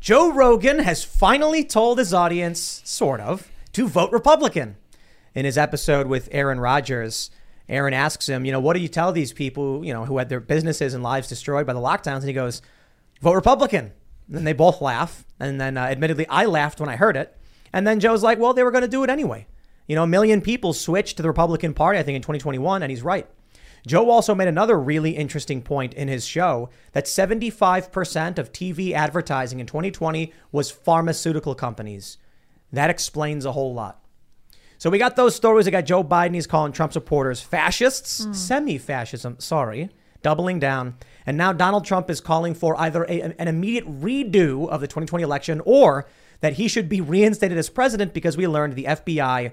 Joe Rogan has finally told his audience, sort of, to vote Republican. In his episode with Aaron Rodgers, Aaron asks him, you know, what do you tell these people, you know, who had their businesses and lives destroyed by the lockdowns? And he goes, vote Republican. And they both laugh. And then, uh, admittedly, I laughed when I heard it. And then Joe's like, well, they were going to do it anyway. You know, a million people switched to the Republican Party, I think, in 2021, and he's right. Joe also made another really interesting point in his show that 75% of TV advertising in 2020 was pharmaceutical companies. That explains a whole lot. So we got those stories. We got Joe Biden. He's calling Trump supporters fascists, hmm. semi fascism, sorry, doubling down. And now Donald Trump is calling for either a, an immediate redo of the 2020 election or that he should be reinstated as president because we learned the FBI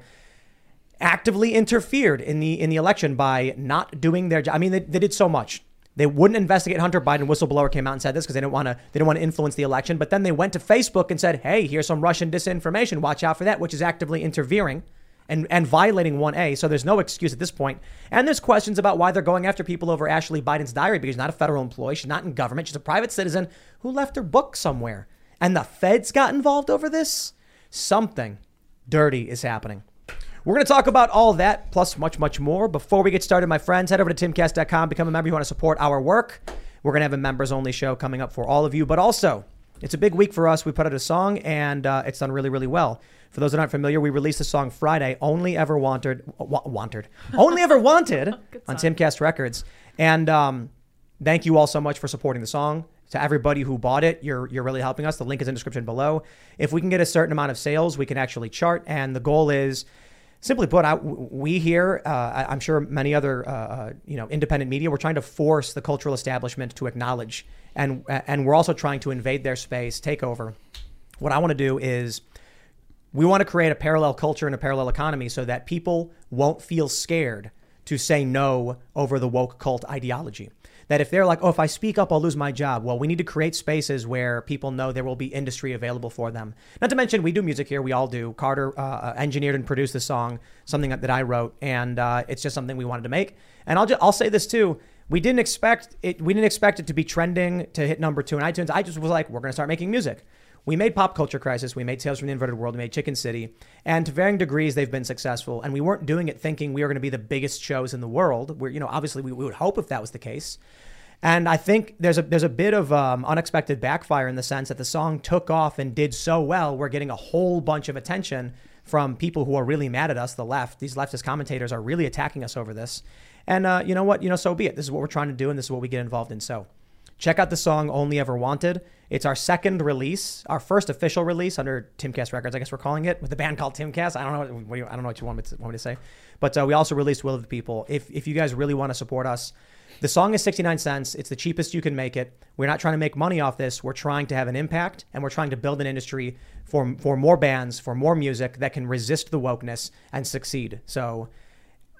actively interfered in the in the election by not doing their job. I mean, they, they did so much. They wouldn't investigate Hunter Biden. Whistleblower came out and said this because they didn't want to. They didn't want to influence the election. But then they went to Facebook and said, "Hey, here's some Russian disinformation. Watch out for that," which is actively interfering and and violating 1A. So there's no excuse at this point. And there's questions about why they're going after people over Ashley Biden's diary because she's not a federal employee. She's not in government. She's a private citizen who left her book somewhere. And the feds got involved over this. Something dirty is happening. We're going to talk about all that, plus much, much more. Before we get started, my friends, head over to timcast.com, become a member. You want to support our work. We're going to have a members only show coming up for all of you, but also, it's a big week for us. We put out a song and uh, it's done really, really well. For those that aren't familiar, we released the song Friday, Only Ever Wanted, wa- Wanted, Only Ever Wanted on Timcast Records. And um, thank you all so much for supporting the song. To everybody who bought it, you're you're really helping us. The link is in the description below. If we can get a certain amount of sales, we can actually chart. And the goal is, simply put, I, we here, uh, I'm sure many other uh, uh, you know independent media, we're trying to force the cultural establishment to acknowledge, and and we're also trying to invade their space, take over. What I want to do is we want to create a parallel culture and a parallel economy so that people won't feel scared to say no over the woke cult ideology. That if they're like, oh, if I speak up, I'll lose my job. Well, we need to create spaces where people know there will be industry available for them. Not to mention, we do music here. We all do. Carter uh, engineered and produced the song, something that, I wrote, and uh, it's just something we wanted to make. And I'll just, I'll say this too. We didn't expect it. We didn't expect it to be trending to hit number two in iTunes. I just was like, we're to start making music. We made Pop Culture Crisis, we made Tales from the Inverted World, we made Chicken City, and to varying degrees, they've been successful. And we weren't doing it thinking we were going to be the biggest shows in the world. We're, you know, obviously we, we would hope if that was the case. And I think there's a there's a bit of um, unexpected backfire in the sense that the song took off and did so well. We're getting a whole bunch of attention from people who are really mad at us. The left, these leftist commentators are really attacking us over this. And uh, you know what? You know, so be it. This is what we're trying to do, and this is what we get involved in. So. Check out the song Only Ever Wanted. It's our second release, our first official release under Timcast Records, I guess we're calling it, with a band called Timcast. I don't know what, you- I don't know what you want me to, want me to say. But uh, we also released Will of the People. If, if you guys really want to support us, the song is 69 cents. It's the cheapest you can make it. We're not trying to make money off this. We're trying to have an impact and we're trying to build an industry for, for more bands, for more music that can resist the wokeness and succeed. So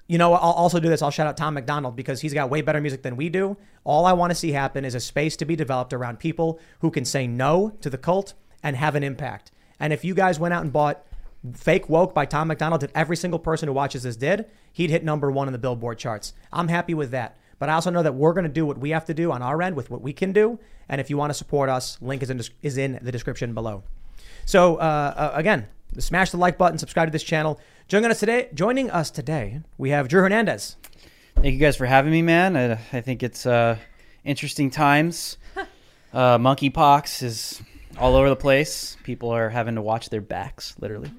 you know, I'll also do this. I'll shout out Tom MacDonald because he's got way better music than we do. All I want to see happen is a space to be developed around people who can say no to the cult and have an impact. And if you guys went out and bought Fake Woke by Tom MacDonald, if every single person who watches this did, he'd hit number one in the Billboard charts. I'm happy with that. But I also know that we're going to do what we have to do on our end with what we can do. And if you want to support us, link is in, is in the description below. So uh, uh, again, smash the like button, subscribe to this channel. Joining us today, joining us today, we have Drew Hernandez. Thank you guys for having me, man. I, I think it's uh, interesting times. uh, monkeypox is all over the place. People are having to watch their backs, literally.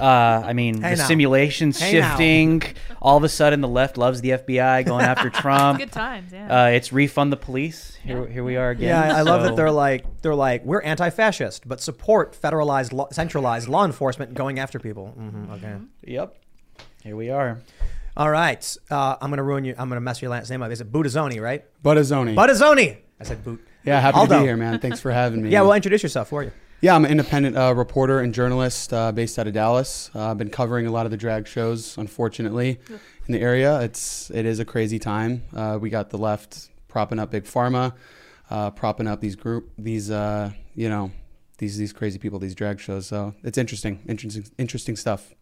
Uh, I mean, Hey the now. simulations Hey now. shifting. All of a sudden, the left loves the FBI going after Trump. Good times, yeah. Uh, it's refund the police. Here, here we are again. Yeah, I love that So- they're like they're like we're anti-fascist, but support federalized, law, centralized law enforcement going after people. hmm okay. Yep. Here we are. All right. Uh, I'm gonna ruin you. I'm gonna mess your last name up. Is it Budazzoni, right? Buttazzoni. Budazzoni. I said boot. Yeah, happy to be here, man. Thanks for having me. Yeah, well, introduce yourself. Who are you? yeah, I'm an independent uh, reporter and journalist uh, based out of Dallas. Uh, I've been covering a lot of the drag shows, unfortunately, in the area. It's it is a crazy time. Uh, we got the left propping up big pharma, uh, propping up these group these uh, you know these these crazy people, these drag shows. So it's interesting, interesting, interesting stuff.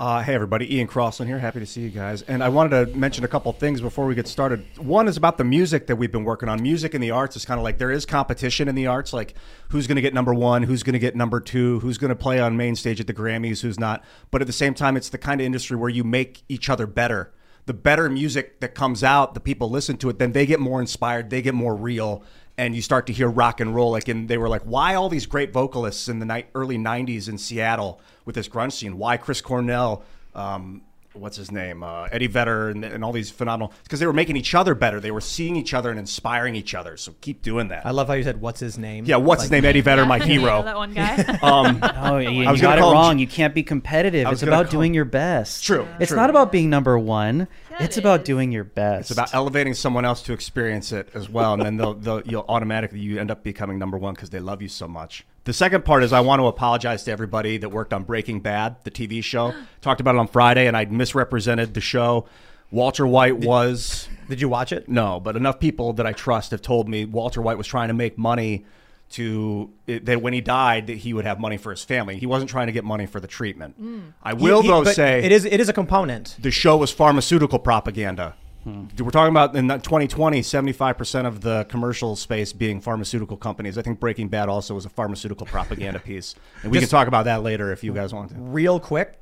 Uh, hey, everybody. Ian Crossland here. Happy to see you guys. And I wanted to mention a couple things before we get started. One is about the music that we've been working on. Music in the arts is kind of like there is competition in the arts, like who's going to get number one, who's going to get number two, who's going to play on main stage at the Grammys, who's not. But at the same time, it's the kind of industry where you make each other better. The better music that comes out, the people listen to it, then they get more inspired, they get more real, and you start to hear rock and roll. Like, and they were like, why all these great vocalists in the ni- early '90s in Seattle with this grunge scene? Why Chris Cornell? Um, what's his name? Uh, Eddie Vedder and, and all these phenomenal because they were making each other better. They were seeing each other and inspiring each other. So keep doing that. I love how you said, "What's his name?" yeah, what's his name? Eddie Vedder, my Yeah, hero. that one guy. Um, Oh, you, I was you got it call him wrong. J- You can't be competitive. It's about call- doing your best. True, It's true. not about being number one. Yeah, it's it about is. doing your best. It's about elevating someone else to experience it as well, and then they'll, they'll you'll automatically you end up becoming number one because they love you so much. The second part is I want to apologize to everybody that worked on Breaking Bad, the TV show. Talked about it on Friday, and I misrepresented the show. Walter White was Did you watch it? no, but enough people that I trust have told me Walter White was trying to make money to that when he died that he would have money for his family. He wasn't trying to get money for the treatment. Hmm. I will He- though say it is it is a component. the show was pharmaceutical propaganda. Hmm. We're talking about in 2020, 75% of the commercial space being pharmaceutical companies. I think Breaking Bad also was a pharmaceutical propaganda piece. And we Just- can talk about that later if you guys want to. Real quick,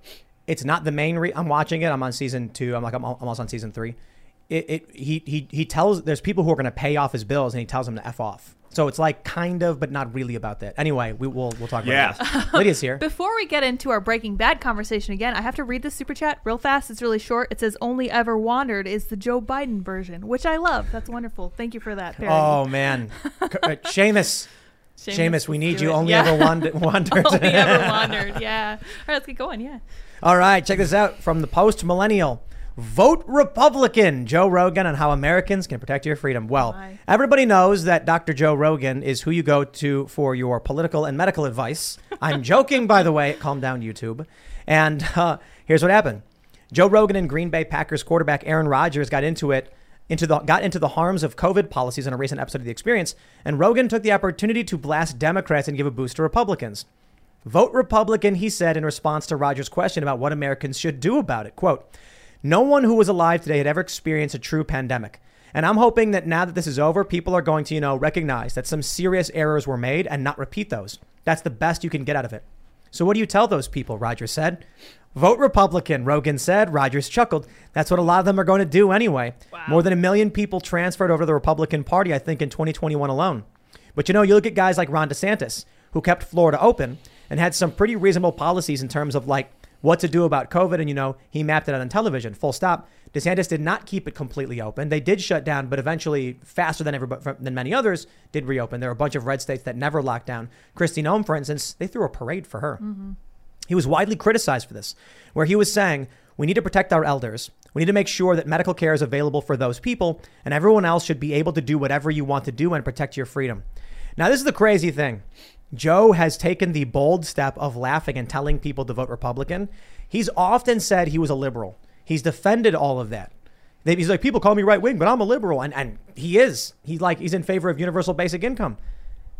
it's not the main. Re- I'm watching it. I'm on season two. I'm like I'm almost on season three. It, it he he he tells there's people who are going to pay off his bills and he tells them to f off. So it's like kind of, but not really about that. Anyway, we will we'll talk about Yeah. it. Lydia's here. Before we get into our Breaking Bad conversation again, I have to read this super chat real fast. It's really short. It says "Only ever wandered" is the Joe Biden version, which I love. That's wonderful. Thank you for that. parody. Oh man, C- uh, Seamus. Seamus, we need you. it. Only Yeah. ever wander- wandered. Only ever wandered. Yeah. All right, let's get going. Yeah. All right, check this out from the post millennial. Vote Republican, Joe Rogan, on how Americans can protect your freedom. Well, everybody knows that Dr. Joe Rogan is who you go to for your political and medical advice. I'm joking, by the way. Calm down, YouTube. And uh, here's what happened Joe Rogan and Green Bay Packers quarterback Aaron Rodgers got into it. Into the, got into the harms of COVID policies in a recent episode of The Experience, and Rogan took the opportunity to blast Democrats and give a boost to Republicans. Vote Republican, he said in response to Rodgers' question about what Americans should do about it. Quote, No one who was alive today had ever experienced a true pandemic. And I'm hoping that now that this is over, people are going to, you know, recognize that some serious errors were made and not repeat those. That's the best you can get out of it. So what do you tell those people? Rodgers said. Vote Republican, Rogan said. Rodgers chuckled. That's what a lot of them are going to do anyway. More than a million people transferred over to the Republican Party, I think, in 2021 alone. But you know, you look at guys like Ron DeSantis, who kept Florida open and had some pretty reasonable policies in terms of like what to do about COVID. And, you know, he mapped it out on television, full stop. DeSantis did not keep it completely open. They did shut down, but eventually, faster than everybody, than many others, did reopen. There are a bunch of red states that never locked down. Christine Noem, for instance, they threw a parade for her. Mm-hmm. He was widely criticized for this, where he was saying, we need to protect our elders. We need to make sure that medical care is available for those people, and everyone else should be able to do whatever you want to do and protect your freedom. Now, this is the crazy thing. Joe has taken the bold step of laughing and telling people to vote Republican. He's often said he was a liberal. He's defended all of that. He's like, people call me right wing, but I'm a liberal. And, and he is. He's like, he's in favor of universal basic income.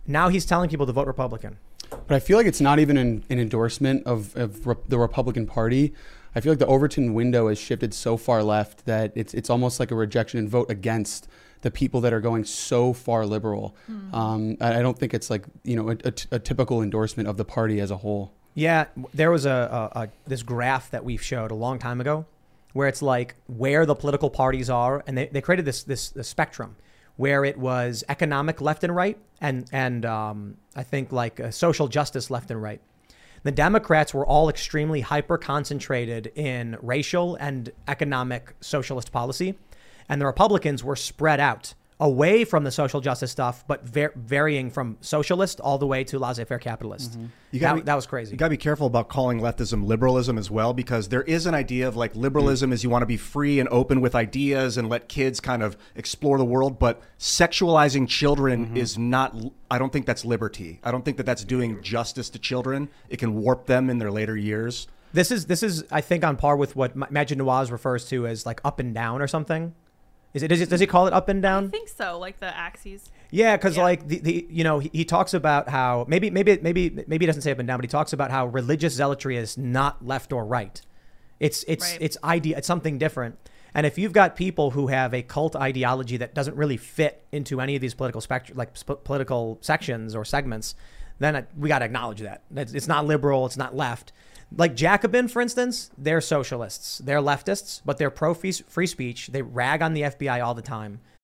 Now he's telling people to vote Republican. But I feel like it's not even an, an endorsement of, of re- the Republican Party. I feel like the Overton window has shifted so far left that it's it's almost like a rejection and vote against the people that are going so far liberal. Um, I, I don't think it's like you know a, a t- a typical endorsement of the party as a whole. Yeah, there was a, a, a this graph that we've showed a long time ago, where it's like where the political parties are, and they, they created this, this this spectrum where it was economic left and right, and and um, I think like uh, social justice left and right. The Democrats were all extremely hyper concentrated in racial and economic socialist policy, and the Republicans were spread out away from the social justice stuff, but var- varying from socialist all the way to laissez-faire capitalist. Mm-hmm. You that, be- that was crazy. You got to be careful about calling leftism liberalism as well, because there is an idea of like liberalism is you want to be free and open with ideas and let kids kind of explore the world. But sexualizing children is not. I don't think that's liberty. I don't think that that's doing justice to children. It can warp them in their later years. This is this is I think on par with what Ma- Maajid Nawaz refers to as like up and down or something. Is it does, it does he call it up and down? I think so, like the axes. Yeah, because Yeah. like the, the you know he, he talks about how maybe maybe maybe maybe he doesn't say up and down, but he talks about how religious zealotry is not left or right. It's it's Right. it's idea it's something different. And if you've got people who have a cult ideology that doesn't really fit into any of these political spectrum, like sp- political sections or segments, then we got to acknowledge that it's not liberal, it's not left. Like Jacobin, for instance, they're socialists, they're leftists, but they're pro free speech. They rag on the FBI all the time.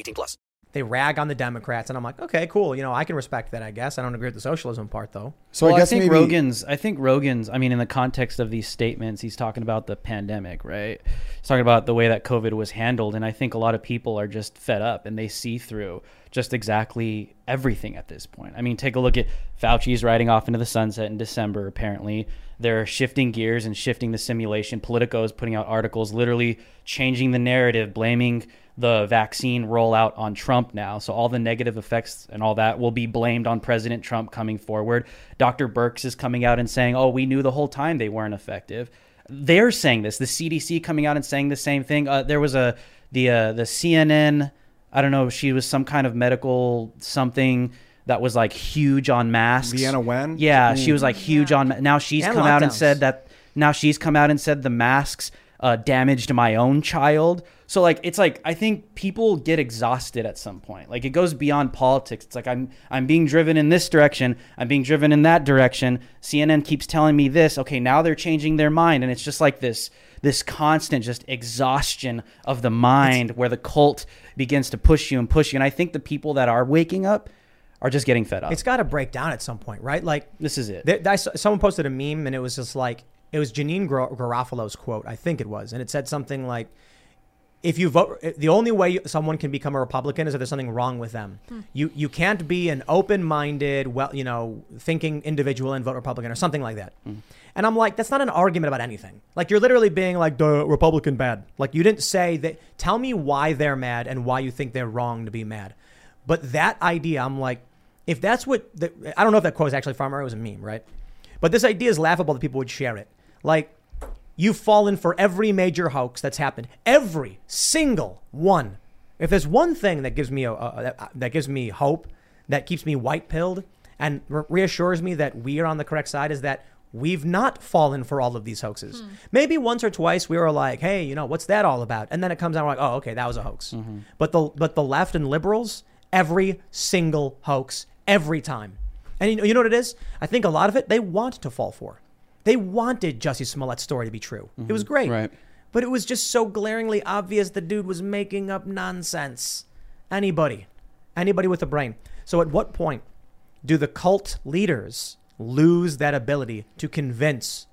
18 plus. They rag on the Democrats, and I'm like, okay, cool. You know, I can respect that. I guess I don't agree with the socialism part, though. So well, I guess think maybe Rogan's. I think Rogan's. I mean, in the context of these statements, he's talking about the pandemic, right? He's talking about the way that COVID was handled, and I think a lot of people are just fed up and they see through just exactly everything at this point. I mean, take a look at Fauci's riding off into the sunset in December. Apparently, they're shifting gears and shifting the simulation. Politico is putting out articles, literally changing the narrative, blaming the vaccine rollout on Trump now. So all the negative effects and all that will be blamed on President Trump coming forward. Dr. Birx is coming out and saying, "Oh, we knew the whole time they weren't effective." They're saying this. The CDC coming out and saying the same thing. Uh, there was a the uh, the CNN. I don't know. She was some kind of medical something that was like huge on masks. Leana Wen? Yeah, she was like huge on. Now she's And come out and said that. Now she's come out and said the masks uh, damaged my own child. So like it's like I think people get exhausted at some point. Like it goes beyond politics. It's like I'm I'm being driven in this direction. I'm being driven in that direction. CNN keeps telling me this. Okay, now they're changing their mind, and it's just like this this constant just exhaustion of the mind where the cult begins to push you and push you. And I think the people that are waking up are just getting fed up. It's got to break down at some point, right? Like this is it. I someone posted a meme and it was just like it was Janeane Gar- Garofalo's quote, I think it was, and it said something like, "If you vote, the only way someone can become a Republican is if there's something wrong with them. Hmm. You you can't be an open-minded, well, you know, thinking individual and vote Republican or something like that." Hmm. And I'm like, that's not an argument about anything. Like you're literally being like, "The Republican bad." Like you didn't say that. Tell me why they're mad and why you think they're wrong to be mad. But that idea, I'm like, if that's what the, I don't know if that quote is actually from her, it was a meme, right? But this idea is laughable that people would share it. Like, you've fallen for every major hoax that's happened, every single one. If there's one thing that gives me a, that, that gives me hope, that keeps me white pilled, and re- reassures me that we are on the correct side, is that we've not fallen for all of these hoaxes. Hmm. Maybe once or twice we were like, "Hey, you know, what's that all about?" And then it comes out like, "Oh, okay, that was a hoax." Mm-hmm. But the but the left and liberals, every single hoax, every time. And you know, you know what it is? I think a lot of it they want to fall for. They wanted Jussie Smollett's story to be true. It was mm-hmm. great. Right. But it was just so glaringly obvious the dude was making up nonsense. Anybody, anybody with a brain. So at what point do the cult leaders lose that ability to convince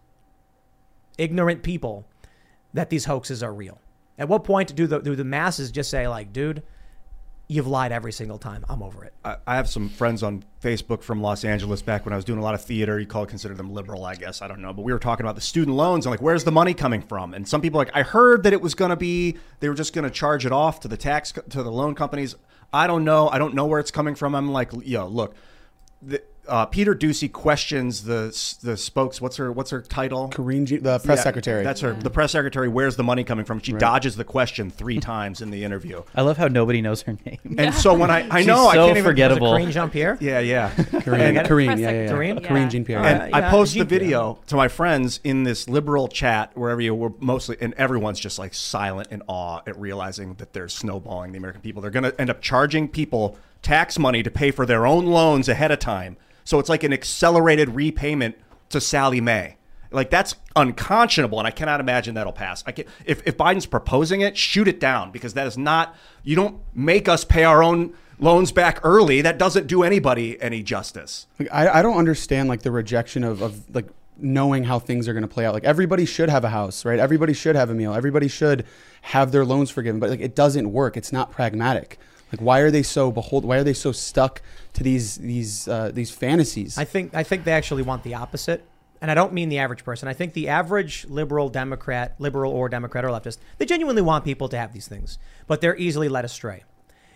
ignorant people that these hoaxes are real? At what point do the, do the masses just say, like, dude, you've lied every single time. I'm over it. I I have some friends on Facebook from Los Angeles back when I was doing a lot of theater. You call consider them liberal, I guess. I don't know. But we were talking about the student loans and like, where's the money coming from? And some people like, I heard that it was going to be, they were just going to charge it off to the tax, to the loan companies. I don't know. I don't know where it's coming from. I'm like, yo, look, the, uh, Peter Doocy questions the the spokes. What's her What's her title? Karine, Jean- the press Yeah, secretary. That's her. The press secretary. Where's the money coming from? She Right. dodges the question three times in the interview. I love how nobody knows her name. And so when I I She's know I can't even forgettable. Karine Jean Pierre. Yeah, yeah. Karine, Karine, yeah, yeah, yeah. Karine? Karine Jean Pierre. And Yeah, I post the video to my friends in this liberal chat wherever you were mostly, and everyone's just like silent in awe at realizing that they're snowballing the American people. They're going to end up charging people tax money to pay for their own loans ahead of time. So it's like an accelerated repayment to Sallie Mae. Like that's unconscionable, and I cannot imagine that'll pass. I can, if if Biden's proposing it, shoot it down because that is not. You don't make us pay our own loans back early. That doesn't do anybody any justice. I, I don't understand like the rejection of, of like knowing how things are going to play out. Like everybody should have a house, right? Everybody should have a meal. Everybody should have their loans forgiven. But like it doesn't work. It's not pragmatic. Like why are they so behold? Why are they so stuck to these these uh, these fantasies? I think I think they actually want the opposite. And I don't mean the average person. I think the average liberal Democrat, liberal or Democrat or leftist, they genuinely want people to have these things, but they're easily led astray.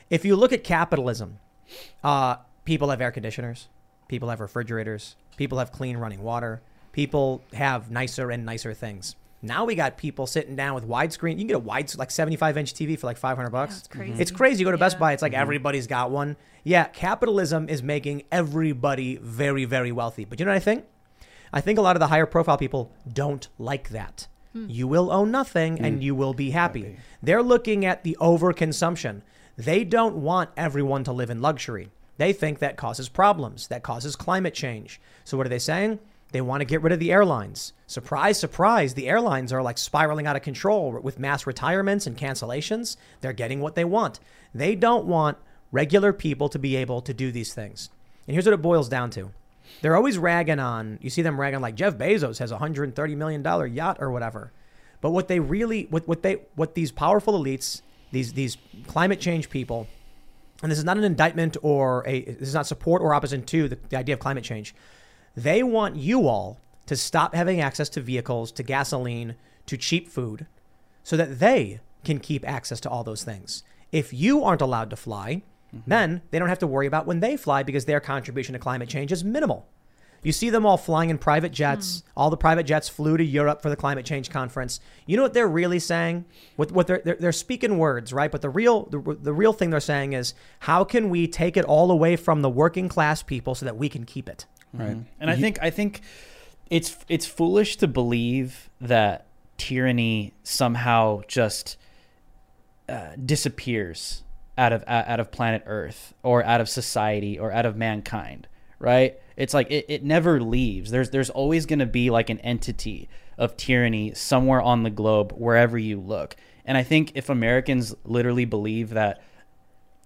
If you look at capitalism, uh, people have air conditioners, people have refrigerators, people have clean running water, people have nicer and nicer things. Now we got people sitting down with widescreen. You can get a wide, like 75 inch TV for like 500 bucks. it's crazy. It's crazy. You go to Best Buy, it's like mm-hmm. everybody's got one. Yeah, capitalism is making everybody very, very wealthy. But you know what I think? I think a lot of the higher profile people don't like that. Hmm. You will own nothing and mm. you will be happy. They're looking at the overconsumption. They don't want everyone to live in luxury. They think that causes problems, that causes climate change. So what are they saying? They want to get rid of the airlines. Surprise, surprise, the airlines are like spiraling out of control with mass retirements and cancellations. They're getting what they want. They don't want regular people to be able to do these things. And here's what it boils down to. They're always ragging on, you see them ragging like Jeff Bezos has a $130 million yacht or whatever. But what they really, what, what they, what these powerful elites, these, these climate change people, and this is not an indictment or a, this is not support or opposition to the, the idea of climate change. They want you all to stop having access to vehicles, to gasoline, to cheap food, so that they can keep access to all those things. If you aren't allowed to fly, mm-hmm. then they don't have to worry about when they fly because their contribution to climate change is minimal. You see them all flying in private jets. Hmm. All the private jets flew to Europe for the climate change conference. You know what they're really saying? What, what they're, they're, they're speaking words, right? But the real the, the real thing they're saying is how can we take it all away from the working class people so that we can keep it? Right. Mm-hmm. And I think I think it's it's foolish to believe that tyranny somehow just uh, disappears out of out of planet Earth or out of society or out of mankind, right? It's like it, it never leaves. There's there's always going to be like an entity of tyranny somewhere on the globe wherever you look. And I think if Americans literally believe that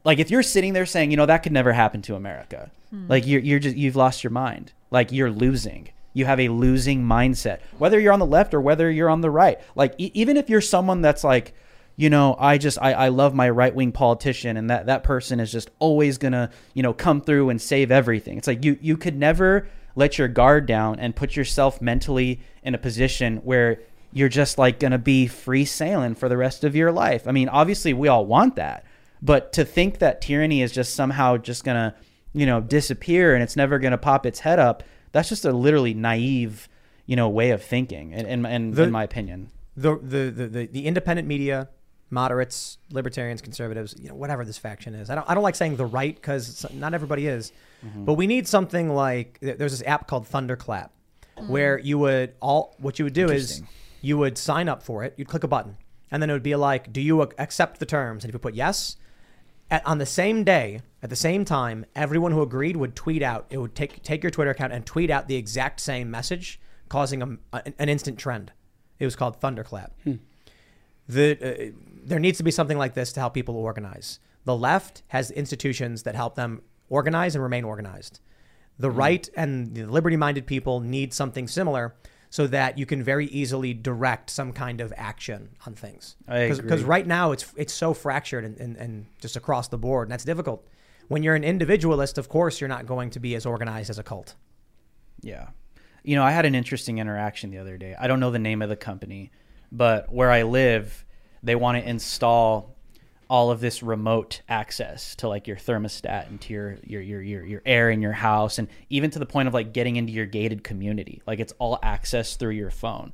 like if you're sitting there saying, you know, that could never happen to America, like you're you're just you've lost your mind. Like you're losing. You have a losing mindset, whether you're on the left or whether you're on the right. Like e- even if you're someone that's like, you know, I just I, I love my right wing politician, and that that person is just always gonna you know come through and save everything. It's like you you could never let your guard down and put yourself mentally in a position where you're just like gonna be free sailing for the rest of your life. I mean, obviously we all want that, but to think that tyranny is just somehow just gonna you know disappear and it's never gonna pop its head up, that's just a literally naive you know way of thinking, in in, in, The- in my opinion. the the, the, the, the independent media, moderates, libertarians, conservatives, you know, whatever this faction is. I don't I don't like saying the right because not everybody is, mm-hmm. but we need something like there's this app called Thunderclap, mm-hmm. where you would all what you would do is you would sign up for it. You'd click a button, and then it would be like, do you accept the terms? And if you put yes. At, on the same day, at the same time, everyone who agreed would tweet out. It would take take your Twitter account and tweet out the exact same message, causing a, a- an instant trend. It was called Thunderclap the uh, there needs to be something like this to help people organize. The left has institutions that help them organize and remain organized. The Hmm. right and the liberty-minded people need something similar so that you can very easily direct some kind of action on things. Because right now it's it's so fractured and, and, and just across the board, and that's difficult. When you're an individualist, of course, you're not going to be as organized as a cult. Yeah. You know, I had an interesting interaction the other day. I don't know the name of the company, but where I live, they want to install all of this remote access to like your thermostat and to your your your your, your air in your house and even to the point of like getting into your gated community. Like it's all access through your phone.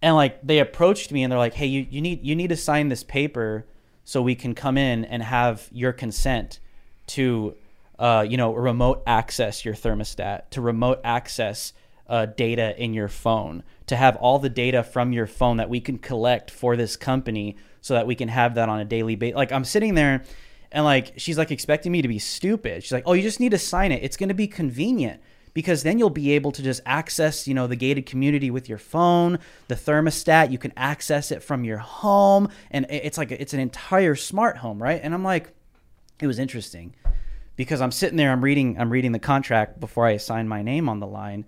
And like they approached me and they're like hey you, you need you need to sign this paper so we can come in and have your consent to uh, you know remote access your thermostat to remote access uh, data in your phone to have all the data from your phone that we can collect for this company so that we can have that on a daily basis like i'm sitting there and like she's like expecting me to be stupid. She's like oh you just need to sign it. It's going to be convenient because then you'll be able to just access you know the gated community with your phone the thermostat. You can access it from your home and it's like it's an entire smart home right? And i'm like it was interesting because i'm sitting there i'm reading i'm reading the contract before i assign my name on the line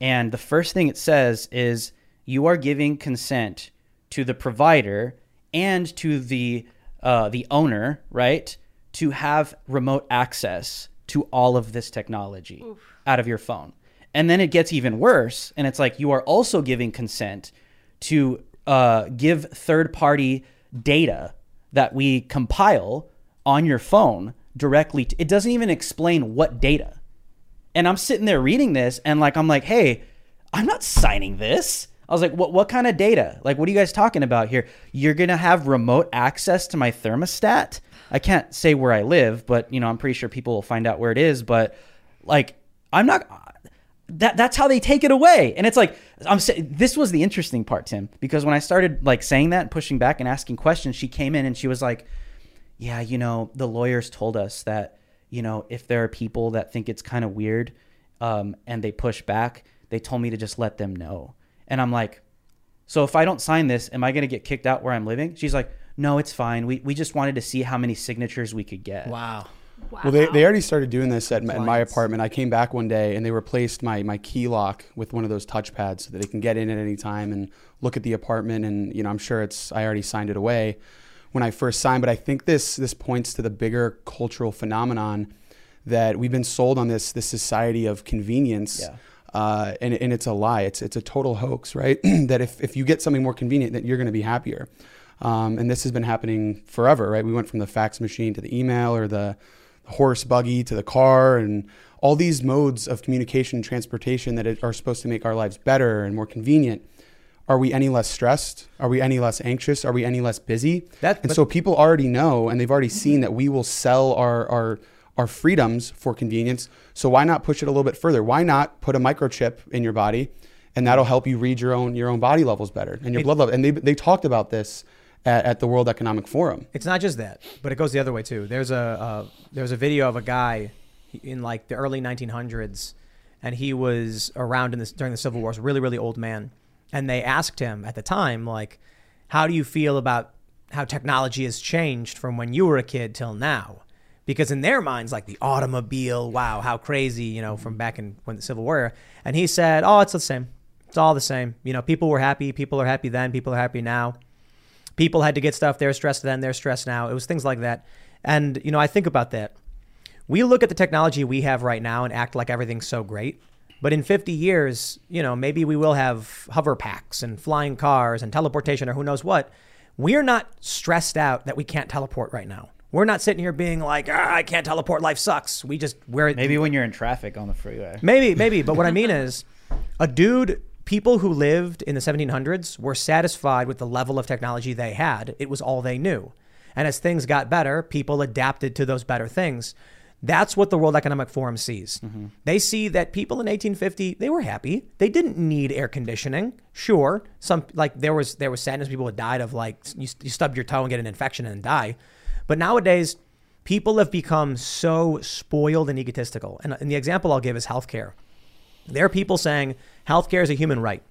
and the first thing it says is you are giving consent to the provider and to the uh, the owner, right, to have remote access to all of this technology out of your phone. And then it gets even worse, and it's like you are also giving consent to uh, give third party data that we compile on your phone directly. To, it doesn't even explain what data. And I'm sitting there reading this and like I'm like, "Hey, I'm not signing this." I was like, "What what kind of data? Like what are you guys talking about here? You're going to have remote access to my thermostat?" I can't say where I live, but you know, I'm pretty sure people will find out where it is, but like I'm not that that's how they take it away. And it's like I'm this was the interesting part, Tim, because when I started like saying that and pushing back and asking questions, she came in and she was like, "Yeah, you know, the lawyers told us that, you know, if there are people that think it's kind of weird um, and they push back, they told me to just let them know." And I'm like, "So if I don't sign this, am I going to get kicked out where I'm living?" She's like, "No, it's fine. We we just wanted to see how many signatures we could get." Wow. Well, they, they already started doing this at, my- at my apartment. I came back one day and they replaced my, my key lock with one of those touchpads so that they can get in at any time and look at the apartment. And, you know, I'm sure it's, I already signed it away when I first signed. But I think this, this points to the bigger cultural phenomenon that we've been sold on this, this society of convenience. Yeah. Uh, and, and it's a lie. It's, it's a total hoax, right? that if, if you get something more convenient, that you're going to be happier. Um, and this has been happening forever, right? We went from the fax machine to the email or the horse buggy to the car and all these modes of communication and transportation that are supposed to make our lives better and more convenient. Are we any less stressed? Are we any less anxious? Are we any less busy? That- and so people already know and they've already seen that we will sell our, our, our freedoms for convenience. So why not push it a little bit further? Why not put a microchip in your body and that'll help you read your own, your own body levels better and your blood level. And they, they talked about this at, at the World Economic Forum. It's not just that, but it goes the other way too. There's a uh, there's a video of a guy in like the early 1900s, and he was around in this during the Civil War. He's a really really old man, and they asked him at the time like, "How do you feel about how technology has changed from when you were a kid till now?" Because in their minds, like the automobile, wow, how crazy, you know, from back in when the Civil War. And he said, "Oh, it's the same. It's all the same. You know, people were happy. People are happy then. People are happy now." people had to get stuff they're stressed then they're stressed now it was things like that and you know i think about that we look at the technology we have right now and act like everything's so great but in 50 years you know maybe we will have hover packs and flying cars and teleportation or who knows what we're not stressed out that we can't teleport right now we're not sitting here being like ah, i can't teleport life sucks we just we're Maybe when you're in traffic on the freeway. Maybe, maybe. But what I mean is, a dude, people who lived in the 1700s were satisfied with the level of technology they had. It was all they knew. And as things got better, people adapted to those better things. That's what the World Economic Forum sees. They see that people in 1850 they were happy. They didn't need air conditioning. Sure, some like there was there was sadness. People had died of like you, you stub your toe and get an infection and die. But nowadays, people have become so spoiled and egotistical. And, and the example I'll give is healthcare. There are people saying healthcare is a human right.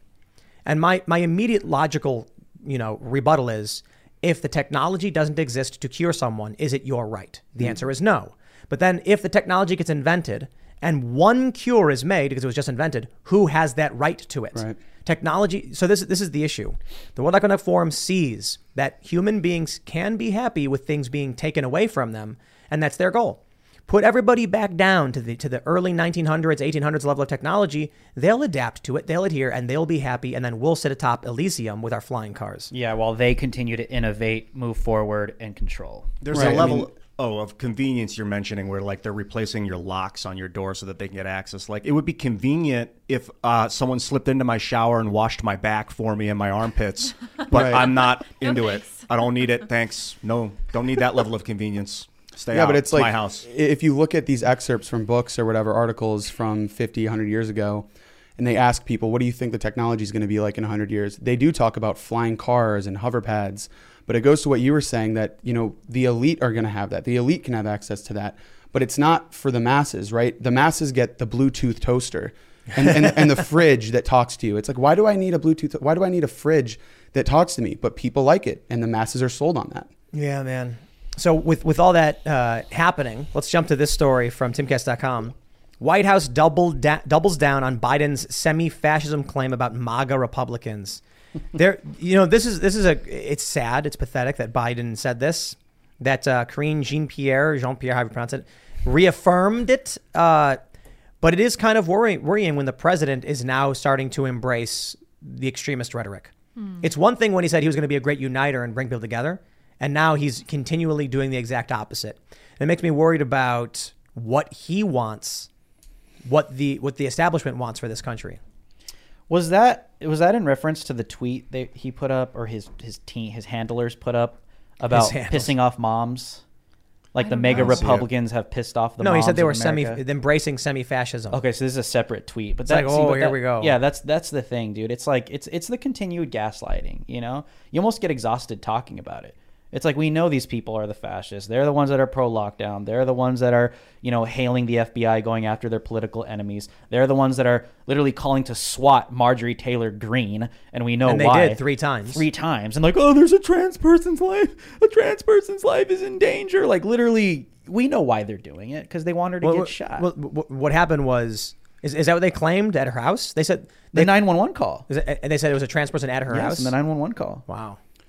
And my, my immediate logical, you know, rebuttal is if the technology doesn't exist to cure someone, is it your right? The Mm. answer is no. But then if the technology gets invented and one cure is made because it was just invented, who has that right to it? Right. Technology. So this this is the issue. The World Economic Forum sees that human beings can be happy with things being taken away from them, and that's their goal. put everybody back down to the to the early 1900s, 1800s level of technology, they'll adapt to it, they'll adhere, and they'll be happy, and then we'll sit atop Elysium with our flying cars. Yeah, while they continue to innovate, move forward, and control. There's Right, a I level mean- oh of convenience you're mentioning where like they're replacing your locks on your door so that they can get access. Like it would be convenient if uh, someone slipped into my shower and washed my back for me and my armpits, but Right. I'm not into it. I don't need it. Thanks. No, don't need that level of convenience. Stay yeah, out. but it's like my house. if you look at these excerpts from books or whatever articles from 50, 100 years ago, and they ask people, "What do you think the technology is going to be like in 100 years?" They do talk about flying cars and hover pads, but it goes to what you were saying that you know the elite are going to have that. The elite can have access to that, but it's not for the masses, right? The masses get the Bluetooth toaster. and, and, and the fridge that talks to you. It's like, why do I need a Bluetooth? Why do I need a fridge that talks to me? But people like it, and the masses are sold on that. Yeah, man. So with with all that uh, happening, let's jump to this story from timcast.com. White House da- doubles down on Biden's semi-fascism claim about MAGA Republicans. There, you know, this is this is a it's sad, it's pathetic that Biden said this. That uh, Karine Jean Pierre, Jean Pierre, however you pronounce it, reaffirmed it. Uh, but it is kind of worrying, worrying when the president is now starting to embrace the extremist rhetoric. It's one thing when he said he was going to be a great uniter and bring people together, and now he's continually doing the exact opposite. And it makes me worried about what he wants, what the what the establishment wants for this country. Was that was that in reference to the tweet that he put up or his his team his handlers put up about pissing off moms? Like the mega know. I don't see it. Republicans have pissed off the no, he said they were semi embracing semi-fascism. Okay, so this is a separate tweet, but It's that, like, see, oh, but here that- we go. Yeah, that's that's the thing, dude. It's like it's it's the continued gaslighting. You know, you almost get exhausted talking about it. It's like we know these people are the fascists. They're the ones that are pro lockdown. They're the ones that are you know hailing the FBI, going after their political enemies. They're the ones that are literally calling to SWAT Marjorie Taylor Greene, and we know And they why did three times. Three times, and like, oh, there's a trans person's life. A trans person's life is in danger. Like literally, we know why they're doing it because they want her to Well, get what- shot. What, what, what happened was is, is that what they claimed at her house? They said the nine one one call. is it, and they said it was a trans person at her Yes, house. and the 911 call. wow.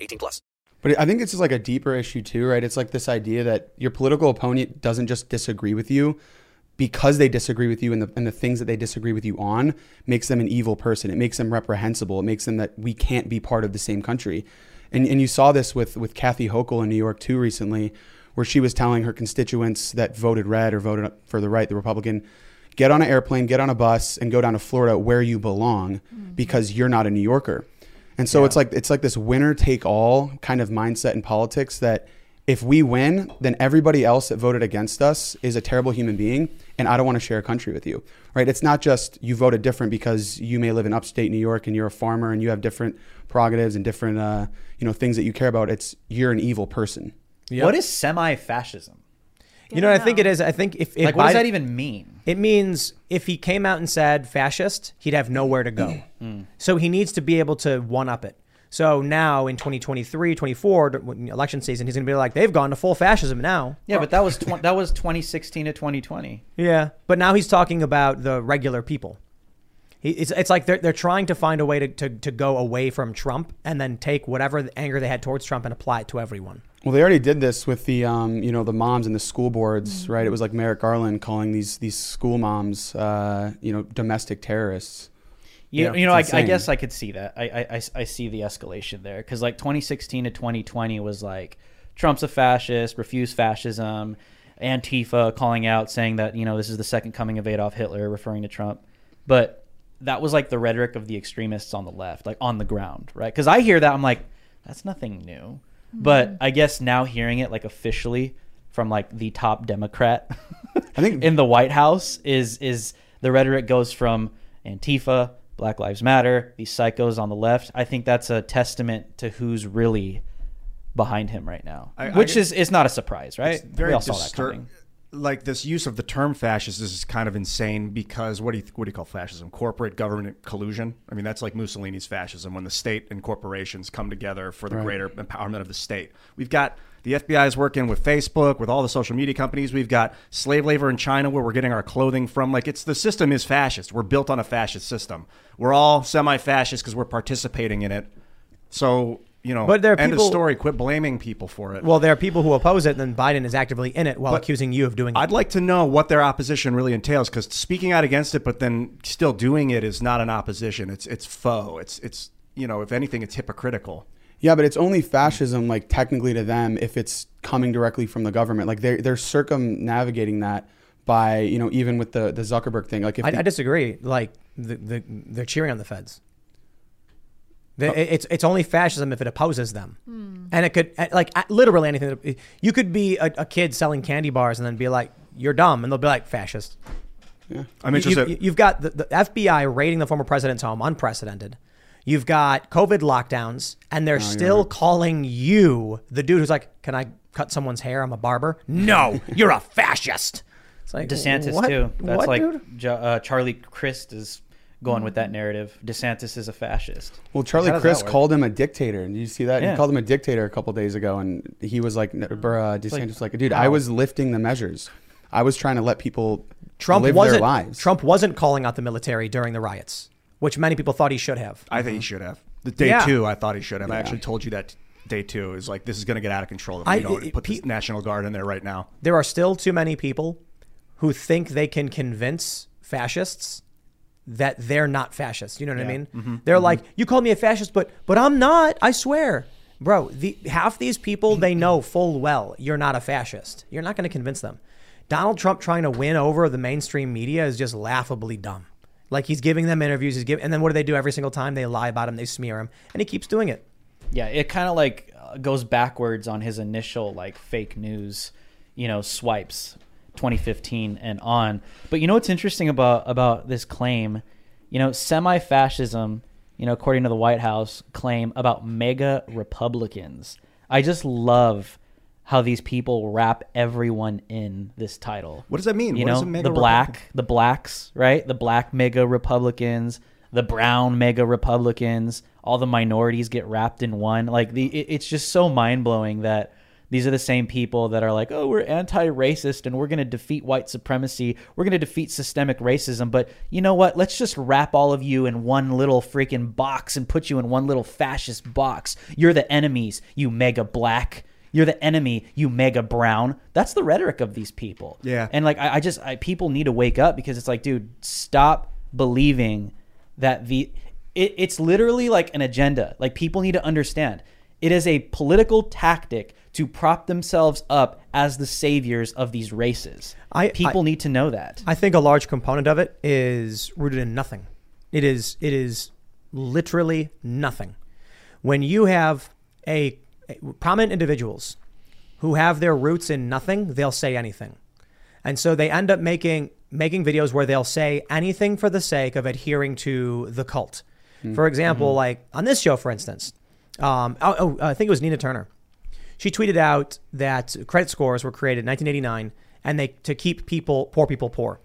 18 plus. But I think it's just like a deeper issue too, right? It's like this idea that your political opponent doesn't just disagree with you because they disagree with you and the, and the things that they disagree with you on makes them an evil person. It makes them reprehensible. It makes them that we can't be part of the same country. And, and you saw this with, with Kathy Hochul in New York too recently, where she was telling her constituents that voted red or voted for the right, the Republican, get on an airplane, get on a bus, and go down to Florida where you belong mm-hmm. because you're not a New Yorker. And so it's like it's like this winner take all kind of mindset in politics that if we win, then everybody else that voted against us is a terrible human being and I don't want to share a country with you. Right? It's not just you voted different because you may live in upstate New York and you're a farmer and you have different prerogatives and different uh, you know things that you care about. It's you're an evil person. What is semi-fascism? You know what I think it is? I think if, if Like, what does Biden- that even mean? It means if he came out and said fascist, he'd have nowhere to go. Mm. So he needs to be able to one up it. So now in 2023, 24, when election season, he's going to be like, they've gone to full fascism now. Yeah, but that was tw- that was 2016 to 2020. Yeah. But now he's talking about the regular people. He, it's, it's like they're, they're trying to find a way to, to, to go away from Trump and then take whatever the anger they had towards Trump and apply it to everyone. Well, they already did this with the, um, you know, the moms and the school boards, right? It was like Merrick Garland calling these these school moms, uh, you know, domestic terrorists. You, Yeah, you know, I, I guess I could see that. I, I, I, I see the escalation there because like 2016 to 2020 was like Trump's a fascist, refuse fascism, Antifa calling out saying that you know this is the second coming of Adolf Hitler, referring to Trump, but that was like the rhetoric of the extremists on the left, like on the ground, right? Because I hear that I'm like, that's nothing new, but hmm. I guess now hearing it like officially from like the top Democrat I think in the White House is is the rhetoric goes from Antifa, Black Lives Matter, these psychos on the left. I think that's a testament to who's really behind him right now, I- I which get- is is not a surprise, right? It's very we all saw that distur- coming. Like this use of the term fascist is kind of insane because what do you what do you call fascism? Corporate government collusion. I mean, that's like Mussolini's fascism when the state and corporations come together for the Right. greater empowerment of the state. We've got the FBI is working with Facebook, with all the social media companies. We've got slave labor in China where we're getting our clothing from. Like it's the system is fascist. We're built on a fascist system. We're all semi-fascist because we're participating in it. So you know, But there are end people- of story. Quit blaming people for it. Well, there are people who oppose it, and then Biden is actively in it while But accusing you of doing it. I'd like to know what their opposition really entails because speaking out against it, but then still doing it is not an opposition. It's it's foe. It's it's you know, if anything, it's hypocritical. Yeah, but it's only fascism, like technically to them, if it's coming directly from the government. Like they're they're circumnavigating that by you know even with the the Zuckerberg thing. Like if I, the- I disagree. Like the, the they're cheering on the feds. The, it's it's only fascism if it opposes them, and it could like uh, literally anything. You could be a, a kid selling candy bars and then be like, "You're dumb," and they'll be like, "Fascist." Yeah. I'm You- interested. You, you've got the, the FBI raiding the former president's home, unprecedented. You've got COVID lockdowns, and they're still calling you the dude who's like, "Can I cut someone's hair? I'm a barber." No, you're a fascist. It's like DeSantis what? too. That's What, like? Jo- uh, Charlie Crist is going with that narrative. DeSantis is a fascist. Well, Charlie How does that Crist called him a dictator. Did you see that? Yeah. He called him a dictator a couple days ago, and he was like, uh, DeSantis, Like, like, dude, how? I was lifting the measures. I was trying to let people Trump live wasn't their lives. Trump wasn't calling out the military during the riots, which many people thought he should have. I think he should have. The day Yeah. two, I thought he should have. I actually told you that day two is like this is going to get out of control if I- don't it- put the National Guard in there right now. There are still too many people who think they can convince fascists that they're not fascists. You know what I mean? Mm-hmm. They're like, "You call me a fascist, but but I'm not. I swear." Bro, the, half these people they know full well you're not a fascist. You're not going to convince them. Donald Trump trying to win over the mainstream media is just laughably dumb. Like he's giving them interviews, he's giving, and then what do they do every single time? They lie about him, they smear him, and he keeps doing it. Yeah, it kind of like uh, goes backwards on his initial like fake news, you know, swipes, 2015 and on. But you know what's interesting about about this claim? You know, semi-fascism, you know, according to the White House, claim about MAGA Republicans. I just love how these people wrap everyone in this title. What does that mean? You What know, is a MAGA the black, Republican? the blacks, right? The black MAGA Republicans, the brown MAGA Republicans, all the minorities get wrapped in one. Like the, it, it's just so mind blowing that these are the same people that are like, oh, we're anti-racist and we're going to defeat white supremacy. We're going to defeat systemic racism. But you know what? Let's just wrap all of you in one little freaking box and put you in one little fascist box. You're the enemies, you MAGA black. You're the enemy, you MAGA brown. That's the rhetoric of these people. Yeah. And like I, I just I, people need to wake up because it's like, dude, stop believing that the it, it's literally like an agenda. Like people need to understand. It is a political tactic to prop themselves up as the saviors of these races. I- people I- need to know that. I think a large component of it is rooted in nothing. It is it is literally nothing. When you have a, a- prominent individuals who have their roots in nothing, they'll say anything. And so they end up making making videos where they'll say anything for the sake of adhering to the cult. For example, like on this show, for instance, um, oh, oh, I think it was Nina Turner. She tweeted out that credit scores were created in 1989 and they to keep people poor people poor,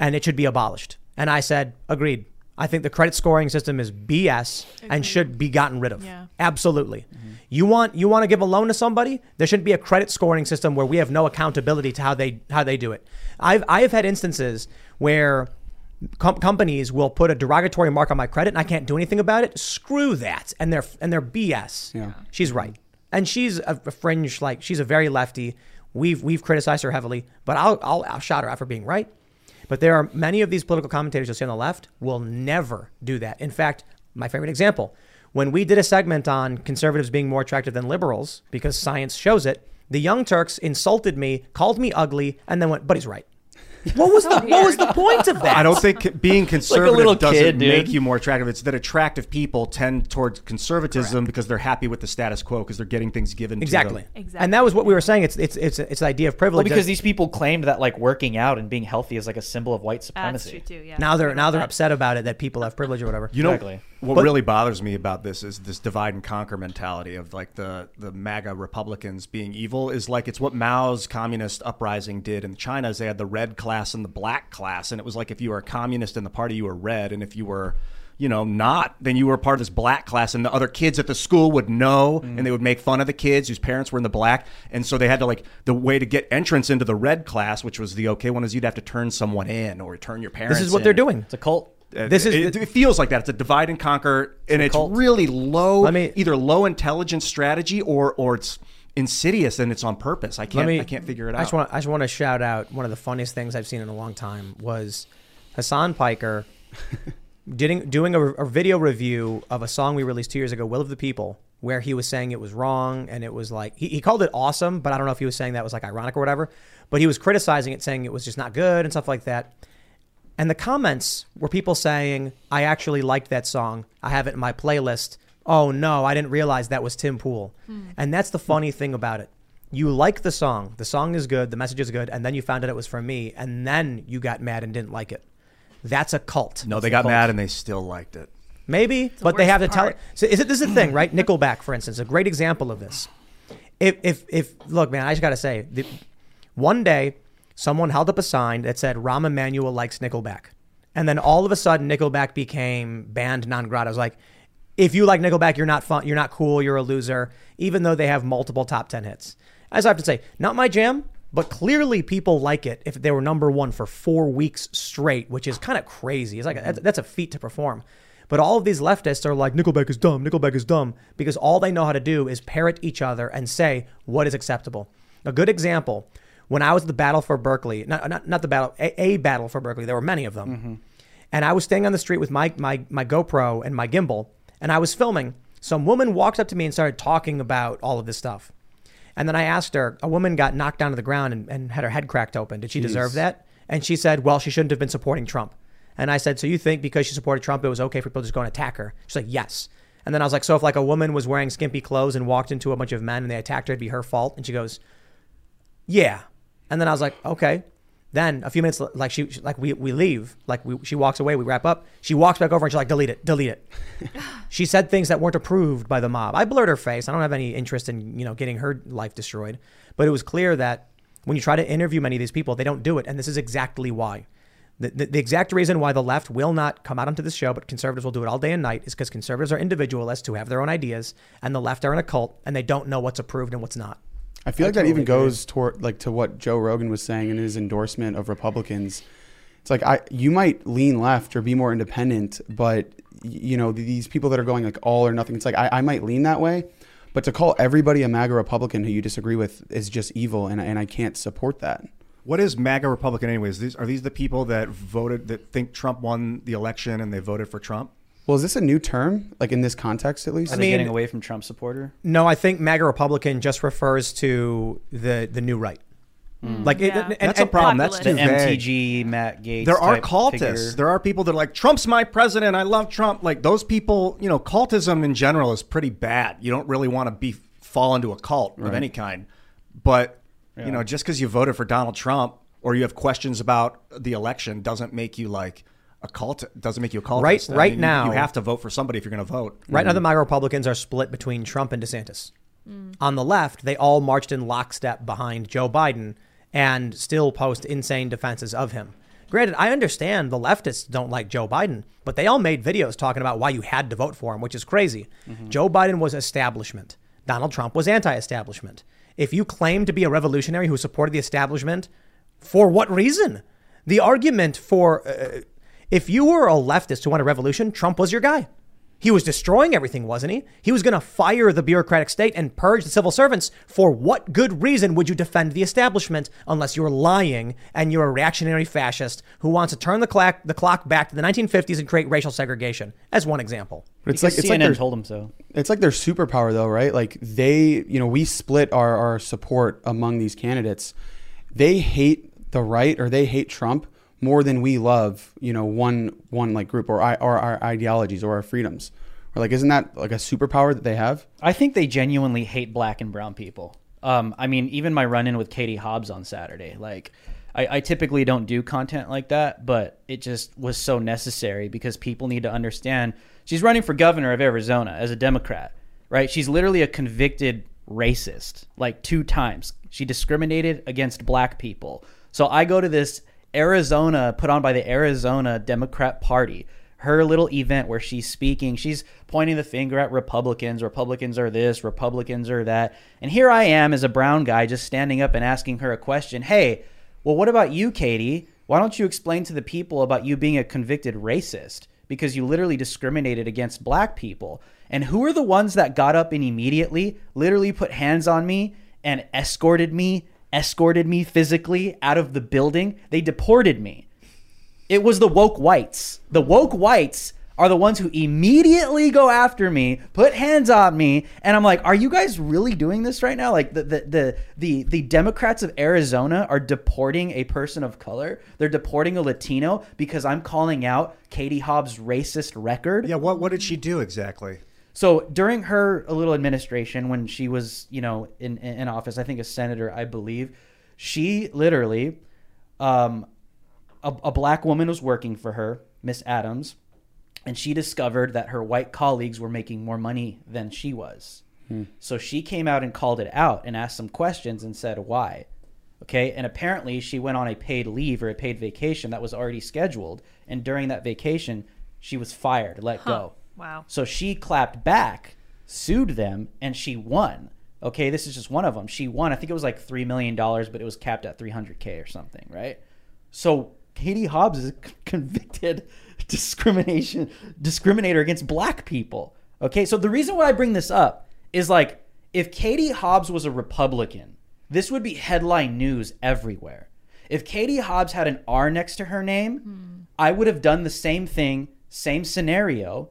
and it should be abolished. And I said, agreed. I think the credit scoring system is BS and should be gotten rid of. Yeah. Absolutely. Mm-hmm. You want you want to give a loan to somebody? There shouldn't be a credit scoring system where we have no accountability to how they how they do it. I've I have had instances where com- companies will put a derogatory mark on my credit and I can't do anything about it. Screw that. And they're and they're BS. Yeah. She's right. And she's a, a fringe like she's a very lefty. We've we've criticized her heavily, but I'll I'll, I'll shout her out for being right. But there are many of these political commentators you'll see on the left will never do that. In fact, my favorite example, when we did a segment on conservatives being more attractive than liberals because science shows it, the Young Turks insulted me, called me ugly, and then went, "But he's right." What was the what was the point of that? I don't think being conservative little doesn't kid, make you more attractive. It's that attractive people tend towards conservatism because they're happy with the status quo because they're getting things given exactly. to them. Exactly. And that was what we were saying. It's it's it's it's the idea of privilege. Well, because that- these people claimed that like working out and being healthy is like a symbol of white That's supremacy. true too. Yeah. now they're now they're upset about it that people have privilege or whatever. You know, Exactly. What But- really bothers me about this is this divide and conquer mentality of like the the MAGA Republicans being evil is like it's what Mao's communist uprising did in China. Is they had the red class and the black class, and it was like if you were a communist in the party, you were red, and if you were you know not, then you were part of this black class, and the other kids at the school would know, mm. and they would make fun of the kids whose parents were in the black, and so they had to like the way to get entrance into the red class, which was the okay one, is you'd have to turn someone in or turn your parents. This is what in. they're doing. It's a cult. Uh, This is- it, it feels like that. It's a divide and conquer, and it's cult. really low. Me- either low intelligence strategy or or it's insidious and it's on purpose. I can't. I can't figure it I just out. want I just want to shout out one of the funniest things I've seen in a long time was Hassan Piker doing doing a, a video review of a song we released two years ago, "Will of the People," where he was saying it was wrong and it was like he, he called it awesome, but I don't know if he was saying that was like ironic or whatever. But he was criticizing it, saying it was just not good and stuff like that. And the comments were people saying, I actually liked that song. I have it in my playlist. Oh no, I didn't realize that was Tim Pool. And that's the funny thing about it. You like the song. The song is good. The message is good. And then you found out it was from me. And then you got mad and didn't like it. That's a cult. no, they got mad and they still liked it. Maybe, but they have to tell it. So is it this is the thing, right? Nickelback, for instance, a great example of this. If if if look, man, I just gotta say, the, one day someone held up a sign that said Rahm Emanuel likes Nickelback, and then all of a sudden Nickelback became banned non grata. I was like, if you like Nickelback, you're not fun, you're not cool, you're a loser, even though they have multiple top ten hits. As I have to say, not my jam. But clearly, people like it if they were number one for four weeks straight, which is kind of crazy. It's like a, that's a feat to perform. But all of these leftists are like, Nickelback is dumb, Nickelback is dumb, because all they know how to do is parrot each other and say what is acceptable. A good example, when I was at the battle for Berkeley, not, not, not the battle, a, a battle for Berkeley, there were many of them. Mm-hmm. And I was staying on the street with my, my, my GoPro and my gimbal, and I was filming. Some woman walked up to me and started talking about all of this stuff. And then I asked her, a woman got knocked down to the ground and, and had her head cracked open. Did she deserve that? And she said, well, she shouldn't have been supporting Trump. And I said, so you think because she supported Trump, it was okay for people to just go and attack her? She's like, yes. And then I was like, so if like a woman was wearing skimpy clothes and walked into a bunch of men and they attacked her, it'd be her fault? And she goes, yeah. And then I was like, okay. Then a few minutes, like she, like we, we leave, like we, she walks away, we wrap up. She walks back over and she's like, delete it, delete it. she said things that weren't approved by the mob. I blurred her face. I don't have any interest in, you know, getting her life destroyed. But it was clear that when you try to interview many of these people, they don't do it. And this is exactly why. The, the, the exact reason why the left will not come out onto this show, but conservatives will do it all day and night, is because conservatives are individualists who have their own ideas, and the left are in a cult, and they don't know what's approved and what's not. I feel like that even goes toward like to what Joe Rogan was saying in his endorsement of Republicans. It's like I you might lean left or be more independent, but you know these people that are going like all or nothing. It's like I, I might lean that way, but to call everybody a MAGA Republican who you disagree with is just evil, and and I can't support that. What is MAGA Republican, anyways? These are these the people that voted that think Trump won the election and they voted for Trump? Well, is this a new term, like in this context at least? Are they getting away from Trump supporter? No, I think MAGA Republican just refers to the the new right. Hmm. Like it, Yeah. and- That's a and- problem. That's The too vague. MTG, Matt Gaetz. There are type cultists. figure. There are people that are like Trump's my president. I love Trump. Like those people, you know, cultism in general is pretty bad. You don't really want to be fall into a cult of any kind. But you know, just because you voted for Donald Trump or you have questions about the election doesn't make you like a cult. Doesn't make you a cultist. Right- I right mean, now- you have to vote for somebody if you're going to vote. Right now, mm-hmm. the MAGA Republicans are split between Trump and DeSantis. Mm. On the left, they all marched in lockstep behind Joe Biden and still post insane defenses of him. Granted, I understand the leftists don't like Joe Biden, but they all made videos talking about why you had to vote for him, which is crazy. Mm-hmm. Joe Biden was establishment. Donald Trump was anti establishment. If you claim to be a revolutionary who supported the establishment, for what reason? The argument for uh, if you were a leftist who wanted a revolution, Trump was your guy. He was destroying everything, wasn't he? He was going to fire the bureaucratic state and purge the civil servants. For what good reason would you defend the establishment unless you're lying and you're a reactionary fascist who wants to turn the clock, the clock back to the 1950s and create racial segregation? As one example. It's Because like it's like CNN their- told him so. It's like their superpower, though, right? Like they, you know, we split our, our support among these candidates. They hate the right or they hate Trump more than we love, you know, one one like group or or our ideologies or our freedoms. Or like, isn't that like a superpower that they have? I think they genuinely hate black and brown people. Um, I mean, even my run-in with Katie Hobbs on Saturday, like, I, I typically don't do content like that, but it just was so necessary because people need to understand she's running for governor of Arizona as a Democrat, right? She's literally a convicted racist, like two times. She discriminated against black people. So I go to this Arizona put on by the Arizona Democrat Party her little event where she's speaking, she's pointing the finger at Republicans. Republicans are this, Republicans are that. And here I am as a brown guy just standing up and asking her a question. Hey, well, what about you, Katie? Why don't you explain to the people about you being a convicted racist? Because you literally discriminated against black people. And who are the ones that got up and immediately literally put hands on me and escorted me, escorted me physically out of the building? They deported me. It was the woke whites. The woke whites are the ones who immediately go after me, put hands on me, and I'm like, "Are you guys really doing this right now?" Like the the the the, the Democrats of Arizona are deporting a person of color. They're deporting a Latino because I'm calling out Katie Hobbs' racist record. Yeah, what what did she do exactly? So during her little administration, when she was, you know, in in office, I think a senator, I believe, she literally, um, a, a black woman was working for her, Miss Adams, and she discovered that her white colleagues were making more money than she was. Hmm. So she came out and called it out and asked some questions and said why. Okay, and apparently she went on a paid leave or a paid vacation that was already scheduled, and during that vacation, she was fired, let Huh. go. Wow. So she clapped back, sued them, and she won. Okay, this is just one of them. She won. I think it was like three million dollars, but it was capped at three hundred k or something, right? So Katie Hobbs is convicted discrimination discriminator against black people. Okay, so the reason why I bring this up is like if Katie Hobbs was a Republican, this would be headline news everywhere. If Katie Hobbs had an R next to her name, hmm. I would have done the same thing, same scenario,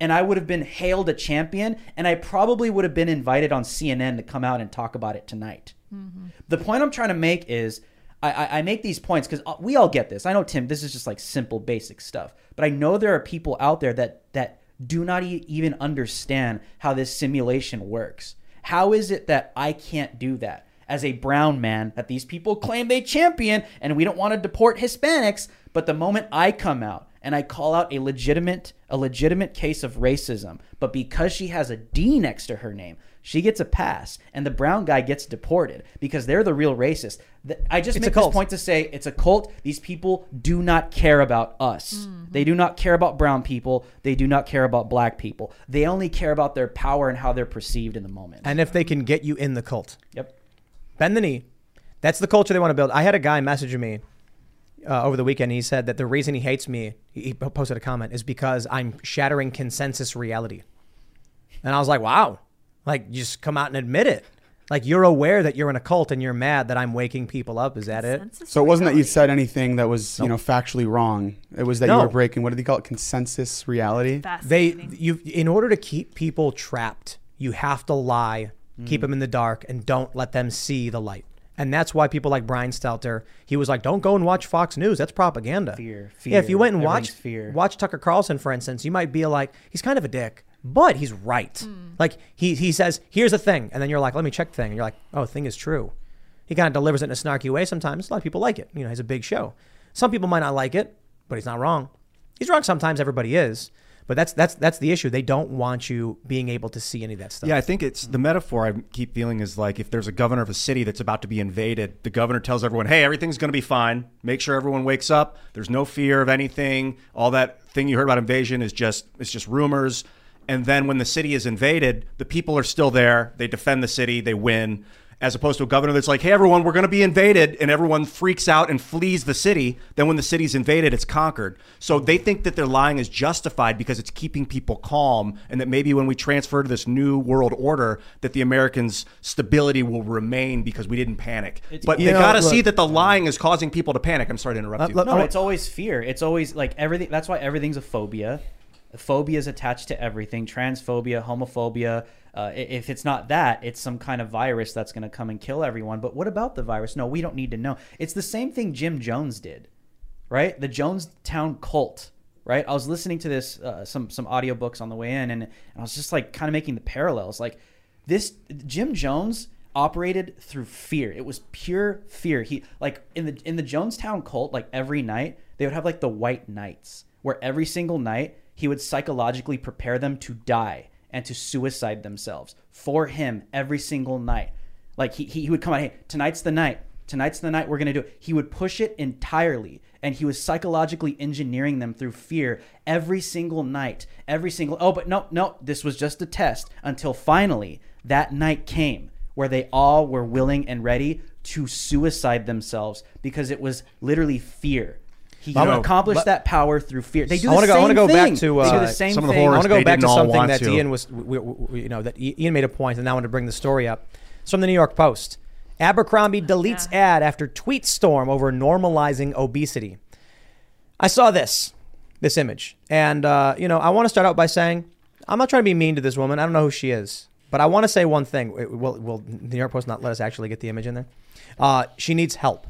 and I would have been hailed a champion, and I probably would have been invited on CNN to come out and talk about it tonight. Mm-hmm. The point I'm trying to make is I, I, I make these points because uh, we all get this. I know Tim, this is just like simple, basic stuff, but I know there are people out there that that do not e- even understand how this simulation works. How is it that I can't do that as a brown man that these people claim they champion and we don't want to deport Hispanics, but the moment I come out and I call out a legitimate a legitimate case of racism, but because she has a D next to her name, she gets a pass and the brown guy gets deported because they're the real racist. Th- I just It's a make this point to say it's a cult. These people do not care about us. Mm-hmm. They do not care about brown people. They do not care about black people. They only care about their power and how they're perceived in the moment. And if they can get you in the cult. Yep. Bend the knee. That's the culture they want to build. I had a guy messaging me uh, over the weekend. He said that the reason he hates me, he he posted a comment, is because I'm shattering consensus reality. And I was like, wow. Like, just come out and admit it. Like, you're aware that you're in a cult and you're mad that I'm waking people up. Is that it? So it wasn't that you said anything that was, you know, factually wrong. It was that you were breaking. What do they call it? Consensus reality. They you in order to keep people trapped, you have to lie, keep Mm. them in the dark, and don't let them see the light. And that's why people like Brian Stelter, he was like, "Don't go and watch Fox News. That's propaganda." Fear, Yeah, if you went and watched fear. watch Tucker Carlson, for instance, you might be like, he's kind of a dick, but he's right. Hmm. Like he he says, "Here's a thing," and then you're like, "Let me check the thing," and you're like, "Oh, thing is true." He kind of delivers it in a snarky way sometimes. A lot of people like it. You know, he's a big show. Some people might not like it, but he's not wrong. He's wrong sometimes. Everybody is. But that's that's that's the issue. They don't want you being able to see any of that stuff. Yeah, I think it's the metaphor I keep feeling is like if there's a governor of a city that's about to be invaded, the governor tells everyone, "Hey, everything's going to be fine. Make sure everyone wakes up. There's no fear of anything. All that thing you heard about invasion is just it's just rumors." And then when the city is invaded, the people are still there. They defend the city. They win. As opposed to a governor that's like, "Hey, everyone, we're going to be invaded," and everyone freaks out and flees the city. Then when the city's invaded, it's conquered. So they think that their lying is justified because it's keeping people calm, and that maybe when we transfer to this new world order, that the Americans' stability will remain because we didn't panic. but You they got to see that the lying is causing people to panic. I'm sorry to interrupt you. no, it's always fear. It's always like everything. That's why everything's a phobia. Phobia is attached to everything. Transphobia, homophobia. Uh, if it's not that, it's some kind of virus that's going to come and kill everyone. But what about the virus? No, we don't need to know. It's the same thing Jim Jones did, right? The Jonestown cult, right? I was listening to this uh, some some audiobooks on the way in, and, and I was just like kind of making the parallels. Like this, Jim Jones operated through fear. It was pure fear. He like in the in the Jonestown cult, like every night they would have like the white nights, where every single night he would psychologically prepare them to die and to suicide themselves for him every single night. Like he, he, would come out, hey, tonight's the night. Tonight's the night we're going to do it. He would push it entirely. And he was psychologically engineering them through fear every single night. Every single, oh, but no, no, this was just a test until finally that night came where they all were willing and ready to suicide themselves because it was literally fear. He I'm gonna- accomplished that power through fear. They do I want the to go. I same want to go thing. back to they do uh, the same some of the thing. I horrors want to go they back to didn't all something that to. Ian was, we, we, you know, that Ian made a point, and now I want to bring the story up. It's from the New York Post. Abercrombie deletes ad after tweet storm over normalizing obesity. I saw this, this image, and uh, you know, I want to start out by saying I'm not trying to be mean to this woman. I don't know who she is, but I want to say one thing. Will, will the New York Post not let us actually get the image in there? Uh, she needs help.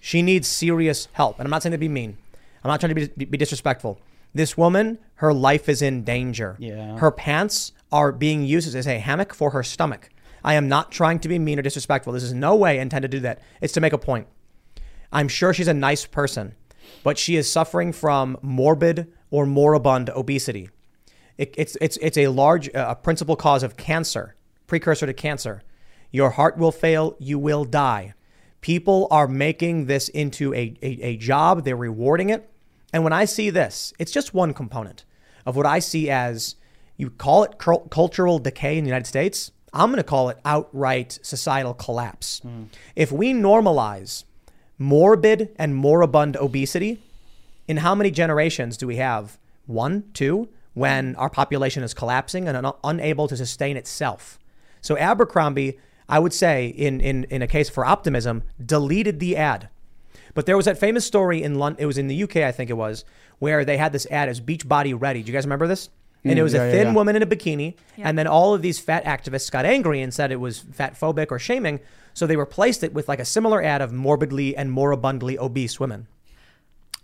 She needs serious help, and I'm not saying to be mean. I'm not trying to be, be disrespectful. This woman, her life is in danger. Yeah. Her pants are being used as a hammock for her stomach. I am not trying to be mean or disrespectful. This is no way intended to do that. It's to make a point. I'm sure she's a nice person, but she is suffering from morbid or moribund obesity. It, it's, it's, it's a large, uh, a principal cause of cancer, precursor to cancer. Your heart will fail, you will die. People are making this into a, a, a job, they're rewarding it. And when I see this, it's just one component of what I see as you call it cultural decay in the United States. I'm going to call it outright societal collapse. Hmm. If we normalize morbid and moribund obesity, in how many generations do we have? One, two, when our population is collapsing and un- unable to sustain itself. So Abercrombie, I would say, in, in, in a case for optimism, deleted the ad. But there was that famous story in London, it was in the UK, I think it was, where they had this ad as Beachbody Ready. Do you guys remember this? And Mm, it was yeah, a yeah, thin yeah. woman in a bikini. And then all of these fat activists got angry and said it was fat phobic or shaming. So they replaced it with like a similar ad of morbidly and moribundly obese women.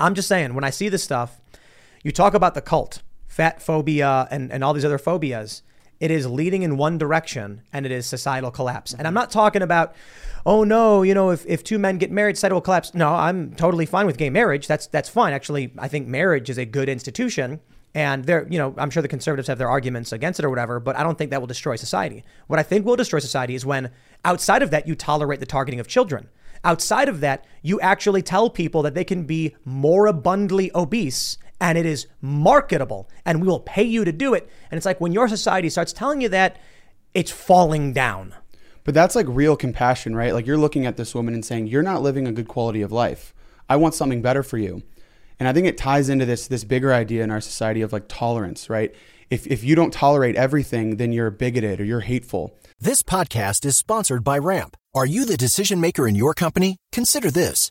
I'm just saying, when I see this stuff, you talk about the cult, fat phobia, and, and all these other phobias. It is leading in one direction, and it is societal collapse. And I'm not talking about, oh no, you know, if, if two men get married, societal collapse. No, I'm totally fine with gay marriage. That's that's fine. Actually, I think marriage is a good institution. And there, you know, I'm sure the conservatives have their arguments against it or whatever, but I don't think that will destroy society. What I think will destroy society is when outside of that you tolerate the targeting of children. Outside of that, you actually tell people that they can be moribundly obese and it is marketable and we will pay you to do it. And it's like when your society starts telling you that, it's falling down. But that's like real compassion, right? Like you're looking at this woman and saying, "You're not living a good quality of life. I want something better for you." And I think it ties into this this bigger idea in our society of like tolerance, right? If if you don't tolerate everything, then you're bigoted or you're hateful. This podcast is sponsored by Ramp. Are you the decision maker in your company? Consider this.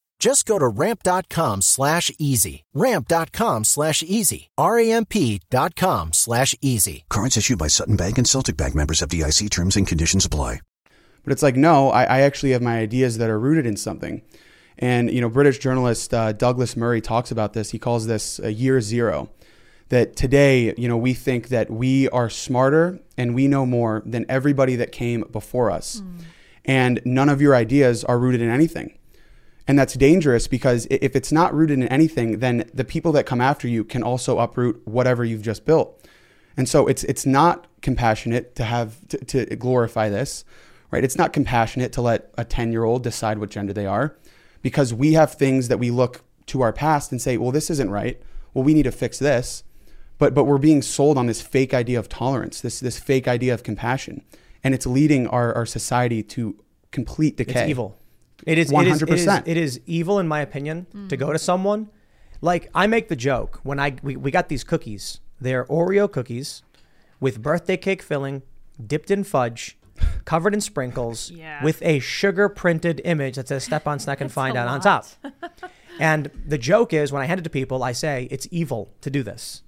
Just go to ramp.com slash easy. Ramp.com slash easy. R-A-M-P dot com slash easy. Cards issued by Sutton Bank and Celtic Bank members FDIC terms and conditions apply. But it's like, no, I, I actually have my ideas that are rooted in something. And, you know, British journalist uh, Douglas Murray talks about this. He calls this a year zero. That today, you know, we think that we are smarter and we know more than everybody that came before us. And none of your ideas are rooted in anything. And that's dangerous because if it's not rooted in anything, then the people that come after you can also uproot whatever you've just built. And so it's it's not compassionate to have to, to glorify this, right? It's not compassionate to let a 10-year-old decide what gender they are because we have things that we look to our past and say, "Well, this isn't right. Well, we need to fix this." But but we're being sold on this fake idea of tolerance, this this fake idea of compassion. And it's leading our, our society to complete decay. It's evil. It is One it is- hundred it is- percent. It is evil, in my opinion, to go to someone. Like I make the joke when I we, we got these cookies. They're Oreo cookies with birthday cake filling, dipped in fudge, covered in sprinkles, Yeah. with a sugar printed image that says "Step on Snack and Find Out" on top. And the joke is when I hand it to people, I say it's evil to do this.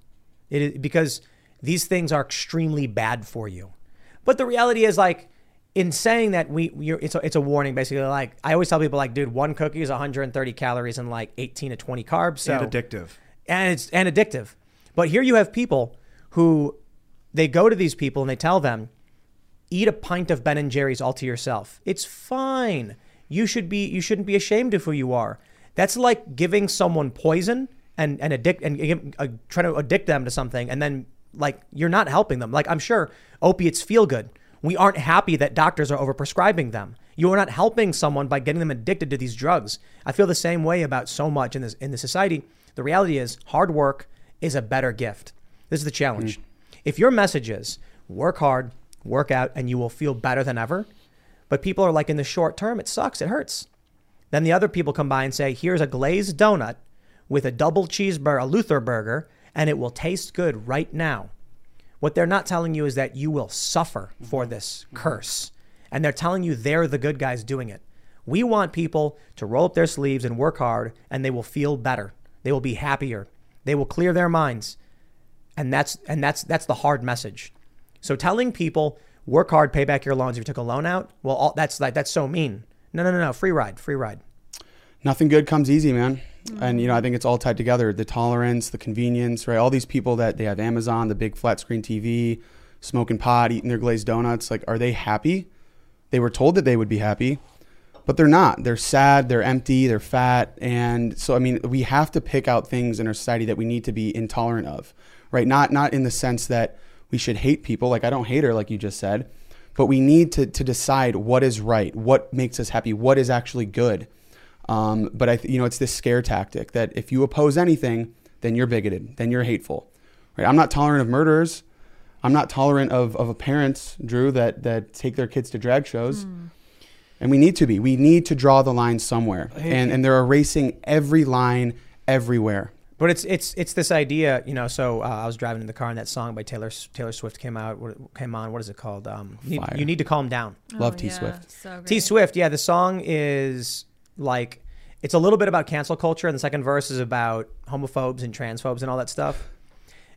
It is because these things are extremely bad for you. But the reality is like in saying that we you're, it's a, it's a warning basically like I always tell people like dude one cookie is 130 calories and like 18 to 20 carbs so and addictive. and it's and addictive. But here you have people who they go to these people and they tell them, eat a pint of Ben and Jerry's all to yourself. It's fine. You should be you shouldn't be ashamed of who you are. That's like giving someone poison and and addict and uh, trying to addict them to something and then like you're not helping them. Like I'm sure opiates feel good. We aren't happy that doctors are overprescribing them. You are not helping someone by getting them addicted to these drugs. I feel the same way about so much in this in the society. The reality is hard work is a better gift. This is the challenge. Hmm. If your message is work hard, work out, and you will feel better than ever, but people are like in the short term, it sucks, it hurts. Then the other people come by and say, here's a glazed donut with a double cheeseburger, a Luther burger, and it will taste good right now. What they're not telling you is that you will suffer for mm-hmm. this mm-hmm. curse. And they're telling you they're the good guys doing it. We want people to roll up their sleeves and work hard, and they will feel better. They will be happier. They will clear their minds. And that's and that's that's the hard message. So telling people work hard, pay back your loans if you took a loan out, well, all, that's like that's so mean. No, no, no, no, free ride, free ride. Nothing good comes easy, man. And you know, I mm. think it's all tied together. The tolerance, the convenience, right? All these people that they have Amazon, the big flat screen TV, smoking pot, eating their glazed donuts. Like, are they happy? They were told that they would be happy, but they're not. They're sad, they're empty, they're fat. And so I mean, we have to pick out things in our society that we need to be intolerant of. Right? Not not in the sense that we should hate people. Like I don't hate her like you just said. But we need to, to decide what is right, what makes us happy, what is actually good. Um, but I, th- you know, it's this scare tactic that if you oppose anything, then you're bigoted, then you're hateful. Right? I'm not tolerant of murderers. I'm not tolerant of, of parents, Drew, that that take their kids to drag shows. And we need to be. We need to draw the line somewhere. And and they're erasing every line everywhere. But it's it's it's this idea, you know. So uh, I was driving in the car, and that song by Taylor Taylor Swift came out. Came on? What is it called? Um, you, need, Fire. you need to calm down. Love T Swift. T Swift, yeah. The song is like it's a little bit about cancel culture, and the second verse is about homophobes and transphobes and all that stuff.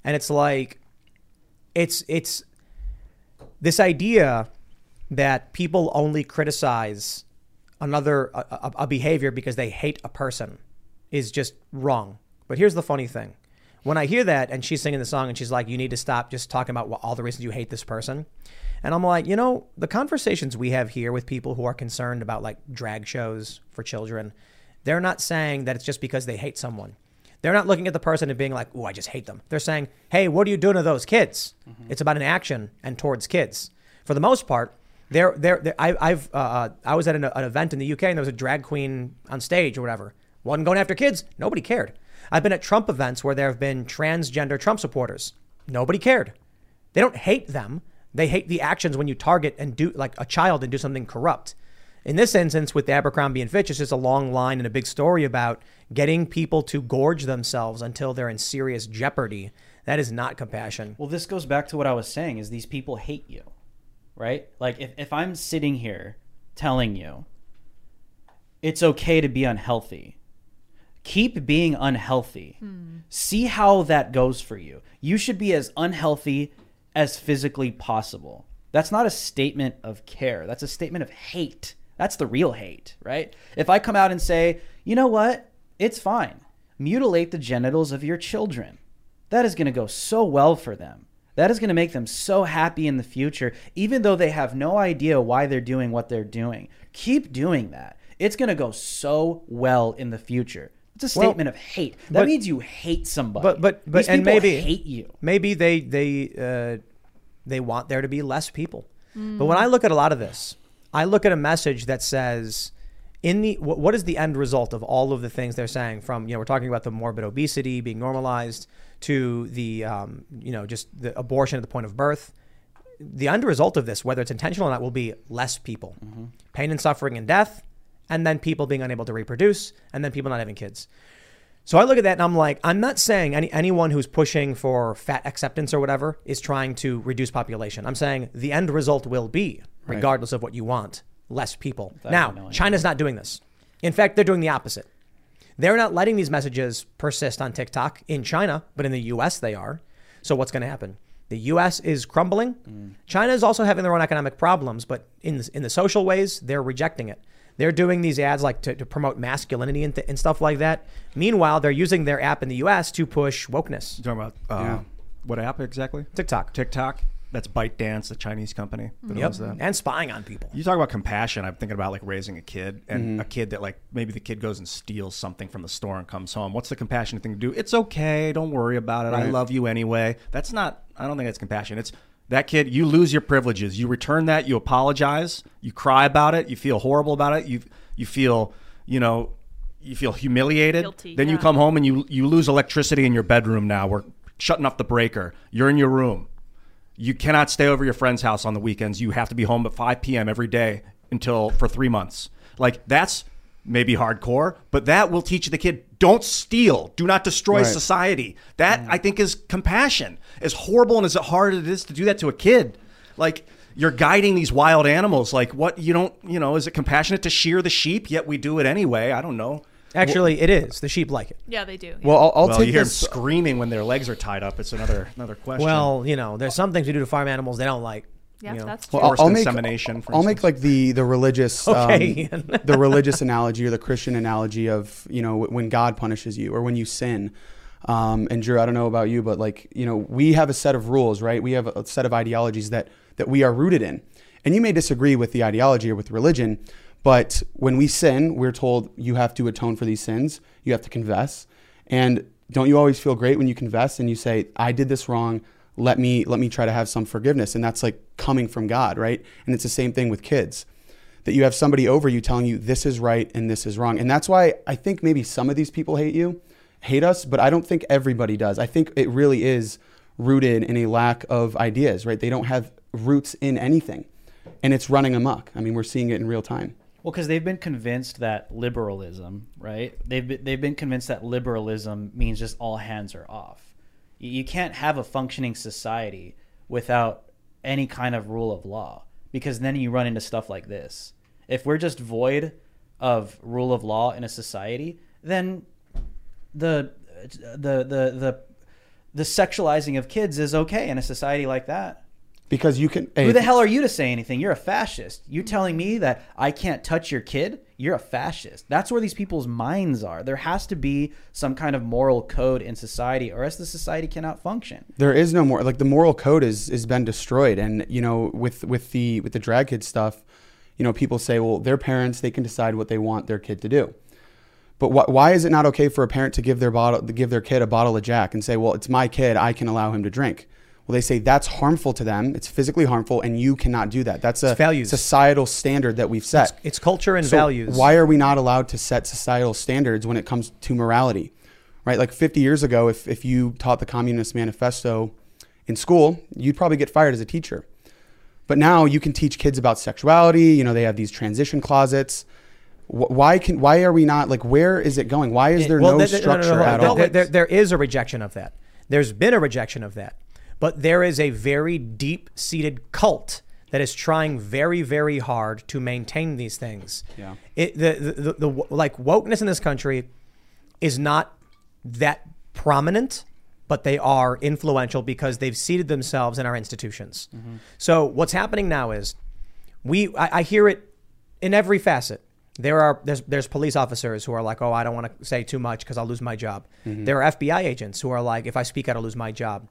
And it's like it's it's this idea that people only criticize another a, a, a behavior because they hate a person is just wrong. But here's the funny thing. When I hear that and she's singing the song and she's like, you need to stop just talking about all the reasons you hate this person. And I'm like, you know, the conversations we have here with people who are concerned about like drag shows for children, they're not saying that it's just because they hate someone. They're not looking at the person and being like, oh, I just hate them. They're saying, hey, what are you doing to those kids? It's about an action and towards kids. For the most part, they're, they're, they're I, I've, uh, I was at an, an event in the UK and there was a drag queen on stage or whatever. Wasn't going after kids. Nobody cared. I've been at Trump events where there have been transgender Trump supporters. Nobody cared. They don't hate them. They hate the actions when you target and do like a child and do something corrupt. In this instance, with Abercrombie and Fitch, it's just a long line and a big story about getting people to gorge themselves until they're in serious jeopardy. That is not compassion. Well, this goes back to what I was saying is these people hate you, right? Like if, if I'm sitting here telling you it's okay to be unhealthy, keep being unhealthy. Hmm. See how that goes for you. You should be as unhealthy as physically possible. That's not a statement of care. That's a statement of hate. That's the real hate, right? If I come out and say, you know what? It's fine. Mutilate the genitals of your children. That is going to go so well for them. That is going to make them so happy in the future, even though they have no idea why they're doing what they're doing. Keep doing that. It's going to go so well in the future. It's a Well, statement of hate. That but- means you hate somebody. But but but These and maybe hate you. Maybe they they uh, they want there to be less people. But when I look at a lot of this, I look at a message that says, in the what, what is the end result of all of the things they're saying? From you know we're talking about the morbid obesity being normalized to the um, you know just the abortion at the point of birth. the end result of this, whether it's intentional or not, will be less people, pain and suffering and death, and then people being unable to reproduce, and then people not having kids. So I look at that and I'm like, I'm not saying any, anyone who's pushing for fat acceptance or whatever is trying to reduce population. I'm saying the end result will be, Right. regardless of what you want, less people. That I now, idea. China's not doing this. In fact, they're doing the opposite. They're not letting these messages persist on TikTok in China, but in the US they are. So what's going to happen? The US is crumbling. Mm. China is also having their own economic problems, but in the, in the social ways, they're rejecting it. They're doing these ads like to, to promote masculinity and, th- and stuff like that. Meanwhile, they're using their app in the US to push wokeness. You're talking about uh, Yeah. what app exactly? TikTok. TikTok. That's ByteDance, the Chinese company. that Yep. owns that. And spying on people. You talk about compassion. I'm thinking about like raising a kid and Mhm. a kid that like maybe the kid goes and steals something from the store and comes home. What's the compassionate thing to do? It's okay. Don't worry about it. I love you anyway. That's not. I don't think that's compassion. It's that kid. You lose your privileges. You return that. You apologize. You cry about it. You feel horrible about it. You you feel you know you feel humiliated. Guilty, then you come home and you you lose electricity in your bedroom. Now we're shutting off the breaker. You're in your room. You cannot stay over your friend's house on the weekends. You have to be home at 5 p.m. every day until for three months. Like that's maybe hardcore, but that will teach the kid don't steal, do not destroy Right. society. That mm. I think is compassion. As horrible and as hard as it is to do that to a kid, like you're guiding these wild animals. Like what you don't, you know, is it compassionate to shear the sheep? Yet we do it anyway. I don't know. Actually, it is. The sheep like it. Yeah, they do. Well, I'll, I'll well, take you hear this. them screaming when their legs are tied up. It's another another question. Well, you know, there's some things we do to farm animals they don't like. Yeah, you know. that's Well, I'll, Forced I'll make I'll make like the the religious Okay, um, the religious analogy or the Christian analogy of you know when God punishes you or when you sin. Um, and Drew, I don't know about you, but like you know, we have a set of rules, right? We have a set of ideologies that that we are rooted in, and you may disagree with the ideology or with religion, but when we sin, we're told you have to atone for these sins, you have to confess, and don't you always feel great when you confess and you say, "I did this wrong." Let me let me try to have some forgiveness, and that's like coming from God, right? And it's the same thing with kids that you have somebody over you telling you this is right and this is wrong. And that's why I think maybe some of these people hate you, hate us, but I don't think everybody does. I think it really is rooted in a lack of ideas, right? They don't have roots in anything. And it's running amok. I mean, we're seeing it in real time. Well, because they've been convinced that liberalism, right? They've been, they've been convinced that liberalism means just all hands are off. You, you can't have a functioning society without any kind of rule of law, because then you run into stuff like this. If we're just void of rule of law in a society, then the the the the the sexualizing of kids is okay in a society like that. Because you can. Who the hell are you to say anything? You're a fascist. You telling me that I can't touch your kid? You're a fascist. That's where these people's minds are. There has to be some kind of moral code in society, or else the society cannot function. There is no more like the moral code is is been destroyed, and you know with with the with the drag kid stuff, you know people say, well, their parents they can decide what they want their kid to do, but wh- why is it not okay for a parent to give their bottle to give their kid a bottle of Jack and say, well, it's my kid, I can allow him to drink? Well, they say that's harmful to them. It's physically harmful, and you cannot do that. That's a values. societal standard that we've set. It's, it's culture and So values. Why are we not allowed to set societal standards when it comes to morality? Right? Like 50 years ago, if, if you taught the Communist Manifesto in school, you'd probably get fired as a teacher. But now you can teach kids about sexuality. You know, they have these transition closets. Wh- Why can why are we not like where is it going? Why is there Well, no th- th- no, no, no, structure no, at all? there- there- there is a rejection of that. There's been a rejection of that. But there is a very deep seated cult that is trying very, very hard to maintain these things. Yeah. It, the, the, the, the, like wokeness in this country is not that prominent, but they are influential because they've seated themselves in our institutions. Mm-hmm. So what's happening now is we I, I hear it in every facet. There are there's there's police officers who are like, oh, I don't want to say too much because I'll lose my job. Mhm. There are FBI agents who are like, if I speak out, I'll lose my job.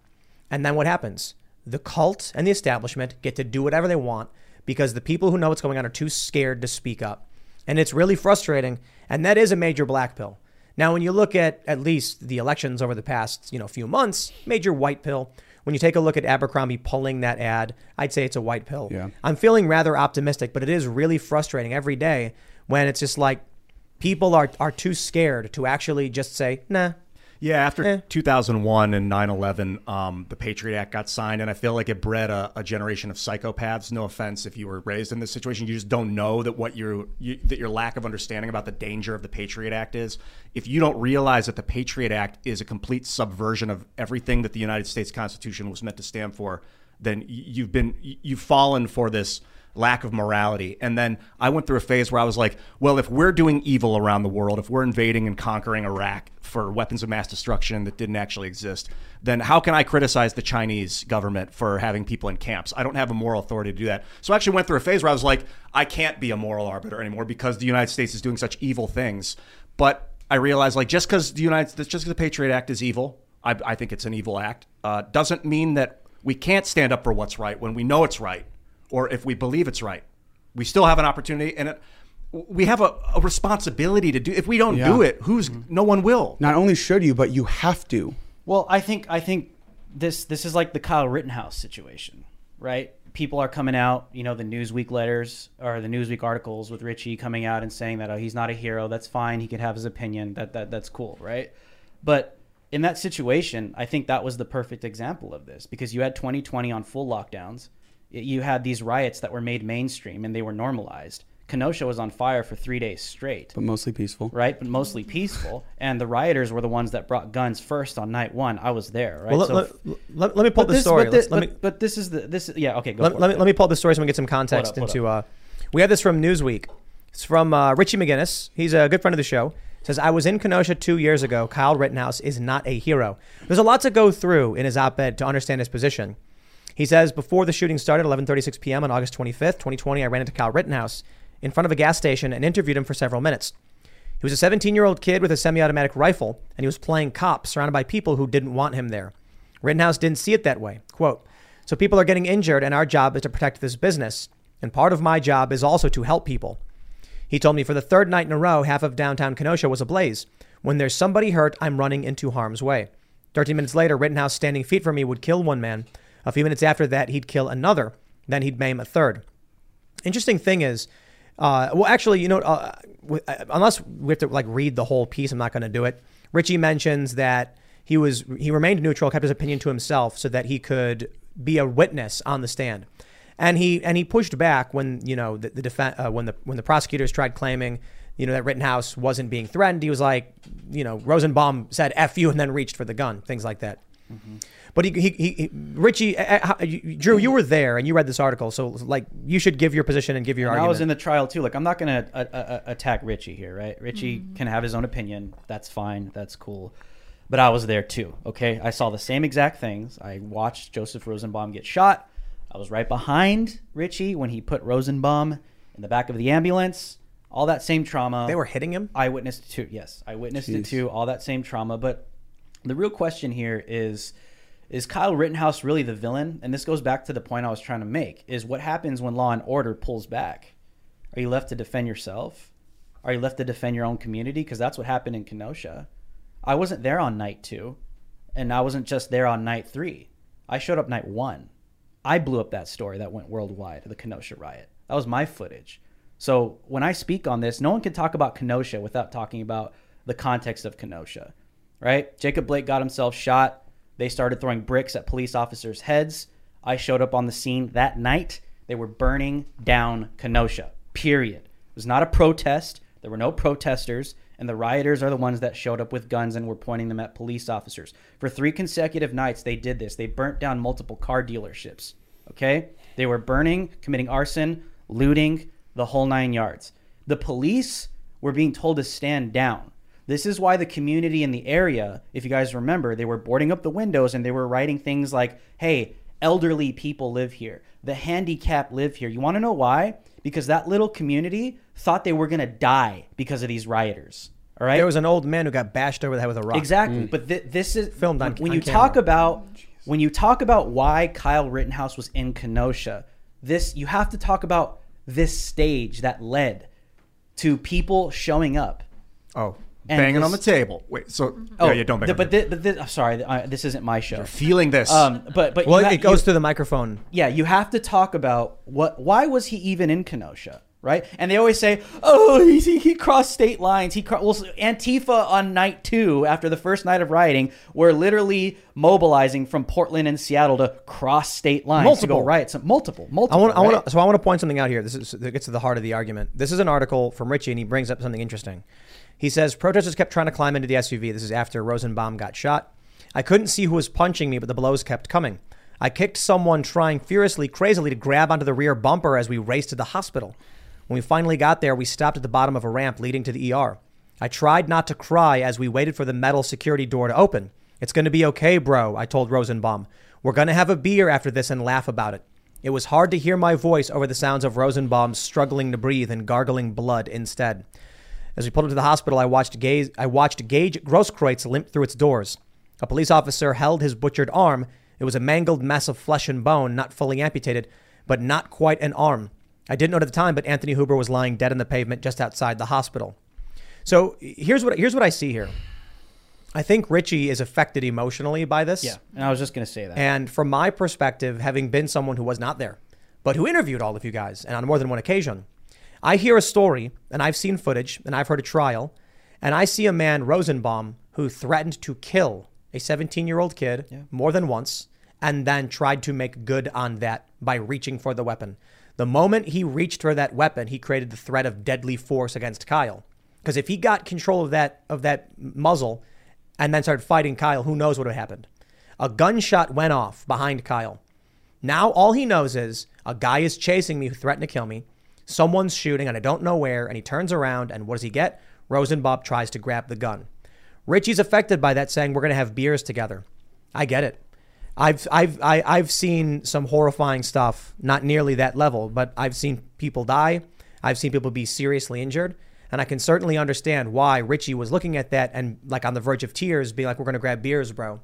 And then what happens? The cult and the establishment get to do whatever they want because the people who know what's going on are too scared to speak up. And it's really frustrating. And that is a major black pill. Now, when you look at at least the elections over the past, you know, few months, major white pill. When you take a look at Abercrombie pulling that ad, I'd say it's a white pill. Yeah. I'm feeling rather optimistic, but it is really frustrating every day when it's just like people are are too scared to actually just say, nah. Yeah, after 2001 and 9/11, um, the Patriot Act got signed, and I feel like it bred a, a generation of psychopaths. No offense if you were raised in this situation, you just don't know that what your you, that your lack of understanding about the danger of the Patriot Act is. If you don't realize that the Patriot Act is a complete subversion of everything that the United States Constitution was meant to stand for, then you've been you've fallen for this lack of morality. And then I went through a phase where I was like, well, if we're doing evil around the world, if we're invading and conquering Iraq for weapons of mass destruction that didn't actually exist, then how can I criticize the Chinese government for having people in camps? I don't have a moral authority to do that. So I actually went through a phase where I was like, I can't be a moral arbiter anymore because the United States is doing such evil things. But I realized like just because the United States, just because the Patriot Act is evil, I, I think it's an evil act, uh, doesn't mean that we can't stand up for what's right when we know it's right or if we believe it's right. We still have an opportunity, and it, we have a, a responsibility to do. If we don't Yeah. do it, who's no one will. Not only should you, but you have to. Well, I think I think this this is like the Kyle Rittenhouse situation, right? People are coming out, you know, the Newsweek letters or the Newsweek articles with Richie coming out and saying that oh, he's not a hero. That's fine. He can have his opinion. That that that's cool, right? But in that situation, I think that was the perfect example of this because you had 2020 on full lockdowns. Y- You had these riots that were made mainstream and they were normalized. Kenosha was on fire for three days straight But mostly peaceful. right? But mostly peaceful. And the rioters were the ones that brought guns first on night one. I was there, right? Well, let, let, let- let me pull but the this- story. But, Let's- let but, me but this is the this. is- Yeah, okay, go let, for let it. me let me pull up the story so we can get some context Hold up, hold into. Uh, we have this from Newsweek. It's from uh, Richie McGinnis. He's a good friend of the show. Says I was in Kenosha two years ago. Kyle Rittenhouse is not a hero. There's a lot to go through in his op-ed to understand his position. He says before the shooting started, 11:36 p.m. on August 25th, 2020, I ran into Kyle Rittenhouse in front of a gas station and interviewed him for several minutes. He was a 17-year-old kid with a semi-automatic rifle, and he was playing cop, surrounded by people who didn't want him there. Rittenhouse didn't see it that way. Quote, so people are getting injured, and our job is to protect this business. And part of my job is also to help people. He told me for the third night in a row, half of downtown Kenosha was ablaze. When there's somebody hurt, I'm running into harm's way. 13 minutes later, Rittenhouse standing feet from me would kill one man. A few minutes after that, he'd kill another. Then he'd maim a third. Interesting thing is, uh, well, actually, you know, uh, uh, unless we have to like read the whole piece, I'm not going to do it. Richie mentions that he was he remained neutral, kept his opinion to himself, so that he could be a witness on the stand. And he and he pushed back when you know the, the defen uh, when the when the prosecutors tried claiming you know that Rittenhouse wasn't being threatened. He was like, you know, Rosenbaum said "f you" and then reached for the gun, things like that. But he, he, he, he Richie, uh, uh, how- you- Drew, you were there and you read this article, so like you should give your position and give your And I was in the trial too. Like, I'm not gonna uh, uh, attack Richie here, right? Richie can have his own opinion. That's fine. That's cool. But I was there too. Okay, I saw the same exact things. I watched Joseph Rosenbaum get shot. I was right behind Richie when he put Rosenbaum in the back of the ambulance. All that same trauma. They were hitting him. I witnessed it too. Yes, I witnessed it too. All that same trauma. But the real question here is is Kyle Rittenhouse really the villain? And this goes back to the point I was trying to make is what happens when law and order pulls back? Are you left to defend yourself? Are you left to defend your own community? Because that's what happened in Kenosha. I wasn't there on night two, and I wasn't just there on night three. I showed up night one. I blew up that story that went worldwide, the Kenosha riot. That was my footage. So when I speak on this, no one can talk about Kenosha without talking about the context of Kenosha, right? Jacob Blake got himself shot. They started throwing bricks at police officers' heads. I showed up on the scene that night. They were burning down Kenosha, period. It was not a protest. There were no protesters. And the rioters are the ones that showed up with guns and were pointing them at police officers. For three consecutive nights, they did this. They burnt down multiple car dealerships. Okay? They were burning, committing arson, looting, the whole nine yards. The police were being told to stand down. This is why the community in the area, if you guys remember, they were boarding up the windows and they were writing things like, hey, elderly people live here, the handicapped live here. You want to know why? Because that little community thought they were going to die because of these rioters. All right? There was an old man who got bashed over the head with a rock. Exactly. Hmm. But thi- this is Filmed on- when on you camera. talk about oh, when you talk about why Kyle Rittenhouse was in Kenosha. This you have to talk about this stage that led to people showing up. Oh, And banging on the table. Wait, so Oh, yeah, yeah, don't bang. th- on but the- but thi- I'm sorry, uh, this isn't my show. You're feeling this. Um, but but Well, you ha- it goes you- through the microphone. yeah, you have to talk about what. Why was he even in Kenosha? right? And they always say, "Oh, he, he, he crossed state lines." He cro-. well, Antifa on night two, after the first night of rioting, were literally mobilizing from Portland and Seattle to cross state lines to Multiple. go riot. Some multiple, I multiple. want, I want to, so I want to point something out here. This is that gets to the heart of the argument. This is an article from Richie, and he brings up something interesting. He says protesters kept trying to climb into the SUV. This is after Rosenbaum got shot. I couldn't see who was punching me, but the blows kept coming. I kicked someone trying furiously, crazily to grab onto the rear bumper as we raced to the hospital. When we finally got there, we stopped at the bottom of a ramp leading to the ER. I tried not to cry as we waited for the metal security door to open. It's going to be okay, bro, I told Rosenbaum. We're going to have a beer after this and laugh about it. It was hard to hear my voice over the sounds of Rosenbaum struggling to breathe and gargling blood instead. As we pulled into the hospital, I watched Gage, I watched Gage Grosskreutz limp through its doors. A police officer held his butchered arm. It was a mangled mess of flesh and bone, not fully amputated, but not quite an arm. I didn't know at the time, but Anthony Huber was lying dead on the pavement just outside the hospital. So here's what here's what I see here. I think Richie is affected emotionally by this. Yeah, and I was just gonna say that. And from my perspective, having been someone who was not there, but who interviewed all of you guys, and on more than one occasion, I hear a story, and I've seen footage, and I've heard a trial, and I see a man, Rosenbaum, who threatened to kill a 17 year old kid more than once, and then tried to make good on that by reaching for the weapon. The moment he reached for that weapon, he created the threat of deadly force against Kyle. Because if he got control of that of that muzzle and then started fighting Kyle, who knows what would have happened? A gunshot went off behind Kyle. Now all he knows is a guy is chasing me who threatened to kill me. Someone's shooting and I don't know where. And he turns around and what does he get? Rosenbaum tries to grab the gun. Richie's affected by that, saying we're going to have beers together. I get it. I've I've I, I've seen some horrifying stuff, not nearly that level, but I've seen people die. I've seen people be seriously injured, and I can certainly understand why Richie was looking at that and like on the verge of tears, being like, "We're going to grab beers, bro."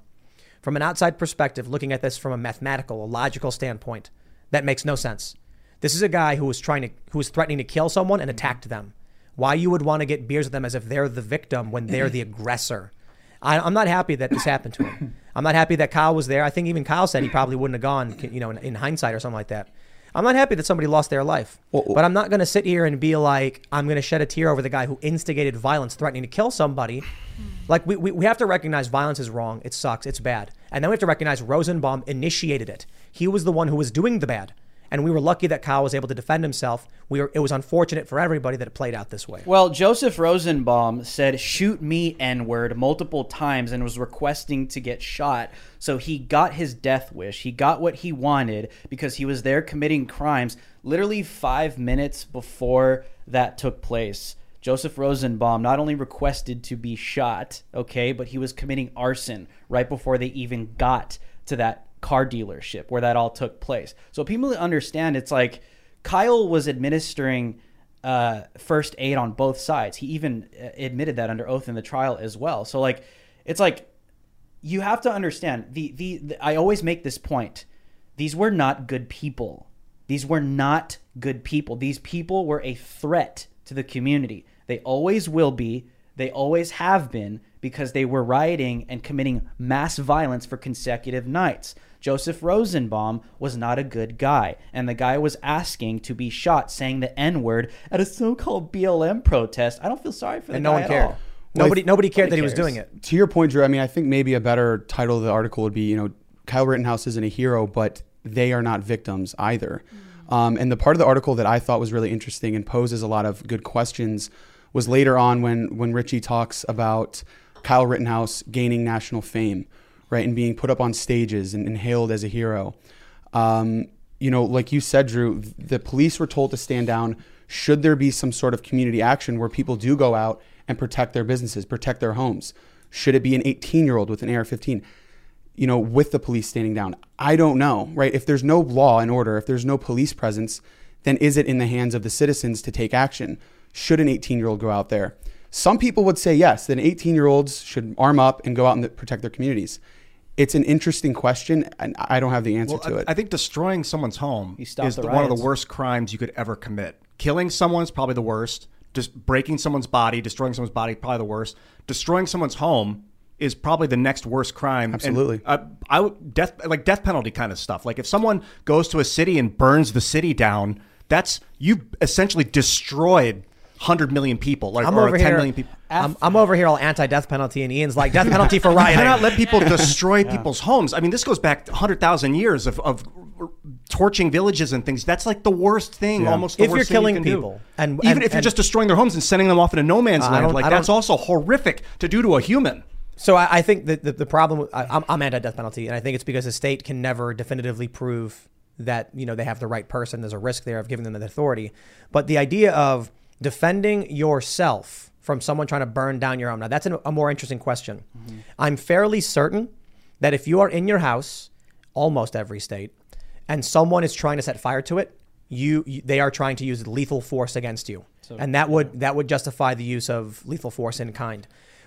From an outside perspective, looking at this from a mathematical, a logical standpoint, that makes no sense. This is a guy who was trying to, who was threatening to kill someone and attacked them. Why you would want to get beers with them as if they're the victim when they're the aggressor? I, I'm not happy that this happened to him. I'm not happy that Kyle was there. I think even Kyle said he probably wouldn't have gone, you know, in, in hindsight or something like that. I'm not happy that somebody lost their life, but I'm not going to sit here and be like, I'm going to shed a tear over the guy who instigated violence, threatening to kill somebody. Like, we, we, we have to recognize violence is wrong. It sucks. It's bad. And then we have to recognize Rosenbaum initiated it. He was the one who was doing the bad. And we were lucky that Kyle was able to defend himself. We were, it was unfortunate for everybody that it played out this way. Well, Joseph Rosenbaum said, shoot me, N word, multiple times and was requesting to get shot. So he got his death wish. He got what he wanted because he was there committing crimes literally five minutes before that took place. Joseph Rosenbaum not only requested to be shot, okay, but he was committing arson right before they even got to that car dealership where that all took place. So people understand it's like Kyle was administering uh, first aid on both sides. He even uh, admitted that under oath in the trial as well. So like, it's like you have to understand the, the the I always make this point. These were not good people. These were not good people. These people were a threat to the community. They always will be. They always have been because they were rioting and committing mass violence for consecutive nights. Joseph Rosenbaum was not a good guy, and the guy was asking to be shot saying the N word at a so called BLM protest. I don't feel sorry for the And guy no one at cared. all. Nobody, nobody cared that he was doing it. To your point, Drew, I mean, I think maybe a better title of the article would be, you know, Kyle Rittenhouse isn't a hero, but they are not victims either. Um, and the part of the article that I thought was really interesting and poses a lot of good questions was later on when when Richie talks about Kyle Rittenhouse gaining national fame, right, and being put up on stages and, and hailed as a hero. Um, you know, like you said, Drew, the police were told to stand down. Should there be some sort of community action where people do go out and protect their businesses, protect their homes? Should it be an 18 year old with an AR 15? you know, with the police standing down? I don't know, right? If there's no law and order, if there's no police presence, then is it in the hands of the citizens to take action? Should an 18 year old go out there? Some people would say yes, that 18 year olds should arm up and go out and protect their communities. It's an interesting question, and I don't have the answer Well, to I, it. I think destroying someone's home is the the, one of the worst crimes you could ever commit. Killing someone is probably the worst. Just breaking someone's body, destroying someone's body, probably the worst. Destroying someone's home is probably the next worst crime. And, Absolutely. uh, I would death like death penalty kind of stuff. Like if someone goes to a city and burns the city down, That's you essentially destroyed hundred million people, like I'm or over 10 here. million people. I'm, I'm over here all anti-death penalty, and Ian's like death penalty for You rioting. cannot let people destroy people's homes. I mean, this goes back hundred thousand years of, of torching villages and things. That's like the worst thing, Yeah. almost. If you're you killing do. people, and- even and- if you're just destroying their homes and sending them off into no man's I land, like that's also horrific to do to a human. So I, I think that the, the problem, I, I'm, I'm anti-death penalty, and I think it's because the state can never definitively prove that you know they have the right person. There's a risk there of giving them the authority. But the idea of defending yourself from someone trying to burn down your home, now that's an, a more interesting question. Mm-hmm. I'm fairly certain that if you are in your house, almost every state, and someone is trying to set fire to it, you, you they are trying to use lethal force against you, and that would that would justify the use of lethal force in kind.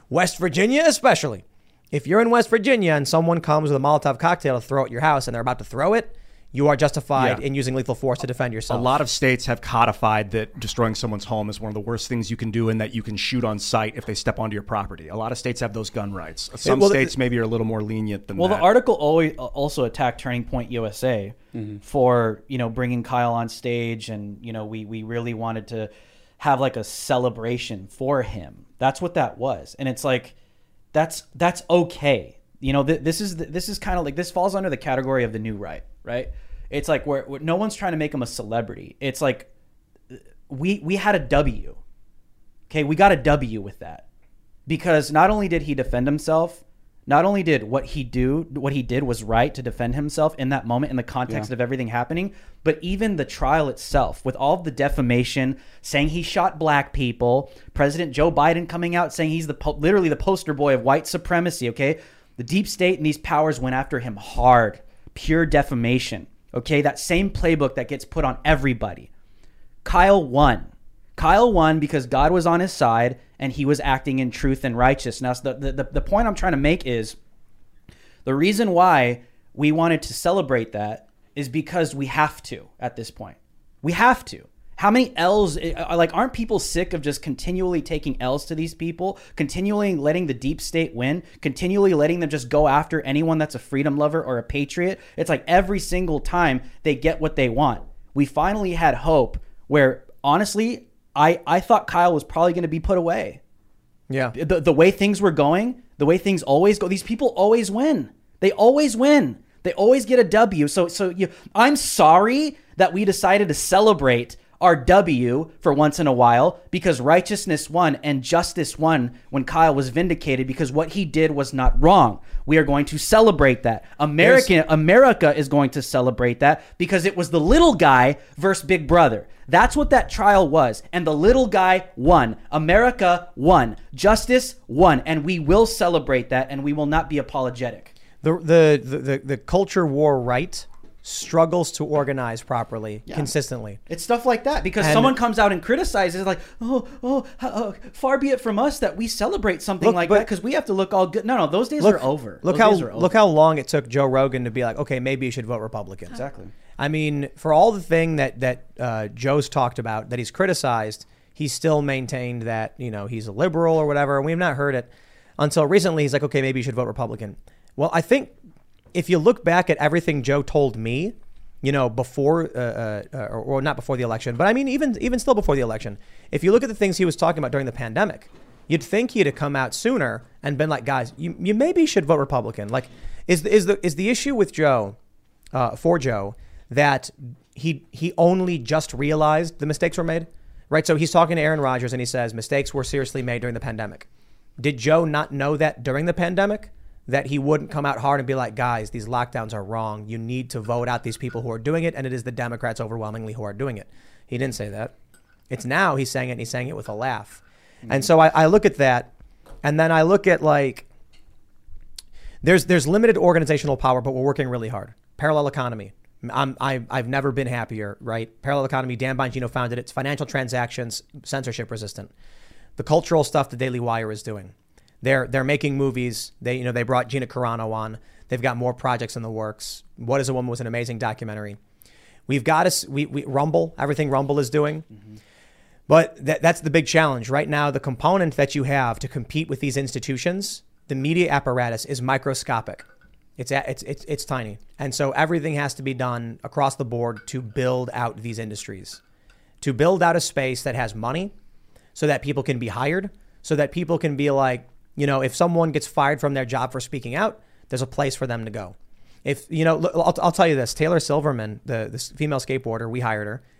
West Virginia, especially. If you're in West Virginia and someone comes with a Molotov cocktail to throw at your house and they're about to throw it, you are justified Yeah. in using lethal force to defend yourself. A lot of states have codified that destroying someone's home is one of the worst things you can do, and that you can shoot on sight if they step onto your property. A lot of states have those gun rights. Some well, the- states maybe are a little more lenient than Well, that. the article always also attacked Turning Point USA Mhm. for you know bringing Kyle on stage, and you know we we really wanted to have like a celebration for him. That's what that was, and it's like that's that's okay. You know, th- this is this is kind of like this falls under the category of the new right, right? It's like where, where no one's trying to make him a celebrity. It's like we we had a W. Okay, we got a W with that because not only did he defend himself, not only did what he do what he did was right to defend himself in that moment in the context Yeah. of everything happening, but even the trial itself with all the defamation, saying he shot black people, President Joe Biden coming out saying he's the po- literally the poster boy of white supremacy, okay? The deep state and these powers went after him hard, pure defamation. Okay, that same playbook that gets put on everybody. Kyle won. Kyle won because God was on his side and he was acting in truth and righteousness. The, the, the, point I'm trying to make is the reason why we wanted to celebrate that is because we have to at this point. We have to. How many L's, uh, like, aren't people sick of just continually taking L's to these people, continually letting the deep state win, continually letting them just go after anyone that's a freedom lover or a patriot? It's like every single time they get what they want. We finally had hope where, honestly, I, I thought Kyle was probably going to be put away. Yeah. The, the way things were going, the way things always go, these people always win. They always win. They always get a W. So so you I'm sorry that we decided to celebrate our W for once in a while because righteousness won and justice won when Kyle was vindicated because what he did was not wrong. We are going to celebrate that. American America is going to celebrate that because it was the little guy versus Big Brother. That's what that trial was. And the little guy won. America won. Justice won. And we will celebrate that and we will not be apologetic. The, the, the, the, the culture war right struggles to organize properly, consistently. It's stuff like that because And- someone comes out and criticizes, like, oh, oh, uh, far be it from us that we celebrate something Look, like but- that because we have to look all good. No, no, those days look, are over. Look Those how over. look how long it took Joe Rogan to be like, okay, maybe you should vote Republican. Exactly. I mean, for all the thing that that uh, Joe's talked about, that he's criticized, he's still maintained that you know he's a liberal or whatever. And we've not heard it until recently. He's like, okay, maybe you should vote Republican. Well, I think if you look back at everything Joe told me, you know, before uh, uh, or, or not before the election, but I mean, even even still before the election, if you look at the things he was talking about during the pandemic, you'd think he'd have come out sooner and been like, guys, you, you maybe should vote Republican. Like, is the, is the is the issue with Joe, uh, for Joe, that he he only just realized the mistakes were made, right? So he's talking to Aaron Rodgers and he says mistakes were seriously made during the pandemic. Did Joe not know that during the pandemic? That he wouldn't come out hard and be like, guys, these lockdowns are wrong. You need to vote out these people who are doing it, and it is the Democrats overwhelmingly who are doing it. He didn't say that. It's now he's saying it and he's saying it with a laugh. And so I, I look at that, and then I look at like there's there's limited organizational power, but we're working really hard. Parallel economy. I'm, I, I've never been happier, right? Parallel economy, Dan Bongino founded it. It's financial transactions, censorship resistant. The cultural stuff the Daily Wire is doing. They're they're making movies. They you know they brought Gina Carano on. They've got more projects in the works. What is a Woman was an amazing documentary. We've got us we, we Rumble, everything Rumble is doing. Mm-hmm. But that, that's the big challenge right now. The component that you have to compete with these institutions, the media apparatus, is microscopic. It's it's it's it's tiny, and so everything has to be done across the board to build out these industries. to build out a space that has money so that people can be hired, so that people can be like, you know, if someone gets fired from their job for speaking out, there's a place for them to go. If, you know, I'll, I'll tell you this Taylor Silverman, the, the female skateboarder, we hired her.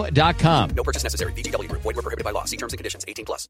chumbacasino.com. No purchase necessary. VGW Group. Void were prohibited by law. See terms and conditions. 18 plus.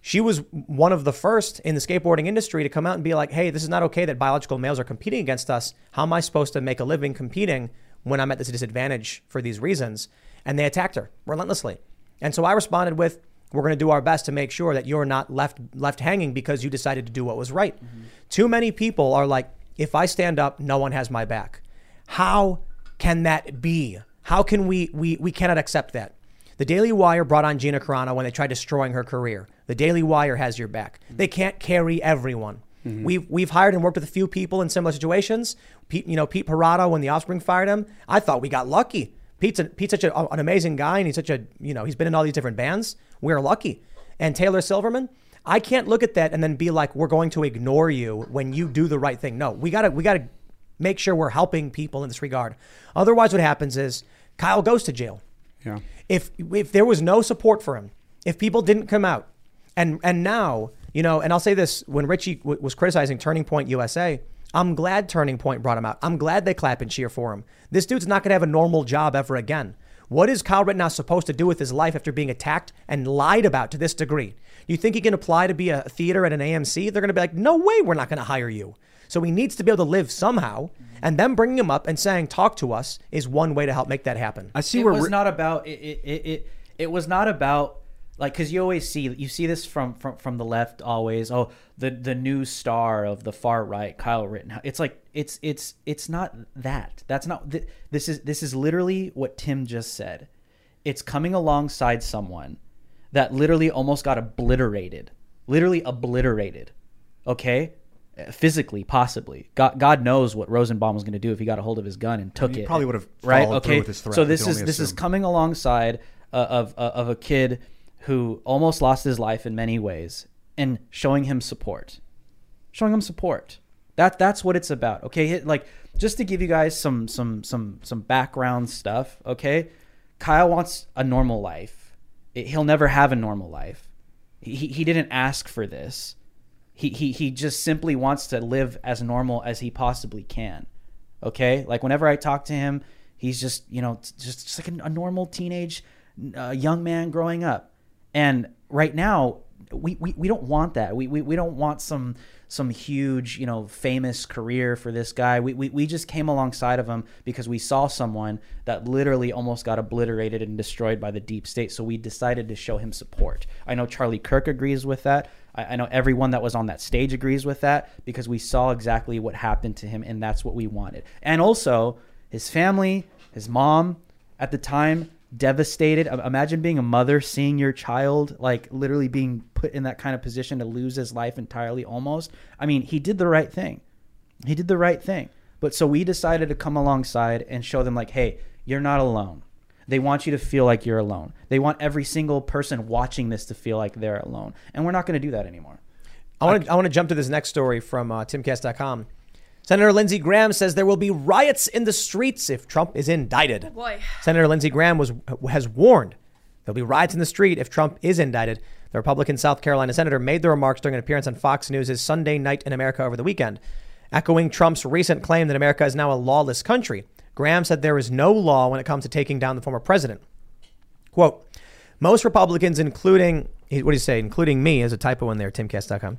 She was one of the first in the skateboarding industry to come out and be like, hey, this is not okay that biological males are competing against us. How am I supposed to make a living competing when I'm at this disadvantage for these reasons? And they attacked her relentlessly. And so I responded with, we're going to do our best to make sure that you're not left left hanging because you decided to do what was right. Mm-hmm. Too many people are like, if I stand up, no one has my back. How can that be? How can we we we cannot accept that? The Daily Wire brought on Gina Carano when they tried destroying her career. The Daily Wire has your back. They can't carry everyone. Mm-hmm. We've we've hired and worked with a few people in similar situations. Pete, you know, Pete Parada when the Offspring fired him, I thought we got lucky. Pete's, a, Pete's such a, an amazing guy, and he's such a you know he's been in all these different bands. We're lucky. And Taylor Silverman, I can't look at that and then be like, we're going to ignore you when you do the right thing. No, we gotta we gotta make sure we're helping people in this regard. Otherwise, what happens is Kyle goes to jail. Yeah. If if there was no support for him, if people didn't come out, and and now you know, and I'll say this: when Richie w- was criticizing Turning Point USA, I'm glad Turning Point brought him out. I'm glad they clap and cheer for him. This dude's not going to have a normal job ever again. What is Kyle Rittenhouse supposed to do with his life after being attacked and lied about to this degree? You think he can apply to be a theater at an AMC? They're going to be like, no way, we're not going to hire you. So he needs to be able to live somehow. And them bringing him up and saying, talk to us is one way to help make that happen. I see it where was Ri- not about it. It, it, it, it was not about like because you always see you see this from from from the left always. Oh, the the new star of the far right, Kyle Rittenhouse. It's like it's it's it's not that. That's not th- this is this is literally what Tim just said. It's coming alongside someone that literally almost got obliterated, literally obliterated. Okay. Physically, possibly. God, God knows what Rosenbaum was going to do if he got a hold of his gun and took he it. probably would have right. Okay. with his threat, so this is this is coming alongside uh, of uh, of a kid who almost lost his life in many ways and showing him support. Showing him support. That that's what it's about. Okay like just to give you guys some some some some background stuff okay? Kyle wants a normal life. It- he'll never have a normal life. He he didn't ask for this he, he he just simply wants to live as normal as he possibly can okay? Like whenever i talk to him he's just you know just, just like a, a normal teenage uh, young man growing up. And right now we, we, we don't want that. We, we, we don't want some some huge you know famous career for this guy. We, we, we just came alongside of him because we saw someone that literally almost got obliterated and destroyed by the deep state. So we decided to show him support. I know charlie kirk agrees with that. I, I know everyone that was on that stage agrees with that because we saw exactly what happened to him and that's what we wanted. And also his family his mom at the time devastated. Imagine being a mother seeing your child like literally being put in that kind of position to lose his life entirely almost. I mean he did the right thing. He did the right thing. But so we decided to come alongside and show them like hey you're not alone. They want you to feel like you're alone. They want every single person watching this to feel like they're alone. And we're not going to do that anymore. I want to I want to jump to this next story from uh, timcast.com. Senator Lindsey Graham says there will be riots in the streets if Trump is indicted. Oh, boy. Senator Lindsey Graham was has warned there'll be riots in the street if Trump is indicted. The Republican South Carolina senator made the remarks during an appearance on Fox News' Sunday Night in America over the weekend, echoing Trump's recent claim that America is now a lawless country. Graham said there is no law when it comes to taking down the former president. Quote, most Republicans, including, what do you say, including me, as a typo in there, timcast.com,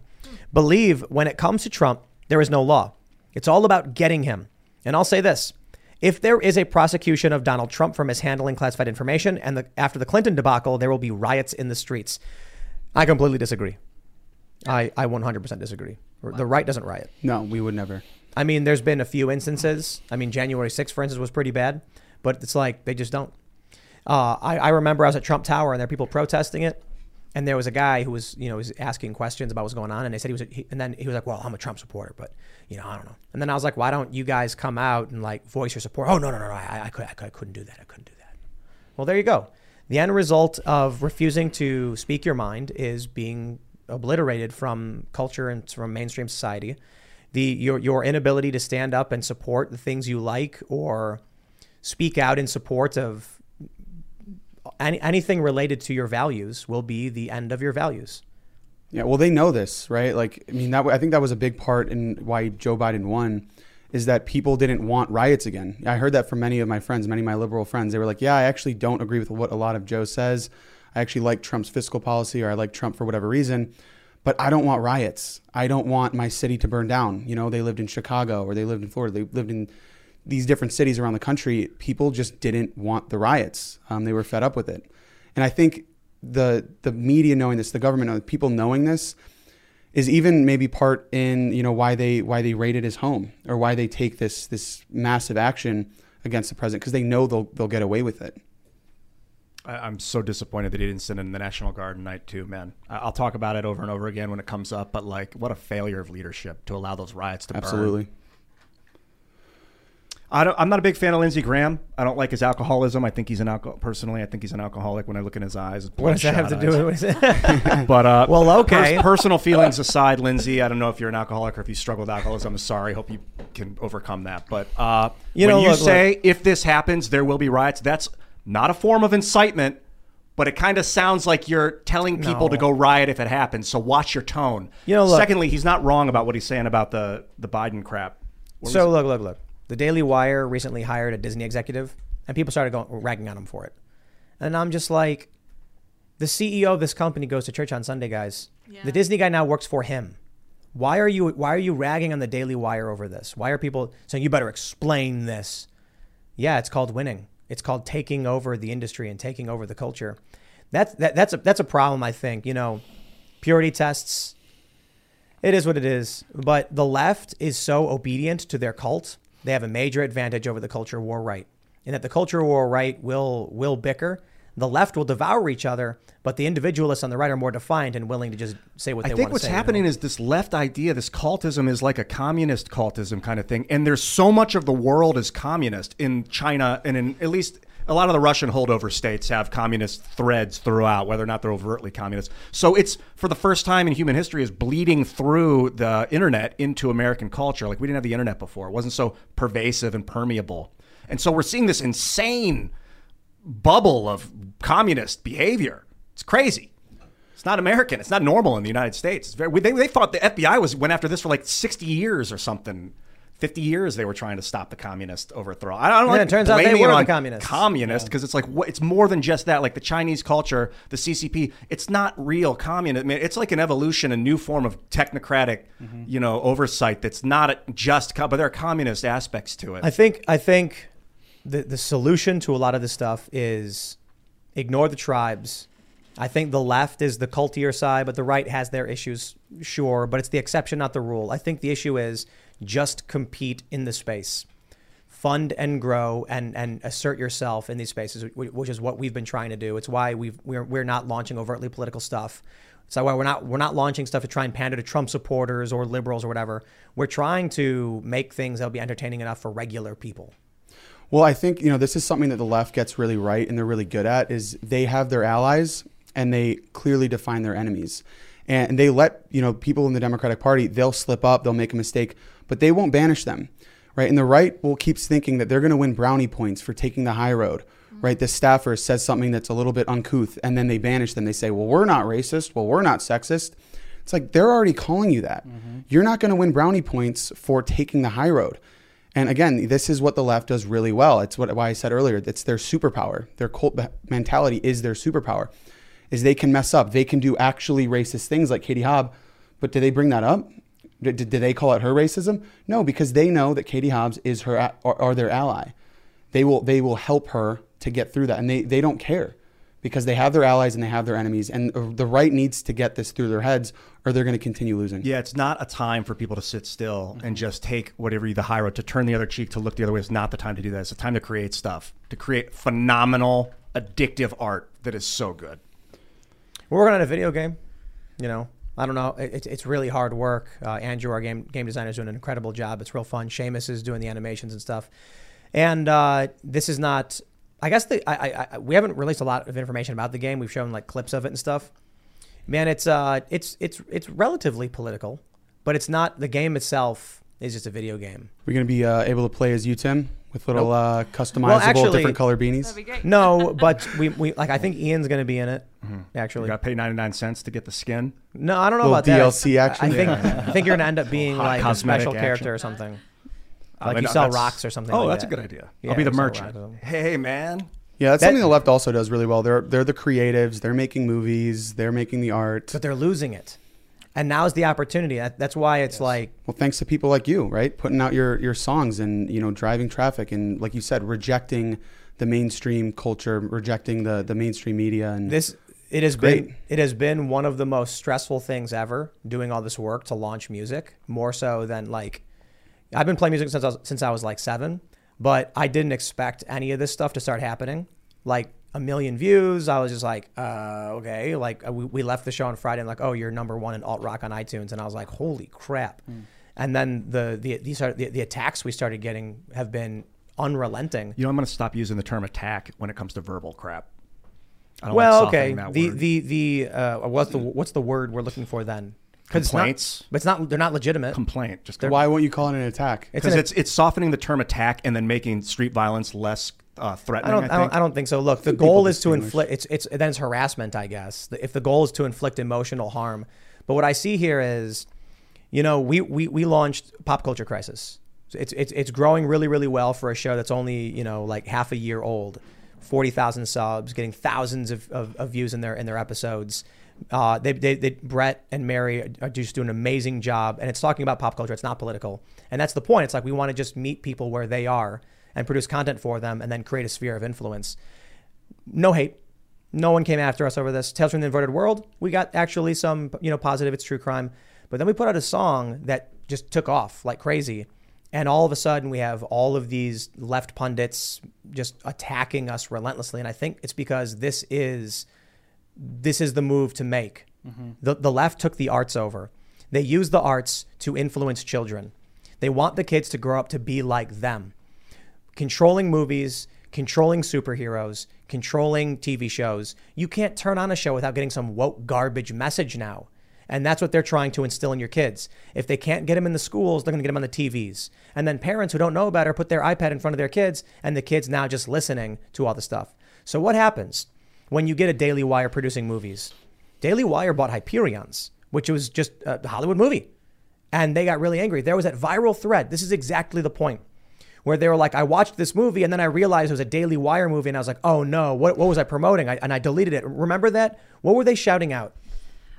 believe when it comes to Trump, there is no law. It's all about getting him. And I'll say this if there is a prosecution of Donald Trump for mishandling classified information, and the, after the Clinton debacle, there will be riots in the streets. I completely disagree. I, I 100% disagree. The right doesn't riot. No, we would never. I mean, there's been a few instances. I mean, January 6th, for instance, was pretty bad, but it's like they just don't. Uh, I, I remember I was at Trump Tower and there were people protesting it. And there was a guy who was, you know, was asking questions about what's going on, and they said he was, he, and then he was like, "Well, I'm a Trump supporter, but you know, I don't know." And then I was like, "Why don't you guys come out and like voice your support?" Oh no, no, no, no, I, I, could, I, could, I couldn't do that. I couldn't do that. Well, there you go. The end result of refusing to speak your mind is being obliterated from culture and from mainstream society. The your your inability to stand up and support the things you like or speak out in support of any, anything related to your values will be the end of your values. Yeah, well, they know this, right? Like, I mean, that I think that was a big part in why Joe Biden won, is that people didn't want riots again. I heard that from many of my friends, many of my liberal friends. They were like, "Yeah, I actually don't agree with what a lot of Joe says. I actually like Trump's fiscal policy, or I like Trump for whatever reason." But I don't want riots. I don't want my city to burn down. You know, they lived in Chicago or they lived in Florida. They lived in these different cities around the country. People just didn't want the riots. Um, they were fed up with it. And I think the the media knowing this, the government, knowing, people knowing this, is even maybe part in you know why they why they raided his home or why they take this this massive action against the president because they know they'll they'll get away with it. I'm so disappointed that he didn't send in the National Guard night too, man. I'll talk about it over and over again when it comes up, but like, what a failure of leadership to allow those riots to burn. Absolutely. I don't, I'm not a big fan of Lindsey Graham. I don't like his alcoholism. I think he's an alcohol. Personally, I think he's an alcoholic. When I look in his eyes, What does that have to bloodshot do with it? but uh, Well, okay. pers- personal feelings aside, Lindsey, I don't know if you're an alcoholic or if you struggle with alcoholism. I'm sorry. Hope you can overcome that. But uh, You when know, you look, say if this happens, there will be riots. That's not a form of incitement. But it kind of sounds like you're telling people No. to go riot if it happens. So watch your tone. You know, look- Secondly, he's not wrong about what he's saying about the the Biden crap. What So look, look, look. The Daily Wire recently hired a Disney executive, and people started going ragging on him for it. And I'm just like, the CEO of this company goes to church on Sunday, guys. The Disney guy now works for him. Why are you Why are you ragging on the Daily Wire over this? Why are people saying you better explain this? Yeah, it's called winning. It's called taking over the industry and taking over the culture. That's that, that's a that's a problem. I think you know, purity tests. It is what it is. But the left is so obedient to their cult. They have a major advantage over the culture war right. In that the culture war right will will bicker. The left will devour each other, but the individualists on the right are more defiant and willing to just say what they think want what's to say. you know? happening is this left idea, this cultism is like a communist cultism kind of thing. And there's so much of the world is communist in China and in at least a lot of the Russian holdover states have communist threads throughout, whether or not they're overtly communist. So it's for the first time in human history is bleeding through the internet into American culture. Like we didn't have the internet before. It wasn't so pervasive and permeable. And so we're seeing this insane bubble of communist behavior. It's crazy. It's not American. It's not normal in the United States. Very, they, they thought the FBI was went after this for like 60 years or something. 50 years they were trying to stop the communist overthrow. I don't And like it turns out they were the communists. Communist because it's like what, it's more than just that. Like the Chinese culture, the CCP, it's not real communist. I mean, it's like an evolution, a new form of technocratic, mm-hmm. you know, oversight that's not just, but there are communist aspects to it. I think I think the the solution to a lot of this stuff is ignore the tribes. I think the left is the cultier side, but the right has their issues, sure, but it's the exception, not the rule. I think the issue is just compete in the space. Fund and grow and, and assert yourself in these spaces, which is what we've been trying to do. It's why we've, we're, we're not launching overtly political stuff. It's why we're not we're not launching stuff to try and pander to Trump supporters or liberals or whatever. We're trying to make things that'll be entertaining enough for regular people. Well, I think you know this is something that the left gets really right and they're really good at is they have their allies and they clearly define their enemies. And they let, you know, people in the Democratic Party, they'll slip up, they'll make a mistake, but they won't banish them. Right? And the right will keeps thinking that they're going to win brownie points for taking the high road. Mm-hmm. Right? The staffer says something that's a little bit uncouth and then they banish them. They say, "Well, we're not racist. Well, we're not sexist." It's like they're already calling you that. Mm-hmm. You're not going to win brownie points for taking the high road. And again, this is what the left does really well. It's what why I said earlier. It's their superpower. Their cult mentality is their superpower. Is they can mess up. They can do actually racist things like Katie Hobb. But do they bring that up? Did, did they call it her racism? No, because they know that Katie Hobbs is her a- or, or their ally. They will they will help her to get through that, and they they don't care because they have their allies and they have their enemies, and the right needs to get this through their heads, or they're going to continue losing. Yeah, it's not a time for people to sit still and mm-hmm. just take whatever the high road to turn the other cheek to look the other way. It's not the time to do that. It's a time to create stuff, to create phenomenal addictive art that is so good. We're working on a video game. You know, I don't know. It's- it's really hard work. Uh, Andrew, our game game designer, is doing an incredible job. It's real fun. Seamus is doing the animations and stuff. And uh, this is not. I guess the, I, I, I we haven't released a lot of information about the game. We've shown like clips of it and stuff. Man, it's uh, it's it's it's relatively political, but it's not. The game itself is just a video game. We're gonna be uh, able to play as you, Tim, with little Nope. uh, customizable different color beanies. No, but we, we like I think Ian's going to be in it. Actually, You got to pay 99 cents to get the skin. No, I don't know Little about that. DLC I- action. I think Yeah. I think you're gonna end up being Hot like a cosmetic special character or something. I Like you sell rocks or something. Oh, like that's that. a good idea. Yeah, I'll be the merchant. Hey, man. Yeah, that's That- something the left also does really well. They're they're the creatives. They're making movies. They're making the art. But they're losing it, and now's the opportunity. That, that's why it's like Well, thanks to people like you, right? Putting out your your songs and you know driving traffic and like you said, rejecting the mainstream culture, rejecting the the mainstream media and this. It has great. been it has been one of the most stressful things ever doing all this work to launch music. More so than like I've been playing music since I was, since I was like seven, but I didn't expect any of this stuff to start happening. Like a million views, I was just like, uh, okay. Like uh, we, we left the show on Friday and like, oh, you're number one in alt rock on iTunes, and I was like, holy crap. And then the the these are the, the attacks we started getting have been unrelenting. You know, I'm going to stop using the term attack when it comes to verbal crap. I don't well, like okay. The, the the uh, what's the what's the word we're looking for then? 'Cause it's not- Complaints? but it's not. They're not legitimate. complaint. Just why won't you call it an attack? Because an- it's it's softening the term attack and then making street violence less uh, I don't, I, I, think. don't. I don't think so. Look, the goal is to inflict. It's it's then it's harassment, I guess. If the goal is to inflict emotional harm, but what I see here is, you know, we we, we launched Pop Culture Crisis. So It's it's it's growing really really well for a show that's only you know like half a year old, forty thousand subs, getting thousands of, of, of views in their in their episodes. Uh, they, they, they Brett and Mary are just doing an amazing job, and it's talking about pop culture. It's not political, and that's the point. It's like we want to just meet people where they are and produce content for them, and then create a sphere of influence no hate. No one came after us over this. Tales from the Inverted World, we got actually some, you know, positive. It's true crime. But then we put out a song that just took off like crazy. And all of a sudden, we have all of these left pundits just attacking us relentlessly. And I think it's because this is this is the move to make. Mm-hmm. The, the left took the arts over. They use the arts to influence children. They want the kids to grow up to be like them controlling movies, controlling superheroes, controlling TV shows. You can't turn on a show without getting some woke garbage message now. And that's what they're trying to instill in your kids. If they can't get them in the schools, they're going to get them on the TVs. And then parents who don't know better put their iPad in front of their kids, and the kids now just listening to all the stuff. So what happens when you get a Daily Wire producing movies? Daily Wire bought Hyperions, which was just a Hollywood movie. And they got really angry. There was that viral thread. This is exactly the point where they were like, I watched this movie and then I realized it was a Daily Wire movie. And I was like, oh no, what, what was I promoting? I, and I deleted it. Remember that? What were they shouting out?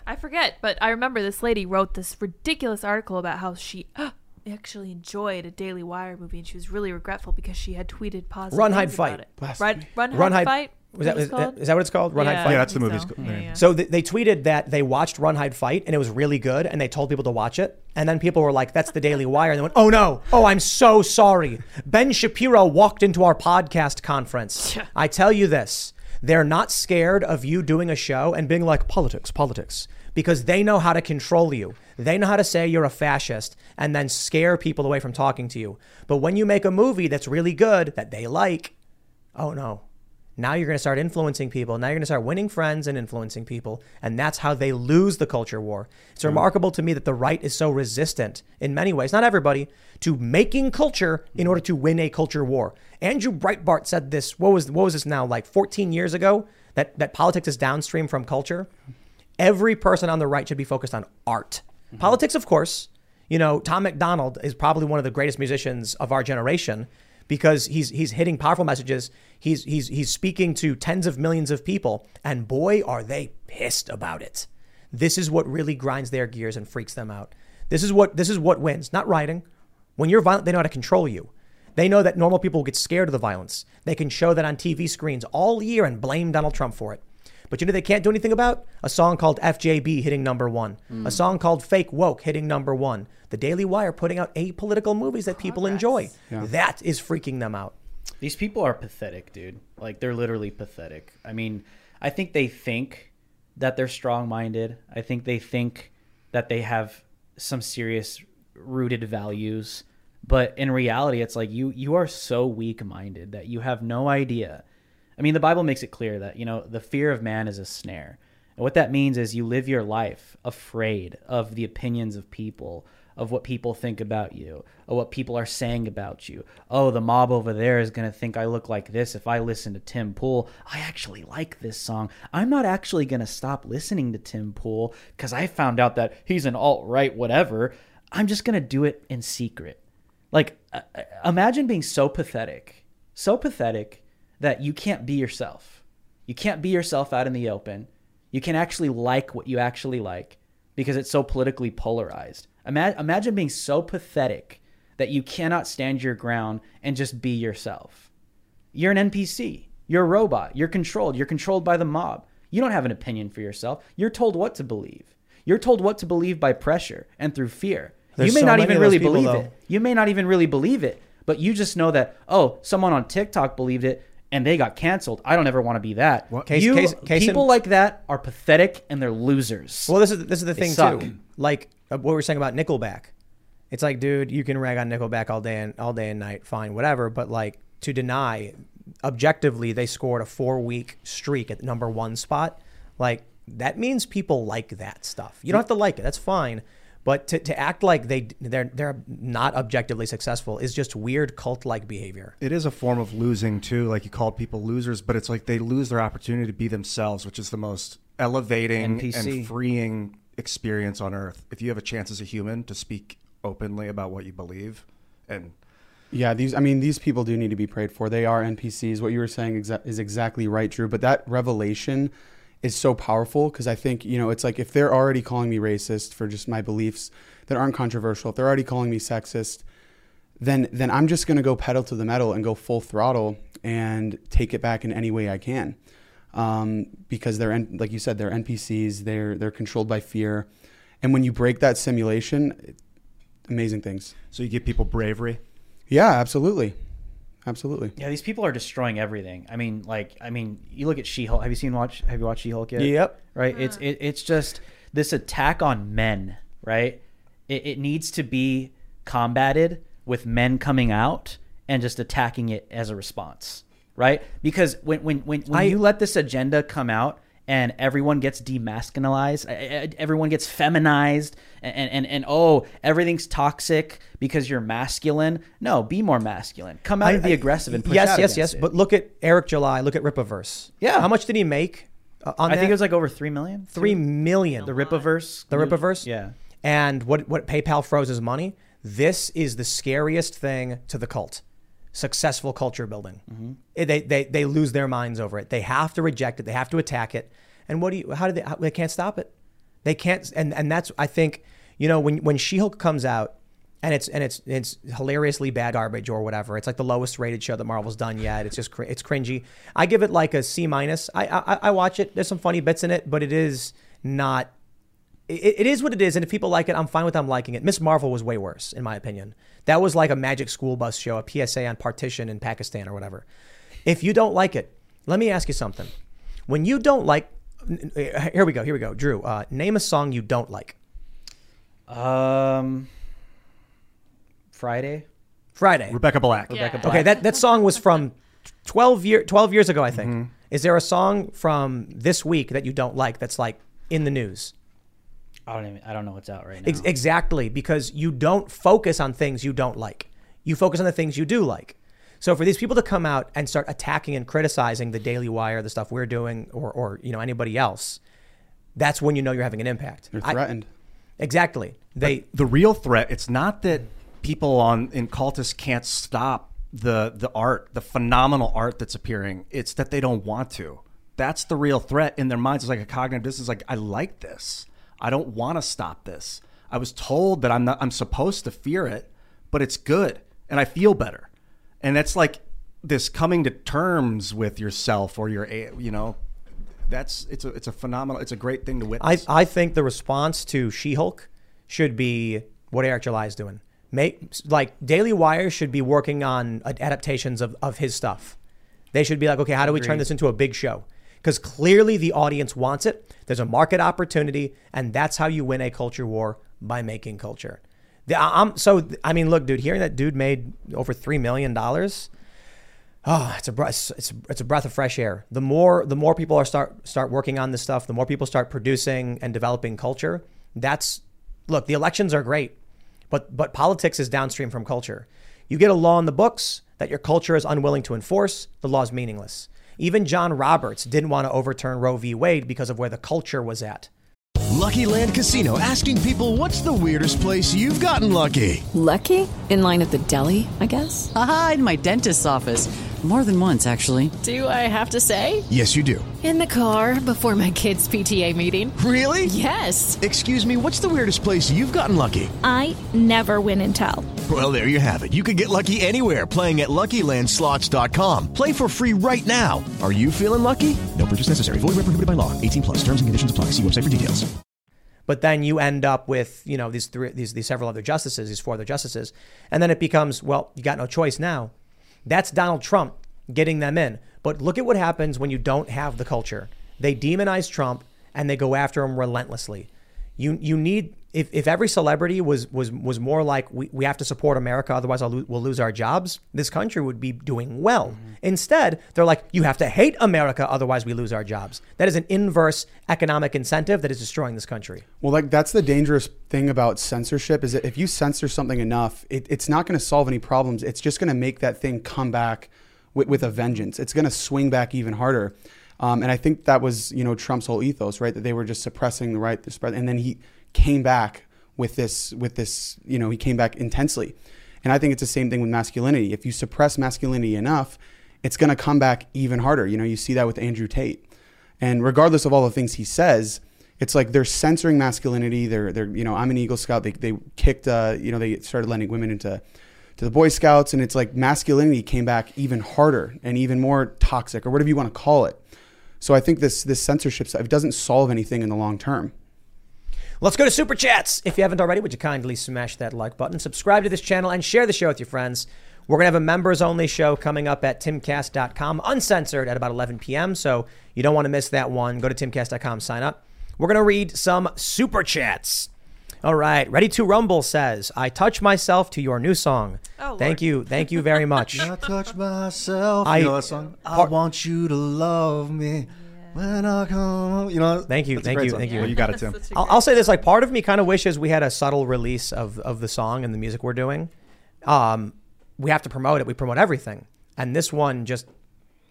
I forget, but I remember this lady wrote this ridiculous article about how she actually enjoyed a Daily Wire movie and she was really regretful because she had tweeted positive Run, hide, things about fight. it. Blasphemy. Run, run, Run, hide, Hide- fight. Was that, what is, it's uh, called? is that what it's called? Run, Yeah, Hide, Fight? Yeah, that's the think movie's so. co- Yeah, yeah. yeah. So th- they tweeted that they watched Run, Hide, Fight and it was really good, and they told people to watch it. And then people were like, "That's the Daily Wire," and they went, "Oh no! Oh, I'm so sorry." Ben Shapiro walked into our podcast conference. I tell you this: they're not scared of you doing a show and being like politics, politics, because they know how to control you. They know how to say you're a fascist and then scare people away from talking to you. But when you make a movie that's really good that they like, oh no. Now you're going to start influencing people. Now you're going to start winning friends and influencing people. And that's how they lose the culture war. It's mm. remarkable to me that the right is so resistant in many ways, not everybody, to making culture in order to win a culture war. Andrew Breitbart said this, what was, what was this now, like 14 years ago, that, that politics is downstream from culture. Every person on the right should be focused on art. Mm-hmm. Politics, of course. You know, Tom MacDonald is probably one of the greatest musicians of our generation because he's he's hitting powerful messages. He's he's he's speaking to tens of millions of people, and boy, are they pissed about it. This is what really grinds their gears and freaks them out. This is what this is what wins, not writing. When you're violent, they know how to control you. They know that normal people get scared of the violence. They can show that on TV screens all year and blame Donald Trump for it. But you know they can't do anything about? A song called FJB hitting number one. A hmm. song called Fake Woke hitting number one. The Daily Wire putting out apolitical movies that people enjoy. Yeah. That is freaking them out. These people are pathetic, dude. Like they're literally pathetic. I mean, I think they think that they're strong-minded. I think they think that they have some serious rooted values, but in reality it's like you you are so weak-minded that you have no idea. I mean, the Bible makes it clear that, you know, the fear of man is a snare. And what that means is you live your life afraid of the opinions of people, of what people think about you, of what people are saying about you. Oh, the mob over there is going to think I look like this if I listen to Tim Pool. I actually like this song. I'm not actually going to stop listening to Tim Pool because I found out that he's an alt right, whatever. I'm just going to do it in secret. Like, uh, uh, imagine being so pathetic, so pathetic that you can't be yourself. You can't be yourself out in the open. You can actually like what you actually like because it's so politically polarized. Ima- imagine being so pathetic that you cannot stand your ground and just be yourself. You're an NPC. You're a robot. You're controlled. You're controlled by the mob. You don't have an opinion for yourself. You're told what to believe. You're told what to believe by pressure and through fear. There's you may so not even really people, believe though. it. You may not even really believe it, but you just know that, oh, someone on TikTok believed it and they got canceled. I don't ever want to be that. Case- You- case- case in- people like that are pathetic and they're losers. Well, this is this is the They thing suck. too. Like uh, what we were saying about Nickelback. It's like, dude, you can rag on Nickelback all day and all day and night, fine, whatever. But like to deny, objectively, they scored a four week streak at number one spot. Like that means people like that stuff. You don't have to like it. That's fine. But to, to act like they they're they're not objectively successful is just weird cult like behavior. It is a form of losing too. Like you called people losers, but it's like they lose their opportunity to be themselves, which is the most elevating NPC. and freeing experience on earth. If you have a chance as a human to speak openly about what you believe, and Yeah, these. I mean, these people do need to be prayed for. They are NPCs. What you were saying exa- is exactly right, Drew. But that revelation is so powerful because I think you know it's like if they're already calling me racist for just my beliefs that aren't controversial, if they're already calling me sexist, then then I'm just gonna go pedal to the metal and go full throttle and take it back in any way I can, um, because they're like you said, they're NPCs. They're they're controlled by fear, and when you break that simulation, amazing things. so you give people bravery. Yeah, absolutely. Absolutely. Yeah, these people are destroying everything. I mean, like, I mean, you look at She-Hulk. Have you seen watch? Have you watched She-Hulk yet? Yep. Right. It's uh-huh. it, it's just this attack on men. Right. It, it needs to be combated with men coming out and just attacking it as a response. Right. Because when when when, when I- you let this agenda come out and everyone gets demasculinized, everyone gets feminized, and, and, and, and oh, everything's toxic because you're masculine. No, be more masculine. Come out I- and be I- aggressive and push yes, out yes, yes. it. But look at Eric July. Look at Rippaverse. Yeah. How much did he make uh, on I that? think it was like over three million. three million. The Rippaverse. The Rippaverse. Yeah. And what what PayPal froze his money. This is the scariest thing to the cult. Successful culture building. Mm-hmm. It- They, they they lose their minds over it. They have to reject it. They have to attack it. And what do you? How do they? How, they can't stop it. They can't. And and that's I think you know when when She Hulk comes out. And it's and it's it's hilariously bad garbage or whatever. It's like the lowest rated show that Marvel's done yet. It's just cr- it's cringy. I give it like a C minus. I, I I watch it. There's some funny bits in it, but it is not it, it is what it is, and if people like it, I'm fine with them liking it. Miss Marvel was way worse, in my opinion. That was like a magic school bus show, a PSA on partition in Pakistan or whatever. If you don't like it, let me ask you something. When you don't like, here we go, here we go, Drew. Uh, name a song you don't like. Um. Friday. Friday. Rebecca Black. Rebecca Black. Okay, that, that song was from 12 year 12 years ago, I think. Mm-hmm. Is there a song from this week that you don't like that's like in the news? I don't even. I don't know what's out right now. Ex- exactly, because you don't focus on things you don't like. You focus on the things you do like. So for these people to come out and start attacking and criticizing the Daily Wire, the stuff we're doing, or, or you know anybody else, that's when you know you're having an impact. They're I- threatened. exactly. They the real threat it's not that people on in cultists can't stop the the art the phenomenal art that's appearing it's that they don't want to that's the real threat in their minds it's like a cognitive dissonance like i like this i don't want to stop this i was told that i'm not i'm supposed to fear it but it's good and i feel better and that's like this coming to terms with yourself or your you know that's it's a it's a phenomenal it's a great thing to witness I I think the response to She Hulk should be what Eric July is doing. Make like Daily Wire should be working on adaptations of, of his stuff. They should be like, okay, how do we turn this into a big show? Because clearly the audience wants it. There's a market opportunity, and that's how you win a culture war by making culture. The, I'm so I mean, look, dude, hearing that dude made over three million dollars. Oh, it's a breath. It's, it's a breath of fresh air. The more the more people are start start working on this stuff, the more people start producing and developing culture. That's look. The elections are great, but but politics is downstream from culture. You get a law in the books that your culture is unwilling to enforce. The law is meaningless. Even John Roberts didn't want to overturn Roe v. Wade because of where the culture was at. Lucky Land Casino asking people what's the weirdest place you've gotten lucky? Lucky? In line at the deli, I guess? Aha, in my dentist's office. More than once, actually. Do I have to say? Yes, you do. In the car before my kids' PTA meeting. Really? Yes. Excuse me, what's the weirdest place you've gotten lucky? I never win and tell. Well, there you have it. You can get lucky anywhere playing at LuckyLandSlots.com. Play for free right now. Are you feeling lucky? No purchase necessary. Void where prohibited by law. 18 plus. Terms and conditions apply. See website for details. But then you end up with you know these three these these several other justices, these four other justices, and then it becomes well you got no choice now. That's Donald Trump getting them in. But look at what happens when you don't have the culture. They demonize Trump and they go after him relentlessly. You you need if, if every celebrity was was was more like we, we have to support America otherwise I'll lo- we'll lose our jobs, this country would be doing well. Instead, they're like you have to hate America otherwise we lose our jobs. That is an inverse economic incentive that is destroying this country. Well, like that's the dangerous thing about censorship is that if you censor something enough, it, it's not going to solve any problems. It's just going to make that thing come back with, with a vengeance. It's going to swing back even harder. Um, and I think that was you know Trump's whole ethos, right? That they were just suppressing the right to spread, and then he came back with this with this you know he came back intensely. And I think it's the same thing with masculinity. If you suppress masculinity enough, it's going to come back even harder. You know, you see that with Andrew Tate. And regardless of all the things he says, it's like they're censoring masculinity. They're, they're you know, I'm an Eagle Scout. They, they kicked, uh, you know, they started letting women into to the Boy Scouts. And it's like masculinity came back even harder and even more toxic or whatever you want to call it. So I think this, this censorship stuff doesn't solve anything in the long term. Let's go to Super Chats. If you haven't already, would you kindly smash that like button, subscribe to this channel, and share the show with your friends. We're going to have a members only show coming up at timcast.com, uncensored at about 11 p.m. So you don't want to miss that one. Go to timcast.com, sign up. We're going to read some Super Chats. All right. Ready to Rumble says, I touch myself to your new song. Oh, Thank you. Thank you very much. I touch myself. I- you know that song? I want you to love me when I come. home. You know. Thank you, thank you, song. thank you. Well, you got it, Tim. I'll, I'll say this: like, part of me kind of wishes we had a subtle release of of the song and the music we're doing. Um, we have to promote it. We promote everything, and this one just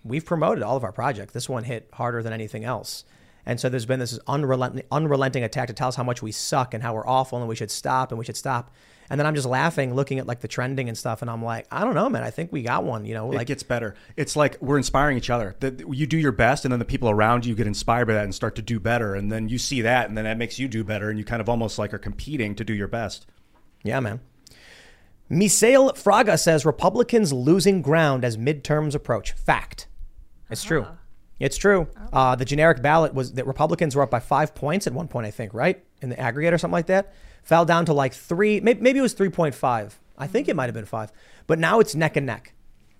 we've promoted all of our projects. This one hit harder than anything else, and so there's been this unrelenting, unrelenting attack to tell us how much we suck and how we're awful and we should stop and we should stop. And then I'm just laughing, looking at like the trending and stuff, and I'm like, I don't know, man. I think we got one. You know, It like gets better. It's like we're inspiring each other. That you do your best, and then the people around you get inspired by that and start to do better. And then you see that, and then that makes you do better, and you kind of almost like are competing to do your best. Yeah, man. Misael Fraga says Republicans losing ground as midterms approach. Fact. It's true. It's true. Uh, the generic ballot was that Republicans were up by five points at one point, I think, right? In the aggregate or something like that. Fell down to like three, maybe, maybe it was 3.5. I think it mm. might have been five. But now it's neck and neck.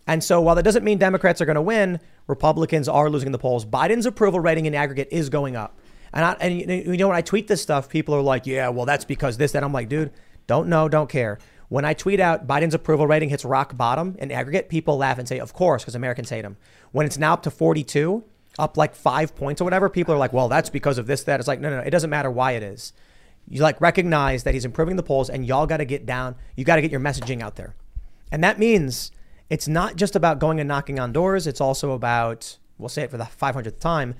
And so while that doesn't mean Democrats are going to win, Republicans are losing the polls. Biden's approval rating in aggregate is going up. And, I, and you you know, when I tweet this stuff, people are like, yeah, well, that's because this, that. I'm like, dude, don't know, don't care. When I tweet out Biden's approval rating hits rock bottom in aggregate, people laugh and say, of course, because Americans hate him. When it's now up to 42, up like five points or whatever, people are like, well, that's because of this, that. It's like, no, no, no, it doesn't matter why it is. You like recognize that he's improving the polls and y'all got to get down. You got to get your messaging out there. And that means it's not just about going and knocking on doors. It's also about, we'll say it for the 500th time,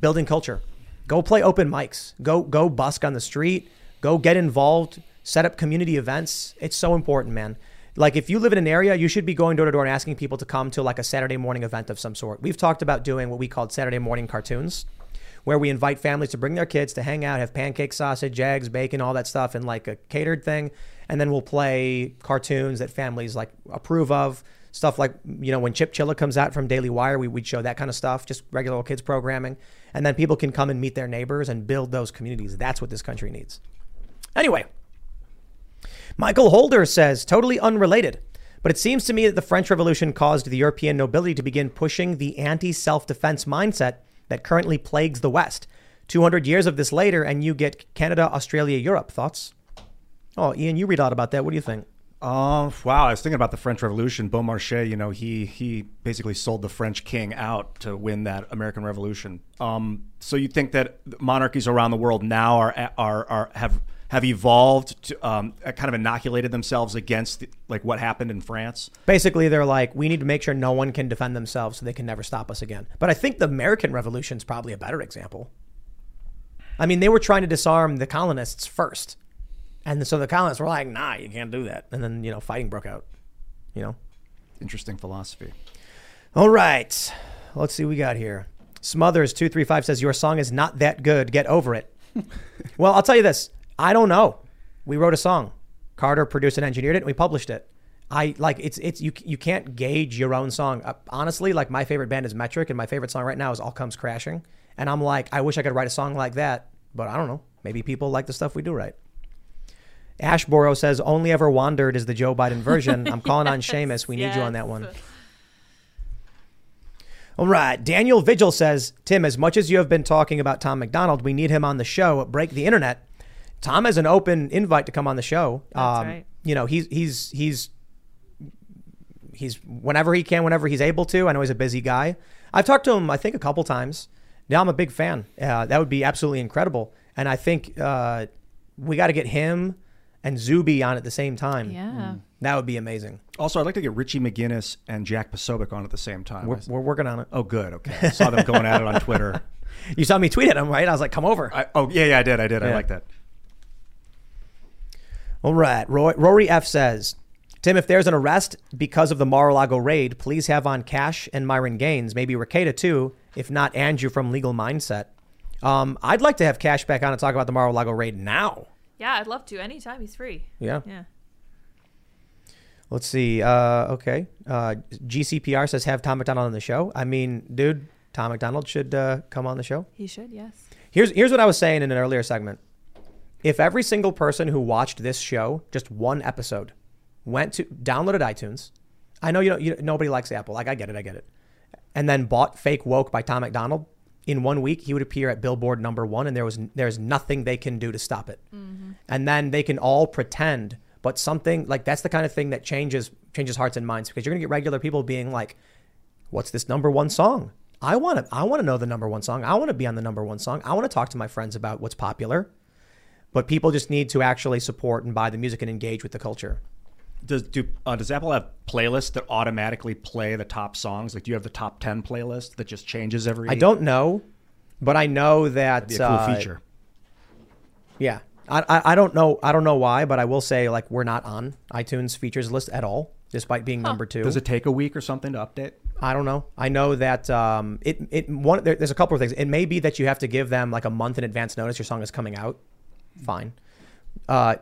building culture. Go play open mics. Go go busk on the street. Go get involved. Set up community events. It's so important, man. Like if you live in an area, you should be going door to door and asking people to come to like a Saturday morning event of some sort. We've talked about doing what we called Saturday morning cartoons, where we invite families to bring their kids to hang out, have pancake sausage, eggs, bacon, all that stuff and like a catered thing, and then we'll play cartoons that families like approve of. Stuff like, you know, when Chip Chilla comes out from Daily Wire, we, we'd show that kind of stuff, just regular kids programming. And then people can come and meet their neighbors and build those communities. That's what this country needs. Anyway, Michael Holder says, totally unrelated. But it seems to me that the French Revolution caused the European nobility to begin pushing the anti self defense mindset that currently plagues the West. 200 years of this later, and you get Canada, Australia, Europe. Thoughts? Oh, Ian, you read lot about that. What do you think? Oh wow! I was thinking about the French Revolution. Beaumarchais, you know, he he basically sold the French king out to win that American Revolution. Um, so you think that monarchies around the world now are are, are have have evolved to um, kind of inoculated themselves against the, like what happened in France? Basically, they're like, we need to make sure no one can defend themselves so they can never stop us again. But I think the American Revolution is probably a better example. I mean, they were trying to disarm the colonists first. And so the colonists were like, nah, you can't do that. And then, you know, fighting broke out. You know? Interesting philosophy. All right. Let's see what we got here. Smothers235 says, Your song is not that good. Get over it. well, I'll tell you this. I don't know. We wrote a song. Carter produced and engineered it, and we published it. I like it's it's you you can't gauge your own song. Uh, honestly, like my favorite band is Metric, and my favorite song right now is All Comes Crashing. And I'm like, I wish I could write a song like that, but I don't know. Maybe people like the stuff we do right. Ashboro says, Only Ever Wandered is the Joe Biden version. I'm calling on Seamus. We need you on that one. All right. Daniel Vigil says, Tim, as much as you have been talking about Tom MacDonald, we need him on the show. Break the internet. Tom has an open invite to come on the show. That's um, right. You know, he's he's he's he's whenever he can, whenever he's able to. I know he's a busy guy. I've talked to him, I think, a couple times. Now I'm a big fan. Uh, that would be absolutely incredible. And I think uh, we got to get him and Zuby on at the same time. Yeah. That would be amazing. Also, I'd like to get Richie McGinnis and Jack Posobiec on at the same time. We're, we're working on it. oh, good. Okay. I saw them going at it on Twitter. You saw me tweet at him, right? I was like, come over. I, oh, yeah, yeah, I did. I did. I like that. All right. Roy, Rory F says, Tim, if there's an arrest because of the Mar-a-Lago raid, please have on Kash and Myron Gaines, maybe Rekieta too, if not Andrew from Legal Mindset. Um, I'd like to have Kash back on and talk about the Mar-a-Lago raid now. Yeah, I'd love to. Anytime he's free. Yeah. Yeah. Let's see. Uh, okay. Uh, GCPR says have Tom MacDonald on the show. I mean, dude, Tom MacDonald should uh, come on the show. He should, yes. Here's here's what I was saying in an earlier segment. If every single person who watched this show, just one episode, went to downloaded iTunes, I know you don't, you, nobody likes Apple. Like I get it, I get it, and then bought "Fake Woke" by Tom MacDonald. In one week, he would appear at Billboard number one, and there was there's nothing they can do to stop it. Mm-hmm. And then they can all pretend, but something like that's the kind of thing that changes changes hearts and minds because you're gonna get regular people being like, "What's this number one song?" I want to I want to know the number one song. I want to be on the number one song. I want to talk to my friends about what's popular. But people just need to actually support and buy the music and engage with the culture. Does do uh, does Apple have playlists that automatically play the top songs? Like, do you have the top ten playlist that just changes every? I don't know, but I know that That'd be a cool uh, feature. Yeah, I, I I don't know I don't know why, but I will say like we're not on iTunes features list at all, despite being number two. Does it take a week or something to update? I don't know. I know that um, it it one there, there's a couple of things. It may be that you have to give them like a month in advance notice your song is coming out. Fine. Uh,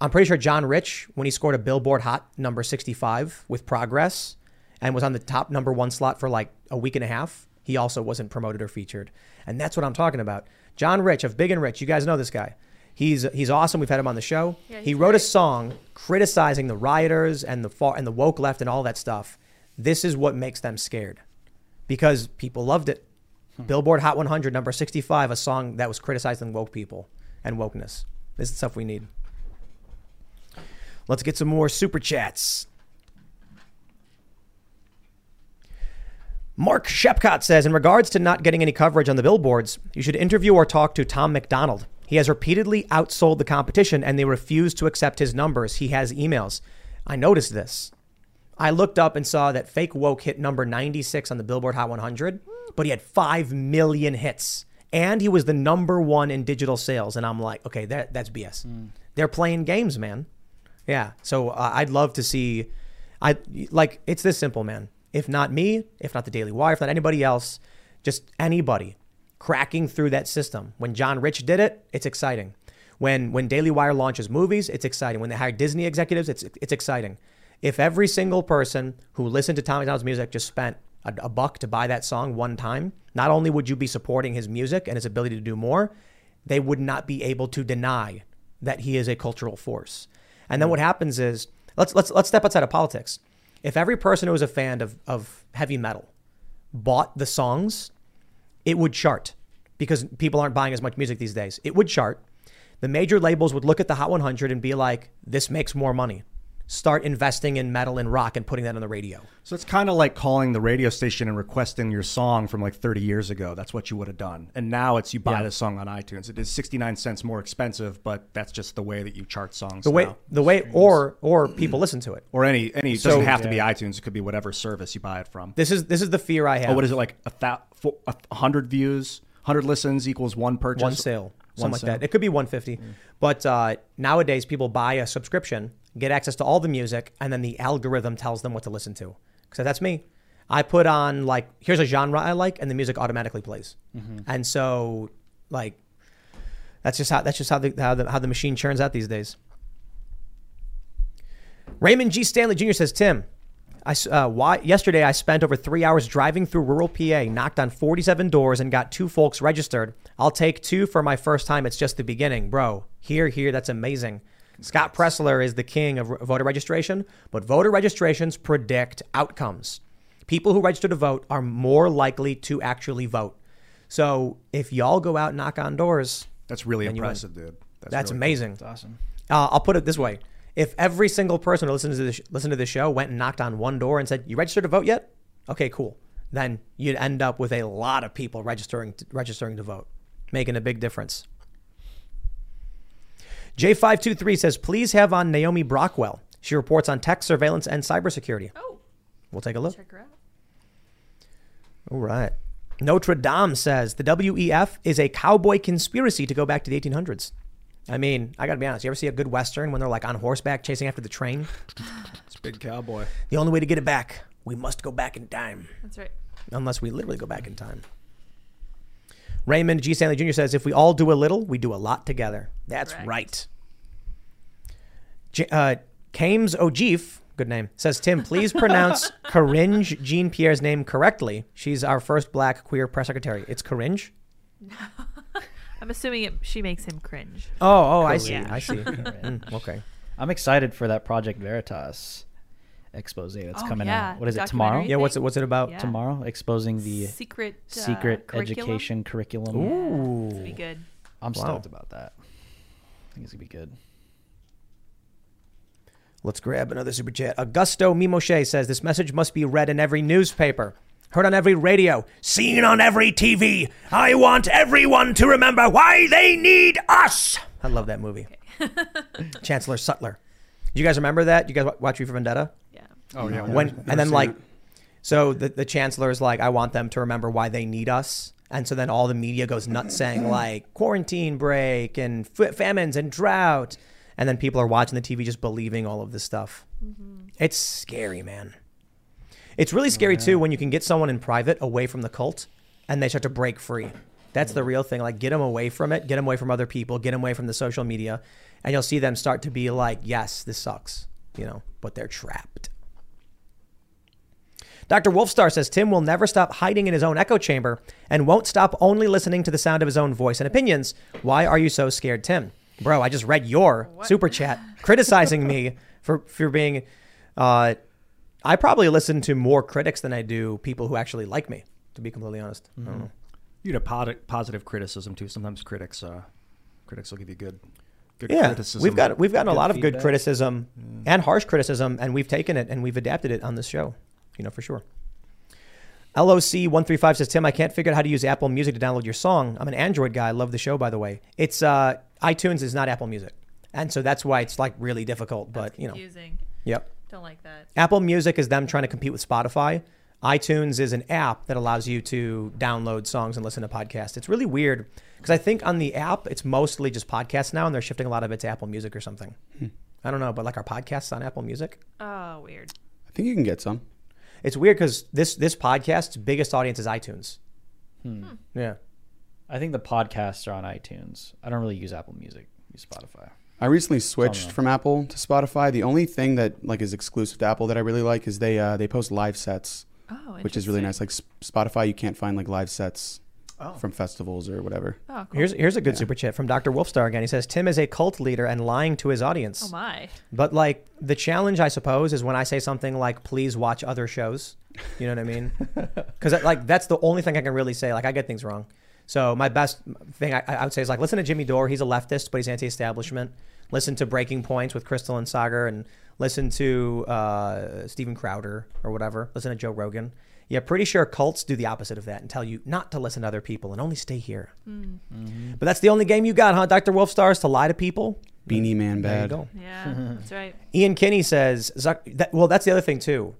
I'm pretty sure John Rich when he scored a Billboard Hot number 65 with Progress and was on the top number one slot for like a week and a half. He also wasn't promoted or featured, and that's what I'm talking about. John Rich of Big and Rich. You guys know this guy. He's he's awesome. We've had him on the show. Yeah, he wrote a song criticizing the rioters and the far and the woke left and all that stuff. This is what makes them scared because people loved it. Billboard Hot 100, number 65, a song that was criticizing woke people and wokeness. This is the stuff we need. Let's get some more super chats. Mark Shepcott says, in regards to not getting any coverage on the billboards, you should interview or talk to Tom MacDonald. He has repeatedly outsold the competition and they refuse to accept his numbers. He has emails. I noticed this. I looked up and saw that Fake Woke hit number 96 on the Billboard Hot 100, but he had 5 million hits. And he was the number one in digital sales. And I'm like, okay, that, that's BS. They're playing games, man. Yeah. So uh, I'd love to see, I like, it's this simple, man. If not me, if not the Daily Wire, if not anybody else, just anybody cracking through that system. When John Rich did it, it's exciting. When when Daily Wire launches movies, it's exciting. When they hire Disney executives, it's it's exciting. If every single person who listened to Tommy MacDonald's music just spent a, a buck to buy that song one time, not only would you be supporting his music and his ability to do more, they would not be able to deny that he is a cultural force. And then what hmm. happens is let's let's let's step outside of politics. If every person who was a fan of of heavy metal bought the songs, it would chart because people aren't buying as much music these days. It would chart. The major labels would look at the Hot 100 and be like, "This makes more money." Start investing in metal and rock and putting that on the radio. So it's kind of like calling the radio station and requesting your song from like 30 years ago. That's what you would have done. And now it's you buy Yeah. the song on iTunes. It is 69 cents more expensive, but that's just the way that you chart songs. The way now. the way or or people listen to it. or any any it So- doesn't have to be iTunes. It could be whatever service you buy it from. This is this is the fear I have. Oh, what is it like a thou- hundred views, hundred listens equals one purchase, one sale, something One like sale? that. It could be 150. But uh, nowadays, people buy a subscription, get access to all the music, and then the algorithm tells them what to listen to. So that's me. I put on like here's a genre I like, and the music automatically plays. Mhm. And so, like, that's just how that's just how the how the, how the machine churns out these days. Raymond G. Stanley Jr. says, Tim, I, uh, why, yesterday I spent over three hours driving through rural PA, knocked on 47 doors, and got two folks registered. I'll take two for my first time. It's just the beginning. Bro, here, here, that's amazing. Scott Presler is the king of voter registration, but voter registrations predict outcomes. People who register to vote are more likely to actually vote. So if y'all go out and knock on doors, That's really then you win. impressive, dude. That's, That's really amazing. cool. That's awesome. Uh, I'll put it this way: if every single person who listens to this listen to this show went and knocked on one door and said, "You registered to vote yet?" Okay, cool. Then you'd end up with a lot of people registering to, registering to vote, making a big difference. J523 says, please have on Naomi Brockwell. She reports on tech surveillance and cybersecurity. Oh. We'll take a look. Check her out. All right. Notre Dame says the WEF is a cowboy conspiracy to go back to the 1800s. I mean, I got to be honest. You ever see a good Western when they're like on horseback chasing after the train? It's big cowboy. The only way to get it back, we must go back in time. That's right. Unless we literally go back in time. Raymond G. Stanley Jr. says, if we all do a little, we do a lot together. That's right. J- uh, Kames O'Geef, good name, says, Tim, please pronounce Coringe Jean Pierre's name correctly. She's our first black queer press secretary. It's Coringe? I'm assuming it, she makes him cringe. Oh, oh, I see. Yeah. I see. Mm, okay. I'm excited for that Project Veritas expose that's Oh, coming yeah, out. What is it documentary tomorrow? Yeah, what's it- what's it about? Yeah. Tomorrow, exposing the Secret, uh, secret curriculum? education curriculum. Ooh. It's be good. I'm Wow. stoked about that. I think it's gonna be good. Let's grab another super chat. Augusto Mimoshe says this message must be read in every newspaper, heard on every radio, seen on every TV. I want everyone to remember why they need us. I love that movie. Chancellor Sutler. Do you guys remember that? You guys wa- watch V for Vendetta? Yeah. Oh, yeah. When Never and then like, it. so the the chancellor is like, I want them to remember why they need us. And so then all the media goes nuts saying like quarantine break and f- famines and drought. And then people are watching the TV just believing all of this stuff. Mm-hmm. It's scary, man. It's really oh, scary too when you can get someone in private away from the cult and they start to break free. That's the mm. real thing. Like, get them away from it, get them away from other people, get them away from the social media, and you'll see them start to be like, yes, this sucks, you know, but they're trapped. Dr. Wolfstar says Tim will never stop hiding in his own echo chamber and won't stop only listening to the sound of his own voice and opinions. Why are you so scared, Tim? Bro, I just read your super chat criticizing me for, for being. Uh, I probably listen to more critics than I do people who actually like me, to be completely honest. I don't know. You get a pod- positive criticism too. Sometimes critics, uh, critics will give you good, good yeah, criticism. we've got we've gotten a lot of good feedback. criticism and harsh criticism, and we've taken it and we've adapted it on this show. You know for sure. LOC one three five says Tim, I can't figure out how to use Apple Music to download your song. I'm an Android guy. I love the show, by the way. It's uh, iTunes is not Apple Music, and so that's why it's like really difficult. But you know, Confusing. yep. Don't like that. Apple Music is them trying to compete with Spotify. iTunes is an app that allows you to download songs and listen to podcasts. It's really weird because I think on the app it's mostly just podcasts now, and they're shifting a lot of it to Apple Music or something. I don't know, but like our podcasts on Apple Music. Oh, weird. I think you can get some. It's weird because this this podcast's biggest audience is iTunes. Hmm. Yeah. I think the podcasts are on iTunes. I don't really use Apple Music. I use Spotify. I recently switched from Apple to Spotify. The only thing that like is exclusive to Apple that I really like is they uh, they post live sets, Oh, which is really nice. Like Spotify, you can't find like live sets from festivals or whatever. Oh, cool. Here's here's a good super chat from Dr. Wolfstar again. He says Tim is a cult leader and lying to his audience. Oh my. But like the challenge, I suppose, is when I say something like, "Please watch other shows." You know what I mean? Because like that's the only thing I can really say. Like I get things wrong. So my best thing I, I would say is like listen to Jimmy Dore. He's a leftist, but he's anti-establishment. Listen to Breaking Points with Krystal and Saagar, and listen to uh, Steven Crowder or whatever. Listen to Joe Rogan. Yeah, pretty sure cults do the opposite of that and tell you not to listen to other people and only stay here. Mm. But that's the only game you got, huh, Dr. Wolfstars, to lie to people? Beanie Man There you bad. go. Yeah, that's right. Ian Kinney says, Zuck, that, well, that's the other thing too.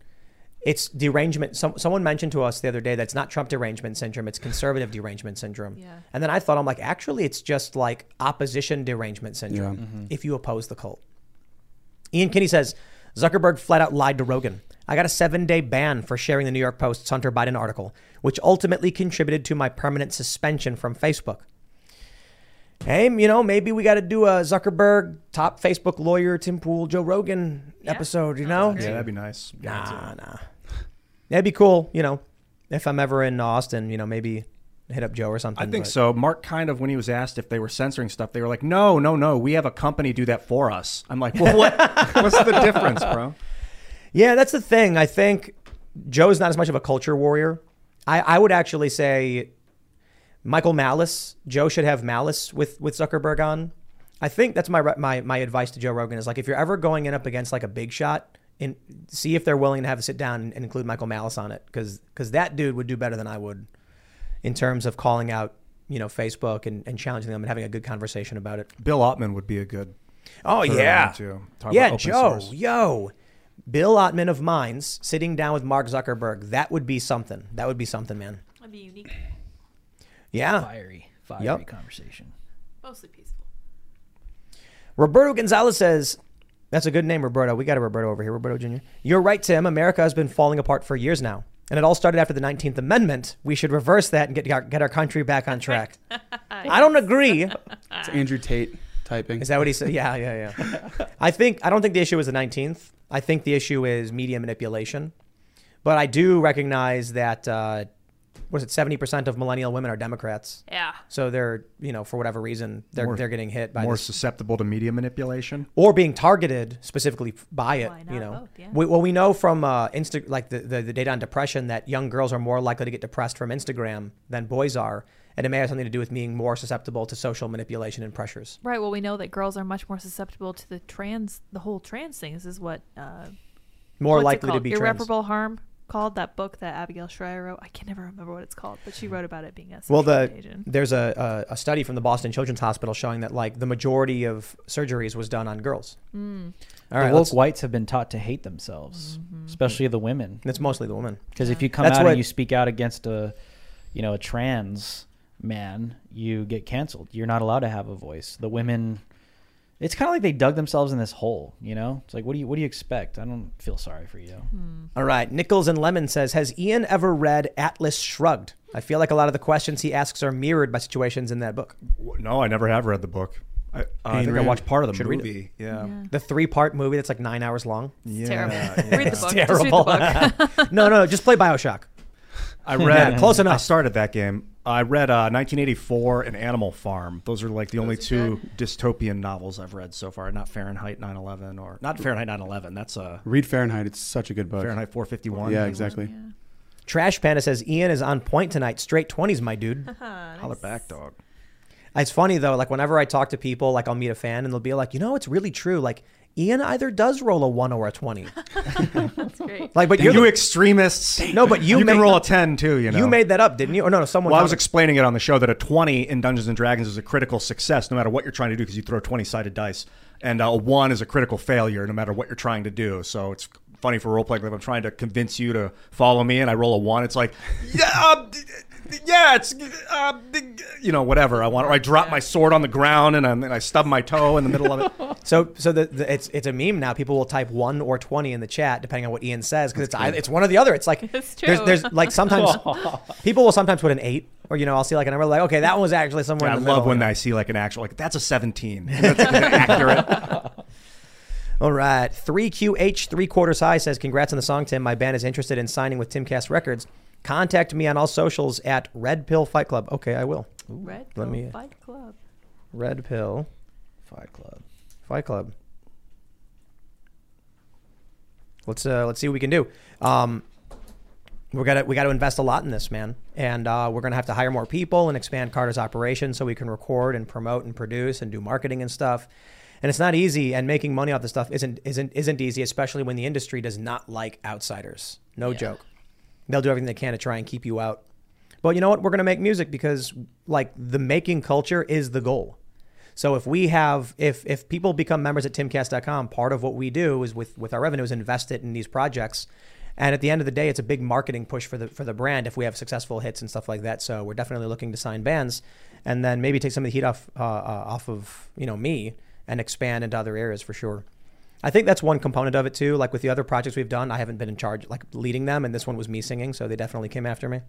It's derangement. Some, someone mentioned to us the other day that it's not Trump derangement syndrome, it's conservative derangement syndrome. Yeah. And then I thought, I'm like, actually, it's just like opposition derangement syndrome Yeah. Mhm. if you oppose the cult. Ian Kinney says, Zuckerberg flat out lied to Rogan. I got a seven day ban for sharing the New York Post's Hunter Biden article, which ultimately contributed to my permanent suspension from Facebook. Hey, you know, maybe we got to do a Zuckerberg top Facebook lawyer Tim Pool Joe Rogan episode. You know, Yeah, that'd be nice. Nah, nah. That'd be cool. You know, if I'm ever in Austin, you know, maybe hit up Joe or something. I think but- so. Mark kind of when he was asked if they were censoring stuff, they were like, "No, no, no. We have a company do that for us." I'm like, "Well, what? what's the difference, bro?" Yeah, that's the thing. I think Joe's not as much of a culture warrior. I, I would actually say Michael Malice. Joe should have Malice with with Zuckerberg on. I think that's my my my advice to Joe Rogan is like if you're ever going in up against like a big shot, and see if they're willing to have a sit down and, and include Michael Malice on it because because that dude would do better than I would in terms of calling out you know Facebook and, and challenging them and having a good conversation about it. Bill Ottman would be a good. Oh yeah, too. Talk yeah, Joe, source. yo, Bill Ottman of Minds sitting down with Mark Zuckerberg. That would be something. That would be something, man. That'd be unique. Yeah, Fiery, fiery Yep. conversation. Mostly peaceful. Roberto Gonzalez says, "That's a good name, Roberto. We got a Roberto over here, Roberto Jr. You're right, Tim. America has been falling apart for years now, and it all started after the 19th Amendment. We should reverse that and get our, get our country back on track." I don't agree. It's Andrew Tate typing. Is that what he said? Yeah, yeah, yeah. I think I don't think the issue is the 19th. I think the issue is media manipulation. But I do recognize that uh, what is it? 70% of millennial women are Democrats. Yeah. So they're, you know, for whatever reason, they're More- they're getting hit by more this susceptible to media manipulation. or being targeted specifically by it. Why you know, both, yeah. we, well, we know from uh, Insta, like the, the the data on depression, that young girls are more likely to get depressed from Instagram than boys are, and it may have something to do with being more susceptible to social manipulation and pressures. Right. Well, we know that girls are much more susceptible to the trans, the whole trans thing. This is what uh, More likely to called? be trans. irreparable harm. Called that book that Abigail Shrier wrote. I can never remember what it's called, but she wrote about it being a Well, the contagion. there's a, a a study from the Boston Children's Hospital showing that like the majority of surgeries was done on girls. Mm. All right, the woke whites have been taught to hate themselves, Mm-hmm. especially the women. It's mostly the women. Because if you come That's out what- and you speak out against a, you know, a trans man, you get canceled. You're not allowed to have a voice. The women, it's kind of like they dug themselves in this hole. You know, it's like what do you what do you expect? I don't feel sorry for you. Hmm. All right, Nichols and Lemon says, has Ian ever read Atlas Shrugged? I feel like a lot of the questions he asks are mirrored by situations in that book. No, I never have read the book. I, I think I watched part of the Should movie. Yeah. The three part movie that's like nine hours long. Yeah, terrible. yeah. Read the It's book. Just read the terrible. no, no, just play Bioshock. I read Yeah, close I enough. started that game. I read uh, 1984 and Animal Farm. Those are like the only two dystopian novels I've read so far. Not Fahrenheit 9/11 or not Fahrenheit 9/11. That's a Read Fahrenheit. It's such a good book. Fahrenheit 451. Yeah, exactly. Trash Panda says, Ian is on point tonight. Straight 20s, my dude. Holler back, dog. It's funny though, like whenever I talk to people, like I'll meet a fan and they'll be like, you know, it's really true. Like Ian either does roll a one or a 20. That's great. Like, but you you're the- extremists. No, but you you can made- roll a 10 too. You know. You made that up, didn't you? Or no, no, someone. Well, I was me. explaining it on the show that a 20 in Dungeons and Dragons is a critical success no matter what you're trying to do because you throw 20 sided dice. And uh, a 1 is a critical failure no matter what you're trying to do. So it's funny for role playing. Like if I'm trying to convince you to follow me and I roll a 1, it's like, yeah, d- d- yeah, it's, uh, d- you know, whatever. I want, or I drop my sword on the ground and, I'm, and I stub my toe in the middle of it. So, so the, the it's it's a meme now. People will type one or twenty in the chat depending on what Ian says because it's either, it's one or the other. It's like It's there's true. there's like sometimes people will sometimes put an eight or you know I'll see like a number like okay that one was actually somewhere Yeah, I in the love middle. when I see like an actual, like, that's a 17. That's accurate. All right, three QH three quarters high says congrats on the song Tim. My band is interested in signing with Timcast Records. Contact me on all socials at Red Pill Fight Club. Okay, I will. Red Pill me- Fight Club. Red Pill Fight Club. Fight Club. Let's uh, let's see what we can do. Um, we're gonna we got to invest a lot in this, man, and uh, we're gonna have to hire more people and expand Carter's operation so we can record and promote and produce and do marketing and stuff. And it's not easy, and making money off this stuff isn't isn't isn't easy, especially when the industry does not like outsiders. No joke. They'll do everything they can to try and keep you out. But you know what? We're gonna make music because like the making culture is the goal. So if we have, if if people become members at timcast.com, part of what we do is with with our revenue is invest it in these projects. And at the end of the day, it's a big marketing push for the for the brand if we have successful hits and stuff like that. So we're definitely looking to sign bands, and then maybe take some of the heat off uh, uh, off of you know me and expand into other areas for sure. I think that's one component of it too. Like with the other projects we've done, I haven't been in charge, like leading them, and this one was me singing, so they definitely came after me.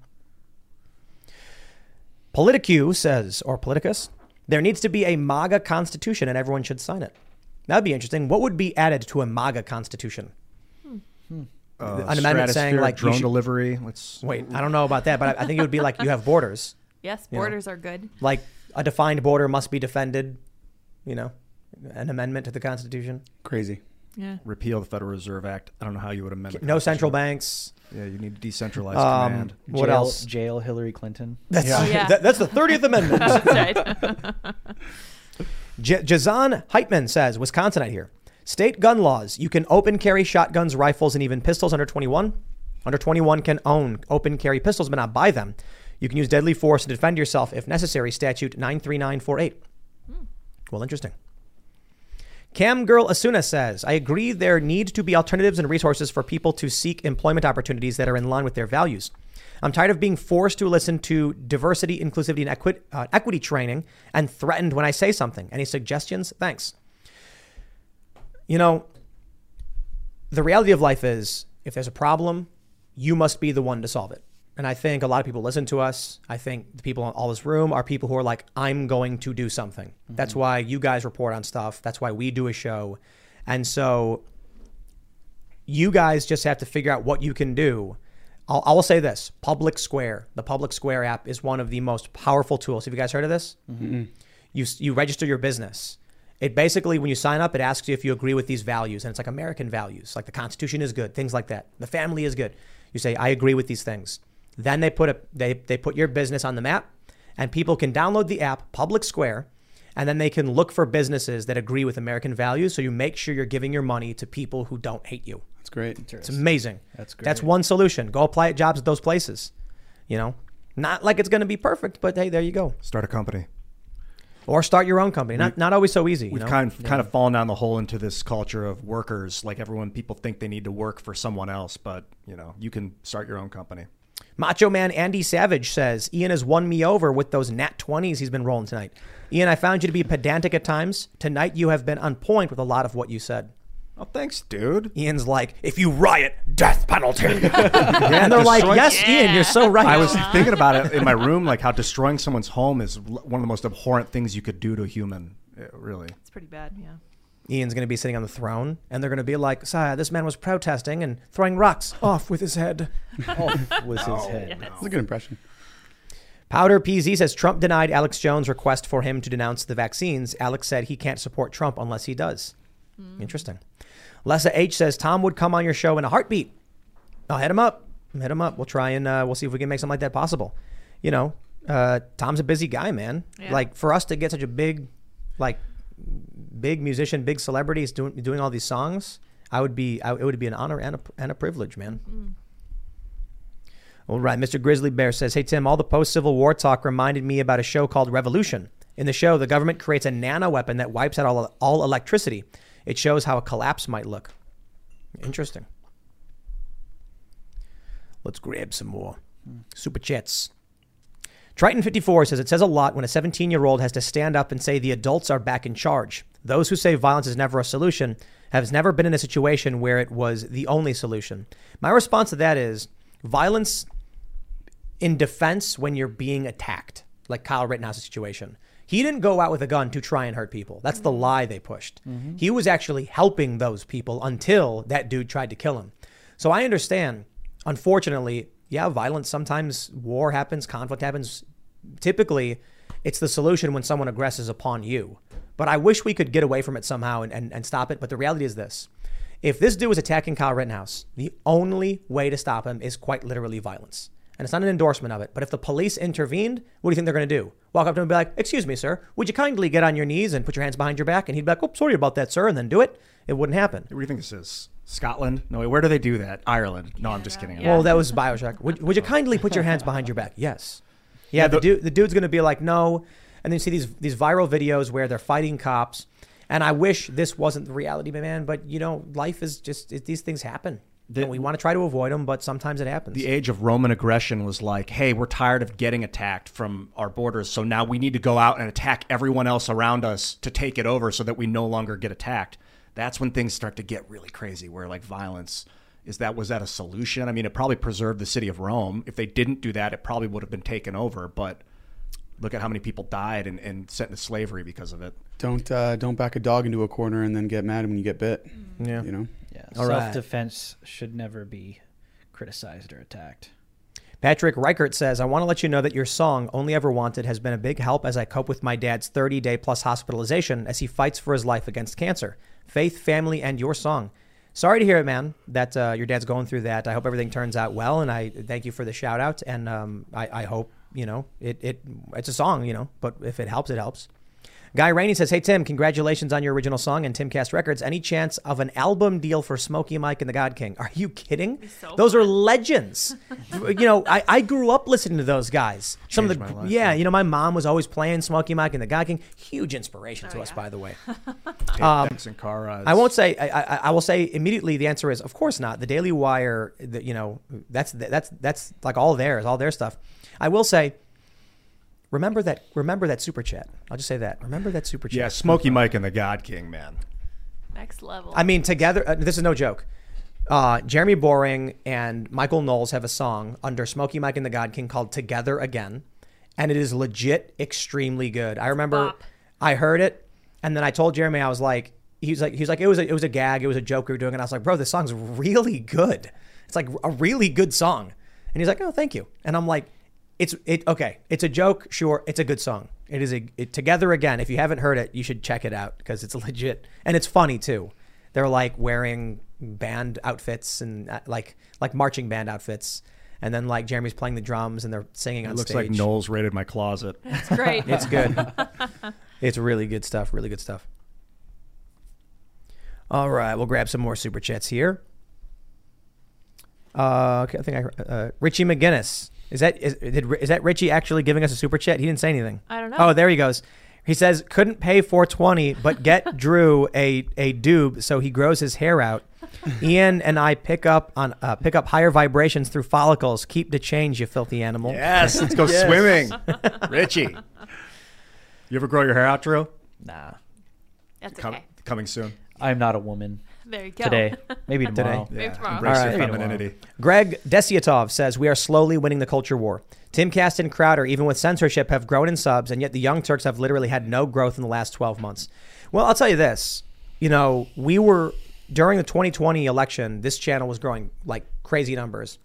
Politicu says, or Politicus, there needs to be a MAGA constitution and everyone should sign it. That'd be interesting. What would be added to a MAGA constitution? Uh, An amendment saying like drone should- delivery. Let's Wait, I don't know about that, but I, I think it would be like you have borders. Yes, you know? borders are good. Like a defined border must be defended. You know, an amendment to the Constitution. Crazy. Yeah. repeal the Federal Reserve Act. I don't know how you would amend it. No central banks. Yeah, you need decentralized Um, command. What jail, else? Jail Hillary Clinton. That's Oh, yeah. that- that's the thirtieth amendment. J- Jazan Heitman says, Wisconsinite here. State gun laws. You can open carry shotguns, rifles, and even pistols under 21. Under 21 can own open carry pistols but not buy them. You can use deadly force to defend yourself if necessary. Statute 93948. Well, interesting. Cam Girl Asuna says, I agree there need to be alternatives and resources for people to seek employment opportunities that are in line with their values. I'm tired of being forced to listen to diversity, inclusivity, and equi- uh, equity training and threatened when I say something. Any suggestions? Thanks. You know, the reality of life is if there's a problem, you must be the one to solve it. And I think a lot of people listen to us. I think the people in all this room are people who are like, I'm going to do something. That's why you guys report on stuff. That's why we do a show. And so you guys just have to figure out what you can do. I'll, I will say this Public Square, the Public Square app is one of the most powerful tools. Have you guys heard of this? Mhm. You, you register your business. It basically, when you sign up, it asks you if you agree with these values. And it's like American values, like the Constitution is good, things like that. The family is good. You say, I agree with these things. Then they put a, they, they put your business on the map, and people can download the app, Public Square, and then they can look for businesses that agree with American values. So you make sure you're giving your money to people who don't hate you. That's great. It's amazing. That's great. That's one solution. Go apply at jobs at those places. You know, not like it's going to be perfect, but hey, there you go. Start a company. Or start your own company. Not not always so easy. You We've know? kind of, kind of fallen down the hole into this culture of workers. Like everyone, people think they need to work for someone else, but you know, you can start your own company. Macho Man Andy Savage says Ian has won me over with those nat 20s he's been rolling tonight. Ian, I found you to be pedantic at times. Tonight you have been on point with a lot of what you said. Oh, thanks, dude. Ian's like, if you riot, death penalty. and they're like, Destroying- yes, Ian, you're so right. I was thinking about it in my room, like how destroying someone's home is l- one of the most abhorrent things you could do to a human. Yeah, really. It's pretty bad, yeah. Ian's going to be sitting on the throne, and they're going to be like, Sire, this man was protesting and throwing rocks off with his head. Off with his Oh, head. That's a good impression. Powder PZ says Trump denied Alex Jones' request for him to denounce the vaccines. Alex said he can't support Trump unless he does. Interesting. Lessa H says Tom would come on your show in a heartbeat. I'll hit him up. Hit him up. We'll try and uh, we'll see if we can make something like that possible. You know, uh, Tom's a busy guy, man. Yeah. Like for us to get such a big, like, big musician, big celebrities doing doing all these songs, I would be. I, it would be an honor and a, and a privilege, man. Mm. All right, Mr. Grizzly Bear says, Hey, Tim, all the post Civil War talk reminded me about a show called Revolution. In the show, the government creates a nano weapon that wipes out all, all electricity. It shows how a collapse might look. Interesting. Let's grab some more hmm. super chats. Triton54 says, It says a lot when a 17 year old has to stand up and say the adults are back in charge. Those who say violence is never a solution have never been in a situation where it was the only solution. My response to that is violence in defense when you're being attacked, like Kyle Rittenhouse's situation. He didn't go out with a gun to try and hurt people. That's the lie they pushed. Mhm. He was actually helping those people until that dude tried to kill him. So I understand, unfortunately, yeah, violence sometimes war happens, conflict happens. Typically, it's the solution when someone aggresses upon you. But I wish we could get away from it somehow and, and, and stop it. But the reality is this if this dude was attacking Kyle Rittenhouse, the only way to stop him is quite literally violence. And it's not an endorsement of it. But if the police intervened, what do you think they're going to do? Walk up to him and be like, Excuse me, sir, would you kindly get on your knees and put your hands behind your back? And he'd be like, Oh, sorry about that, sir, and then do it. It wouldn't happen. What do you think this is? Scotland? No, wait, where do they do that? Ireland. No, I'm just kidding. Well, that was Bioshock. Would, would you kindly put your hands behind your back? Yes. Yeah, the, dude, the dude's going to be like, no. And then you see these these viral videos where they're fighting cops. And I wish this wasn't the reality, my man. But you know, life is just it, these things happen. and we want to try to avoid them, but sometimes it happens. The age of Roman aggression was like, hey, we're tired of getting attacked from our borders, so now we need to go out and attack everyone else around us to take it over so that we no longer get attacked. That's when things start to get really crazy, where like violence is that was that a solution? I mean, it probably preserved the city of Rome. If they didn't do that, it probably would have been taken over. But look at how many people died and, and sent into slavery because of it. Don't uh, don't back a dog into a corner and then get mad when you get bit. Yeah, you know. Yeah, All right. self-defense should never be criticized or attacked. Patrick Reichert says, I want to let you know that your song, Only Ever Wanted, has been a big help as I cope with my dad's 30 day plus hospitalization as he fights for his life against cancer. Faith, family, and your song. Sorry to hear it, man, that uh, your dad's going through that. I hope everything turns out well, and I thank you for the shout out. And um, I, I hope, you know, it, it it's a song, you know, but if it helps, it helps. Guy Rainey says, Hey, Tim, congratulations on your original song and Timcast Records. Any chance of an album deal for Smokey Mike and the God King? Are you kidding? those are legends. you know, I, I grew up listening to those guys. Some of the, my life, yeah, you know, my mom was always playing Smokey Mike and the God King. Huge inspiration to us, by the way. Um, and car rides. I won't say. I, I, I will say immediately. The answer is, of course not. The Daily Wire. The, you know, that's that's that's like all theirs, all their stuff. I will say. Remember that. Remember that super chat. I'll just say that. Remember that super chat. Yeah, Smokey Mike and the God King, man. Next level. I mean, together. Uh, this is no joke. Uh, Jeremy Boring and Michael Knowles have a song under Smokey Mike and the God King called "Together Again," and it is legit extremely good. I remember I heard it, and then I told Jeremy I was like, he was like, he was like, it was a, it was a gag, it was a joke we were doing, and I was like, bro, this song's really good. It's like a really good song, and he's like, oh, thank you, and I'm like, it's it okay, it's a joke, sure, it's a good song. It is a it, together again. If you haven't heard it, you should check it out because it's legit and it's funny too. They're like wearing band outfits and uh, like like marching band outfits. And then like Jeremy's playing the drums and they're singing It on looks stage. like Knowles raided my closet. That's great. it's good. it's really good stuff. Really good stuff. All right, we'll grab some more super chats here. Uh, okay, I think I heard- uh, Richie McGinnis is that is, did, is that Richie actually giving us a super chat? He didn't say anything. I don't know. Oh, there he goes. He says couldn't pay 420, but get Drew a a doob so he grows his hair out. Ian and I pick up on uh, pick up higher vibrations through follicles. Keep the change, you filthy animal. Yes, let's go Yes. swimming. Richie. You ever grow your hair out, Drew? Nah. That's Com- okay. Coming soon. I'm not a woman. There you go. Today, maybe Today. tomorrow. Maybe tomorrow. Embrace your femininity. Greg Desiatov says we are slowly winning the culture war. Timcast and Crowder, even with censorship, have grown in subs, and yet the Young Turks have literally had no growth in the last 12 months. Well, I'll tell you this. You know, we were during the 2020 election. This channel was growing like crazy numbers,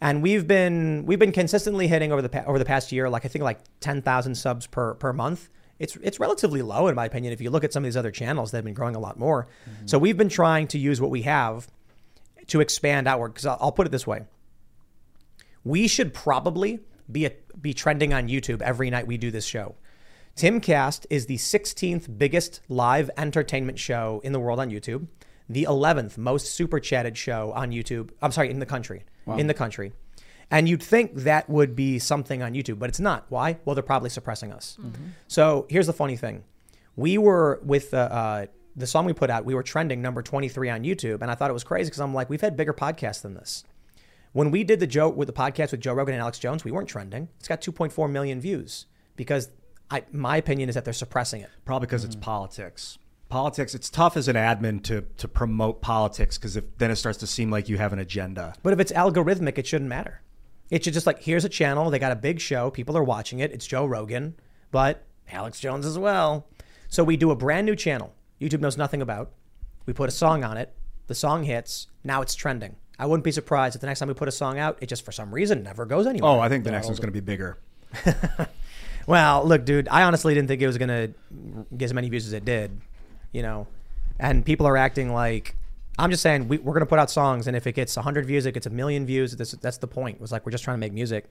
and we've been we've been consistently hitting over the pa- over the past year, like I think like 10,000 subs per per month. It's it's relatively low in my opinion. If you look at some of these other channels, they've been growing a lot more. Mm-hmm. So we've been trying to use what we have to expand outward. Because I'll, I'll put it this way: we should probably be a, be trending on YouTube every night we do this show. Timcast is the 16th biggest live entertainment show in the world on YouTube, the 11th most super chatted show on YouTube. I'm sorry, in the country. In the country. And you'd think that would be something on YouTube, but it's not. Why? Well, they're probably suppressing us. So here's the funny thing: we were with the uh, the song we put out. We were trending number 23 on YouTube, and I thought it was crazy because I'm like, we've had bigger podcasts than this. When we did the Joe with the podcast with Joe Rogan and Alex Jones, we weren't trending. It's got 2.4 million views because I, my opinion is that they're suppressing it. Probably because it's politics. Politics. It's tough as an admin to to promote politics because if then it starts to seem like you have an agenda. But if it's algorithmic, it shouldn't matter. It should just like here's a channel. They got a big show. People are watching it. It's Joe Rogan, but Alex Jones as well. So we do a brand new channel. YouTube knows nothing about. We put a song on it. The song hits. Now it's trending. I wouldn't be surprised if the next time we put a song out, it just for some reason never goes anywhere. Oh, I think the next one's going to be bigger. Well, look, dude, I honestly didn't think it was gonna get as many views as it did, you know. And people are acting like I'm just saying we, we're gonna put out songs, and if it gets 100 views, it gets a million views. This, that's the point. It was like we're just trying to make music.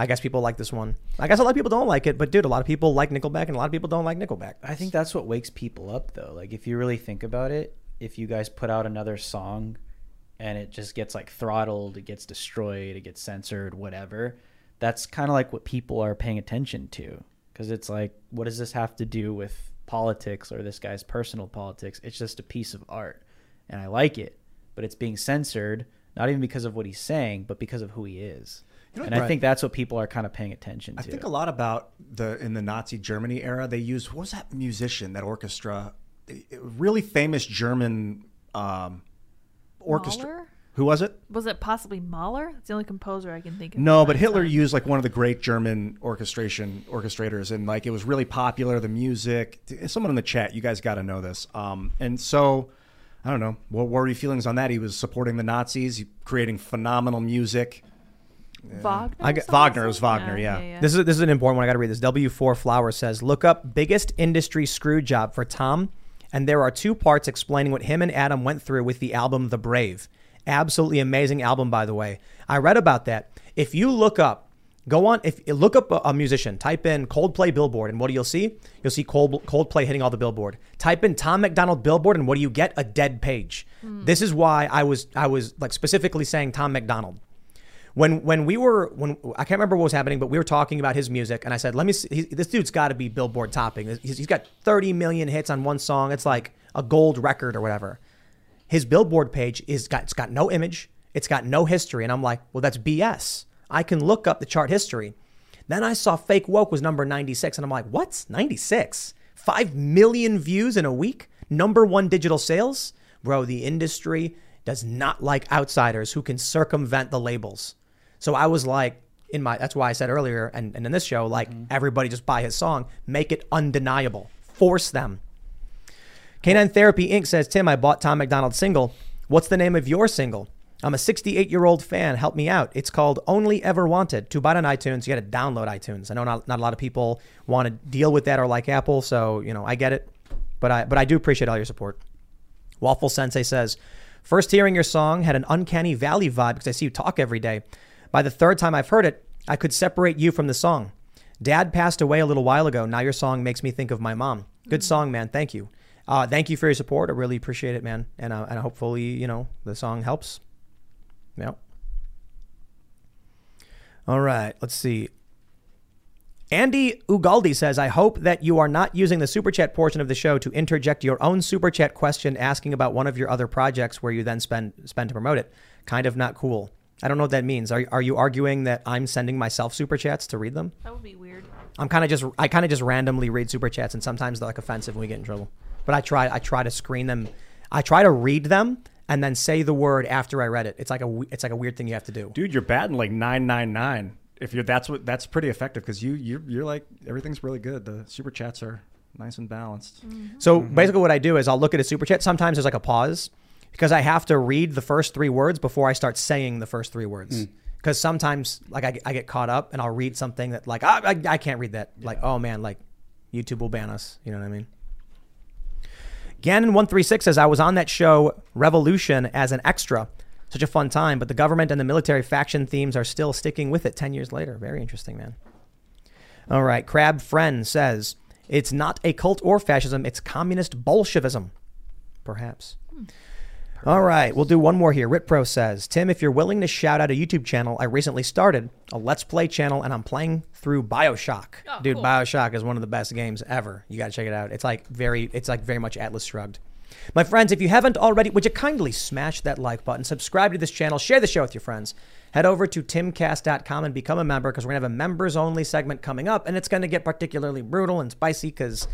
I guess people like this one. I guess a lot of people don't like it, but dude, a lot of people like Nickelback, and a lot of people don't like Nickelback. I think that's what wakes people up, though. Like, if you really think about it, if you guys put out another song and it just gets like throttled, it gets destroyed, it gets censored, whatever, that's kind of like what people are paying attention to. Because it's like, what does this have to do with politics or this guy's personal politics? It's just a piece of art. And I like it, but it's being censored, not even because of what he's saying, but because of who he is. You know, and I think that's what people are kind of paying attention to. I think a lot about the in the Nazi Germany era. They used what was that musician, that orchestra, really famous German um, orchestra. Mahler? Who was it? Was it possibly Mahler? It's the only composer I can think of. No, but Hitler used like one of the great German orchestration orchestrators, and like it was really popular. The music. Someone in the chat, you guys got to know this. Um, and so, I don't know. What were your feelings on that? He was supporting the Nazis, creating phenomenal music. Wagner. I get, Wagner. It was Wagner. Yeah. This is this is an important one. I got to read this. W4 Flower says, "Look up biggest industry screw job for Tom, and there are two parts explaining what him and Adam went through with the album The Brave. Absolutely amazing album, by the way. I read about that. If you look up, go on. If you look up a, musician, type in Coldplay Billboard, and what do you'll see? You'll see Cold, Coldplay hitting all the Billboard. Type in Tom MacDonald Billboard, and what do you get? A dead page. Hmm. This is why I was I was like specifically saying Tom MacDonald when when we were when I can't remember what was happening, but we were talking about his music, and I said, "Let me see. He, this dude's got to be Billboard topping. He's, he's got 30 million hits on one song. It's like a gold record or whatever." His Billboard page is got it's got no image, it's got no history, and I'm like, "Well, that's BS. I can look up the chart history." Then I saw Fake Woke was number 96, and I'm like, "What's 96? Five million views in a week, number one digital sales, bro. The industry." Does not like outsiders who can circumvent the labels. So I was like, in my that's why I said earlier and, and in this show, like mm-hmm. everybody just buy his song, make it undeniable, force them. Canine Therapy Inc. says, Tim, I bought Tom MacDonald's single. What's the name of your single? I'm a 68 year old fan. Help me out. It's called Only Ever Wanted. To buy it on iTunes, you got to download iTunes. I know not, not a lot of people want to deal with that or like Apple, so you know I get it, but I but I do appreciate all your support. Waffle Sensei says, first hearing your song had an uncanny valley vibe because I see you talk every day. By the third time I've heard it, I could separate you from the song. Dad passed away a little while ago. Now your song makes me think of my mom. Good song, man. Thank you. Uh, thank you for your support. I really appreciate it, man. And uh, and hopefully, you know, the song helps. Yep. All right. Let's see. Andy Ugaldi says, I hope that you are not using the super chat portion of the show to interject your own super chat question asking about one of your other projects where you then spend spend to promote it. Kind of not cool. I don't know what that means. Are, are you arguing that I'm sending myself super chats to read them? That would be weird. I'm kind of just I kind of just randomly read super chats and sometimes they're like offensive and we get in trouble. But I try I try to screen them. I try to read them and then say the word after I read it. It's like a it's like a weird thing you have to do. Dude, you're batting like nine nine nine. If you're that's what that's pretty effective because you you're, you're like everything's really good. The super chats are nice and balanced. Mm-hmm. So mm-hmm. basically, what I do is I'll look at a super chat. Sometimes there's like a pause because I have to read the first three words before I start saying the first three words. Mm. Because sometimes, like, I, I get caught up and I'll read something that, like, I, I, I can't read that. Like, oh man, like, YouTube will ban us. You know what I mean? Gannon136 says, I was on that show, Revolution, as an extra. Such a fun time, but the government and the military faction themes are still sticking with it 10 years later. Very interesting, man. All right. Crab Friend says, it's not a cult or fascism, it's communist Bolshevism. Perhaps. Hmm. All right, we'll do one more here. Ritpro says, Tim, if you're willing to shout out a YouTube channel, I recently started a Let's Play channel and I'm playing through Bioshock. Oh, Dude, Bioshock is one of the best games ever. You gotta check it out. It's like very it's like very much Atlas shrugged. My friends, if you haven't already, would you kindly smash that like button, subscribe to this channel, share the show with your friends. Head over to timcast.com and become a member because we're gonna have a members only segment coming up, and it's gonna get particularly brutal and spicy because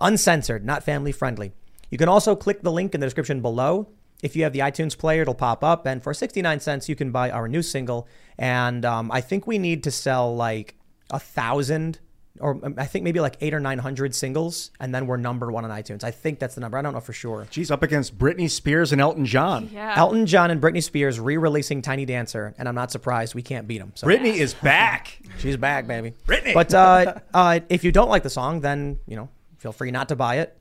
uncensored, not family friendly. You can also click the link in the description below. If you have the iTunes player, it'll pop up. And for 69 cents, you can buy our new single. And um, I think we need to sell like a thousand or um, I think maybe like eight or nine hundred singles, and then we're number one on iTunes. I think that's the number. I don't know for sure. She's up against Britney Spears and Elton John. Yeah. Elton John and Britney Spears re-releasing Tiny Dancer, and I'm not surprised we can't beat them. So. Britney is back. She's back, baby. Britney. But uh, uh, if you don't like the song, then you know, feel free not to buy it.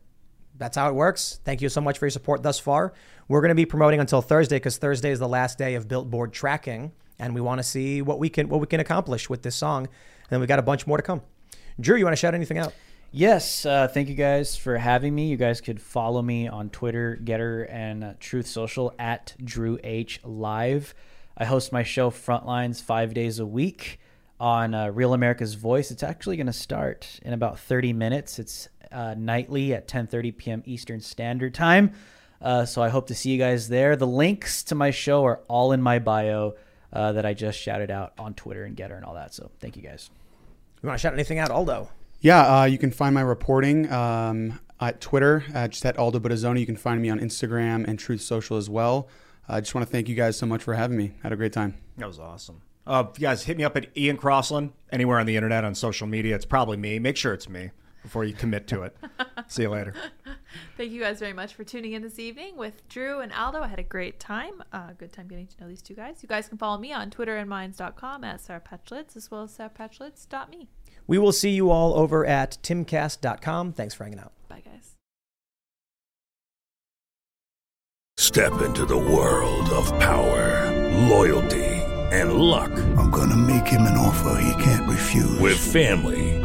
That's how it works. Thank you so much for your support thus far. We're going to be promoting until Thursday because Thursday is the last day of Billboard tracking, and we want to see what we can what we can accomplish with this song. And then we got a bunch more to come. Drew, you want to shout anything out? Yes, uh, thank you guys for having me. You guys could follow me on Twitter, Gettr, and uh, Truth Social at Drew H Live. I host my show Frontlines five days a week on uh, Real America's Voice. It's actually going to start in about 30 minutes. It's uh, nightly at 10:30 p.m. Eastern Standard Time. Uh, so I hope to see you guys there. The links to my show are all in my bio uh, that I just shouted out on Twitter and Gettr and all that. So thank you guys. You want to shout anything out, Aldo? Yeah, uh, you can find my reporting um, at Twitter, uh, just at Aldo Buttazzoni. You can find me on Instagram and Truth Social as well. I just want to thank you guys so much for having me. Had a great time. That was awesome. Uh, you guys, hit me up at Ian Crossland anywhere on the internet on social media. It's probably me. Make sure it's me before you commit to it. See you later. Thank you guys very much for tuning in this evening with Drew and Aldo. I had a great time. Uh, good time getting to know these two guys. You guys can follow me on Twitter and minds.com at Sarah Petchlitz as well as sarahpetchlitz.me. We will see you all over at timcast.com. Thanks for hanging out. Bye, guys. Step into the world of power, loyalty, and luck. I'm gonna make him an offer he can't refuse. With family,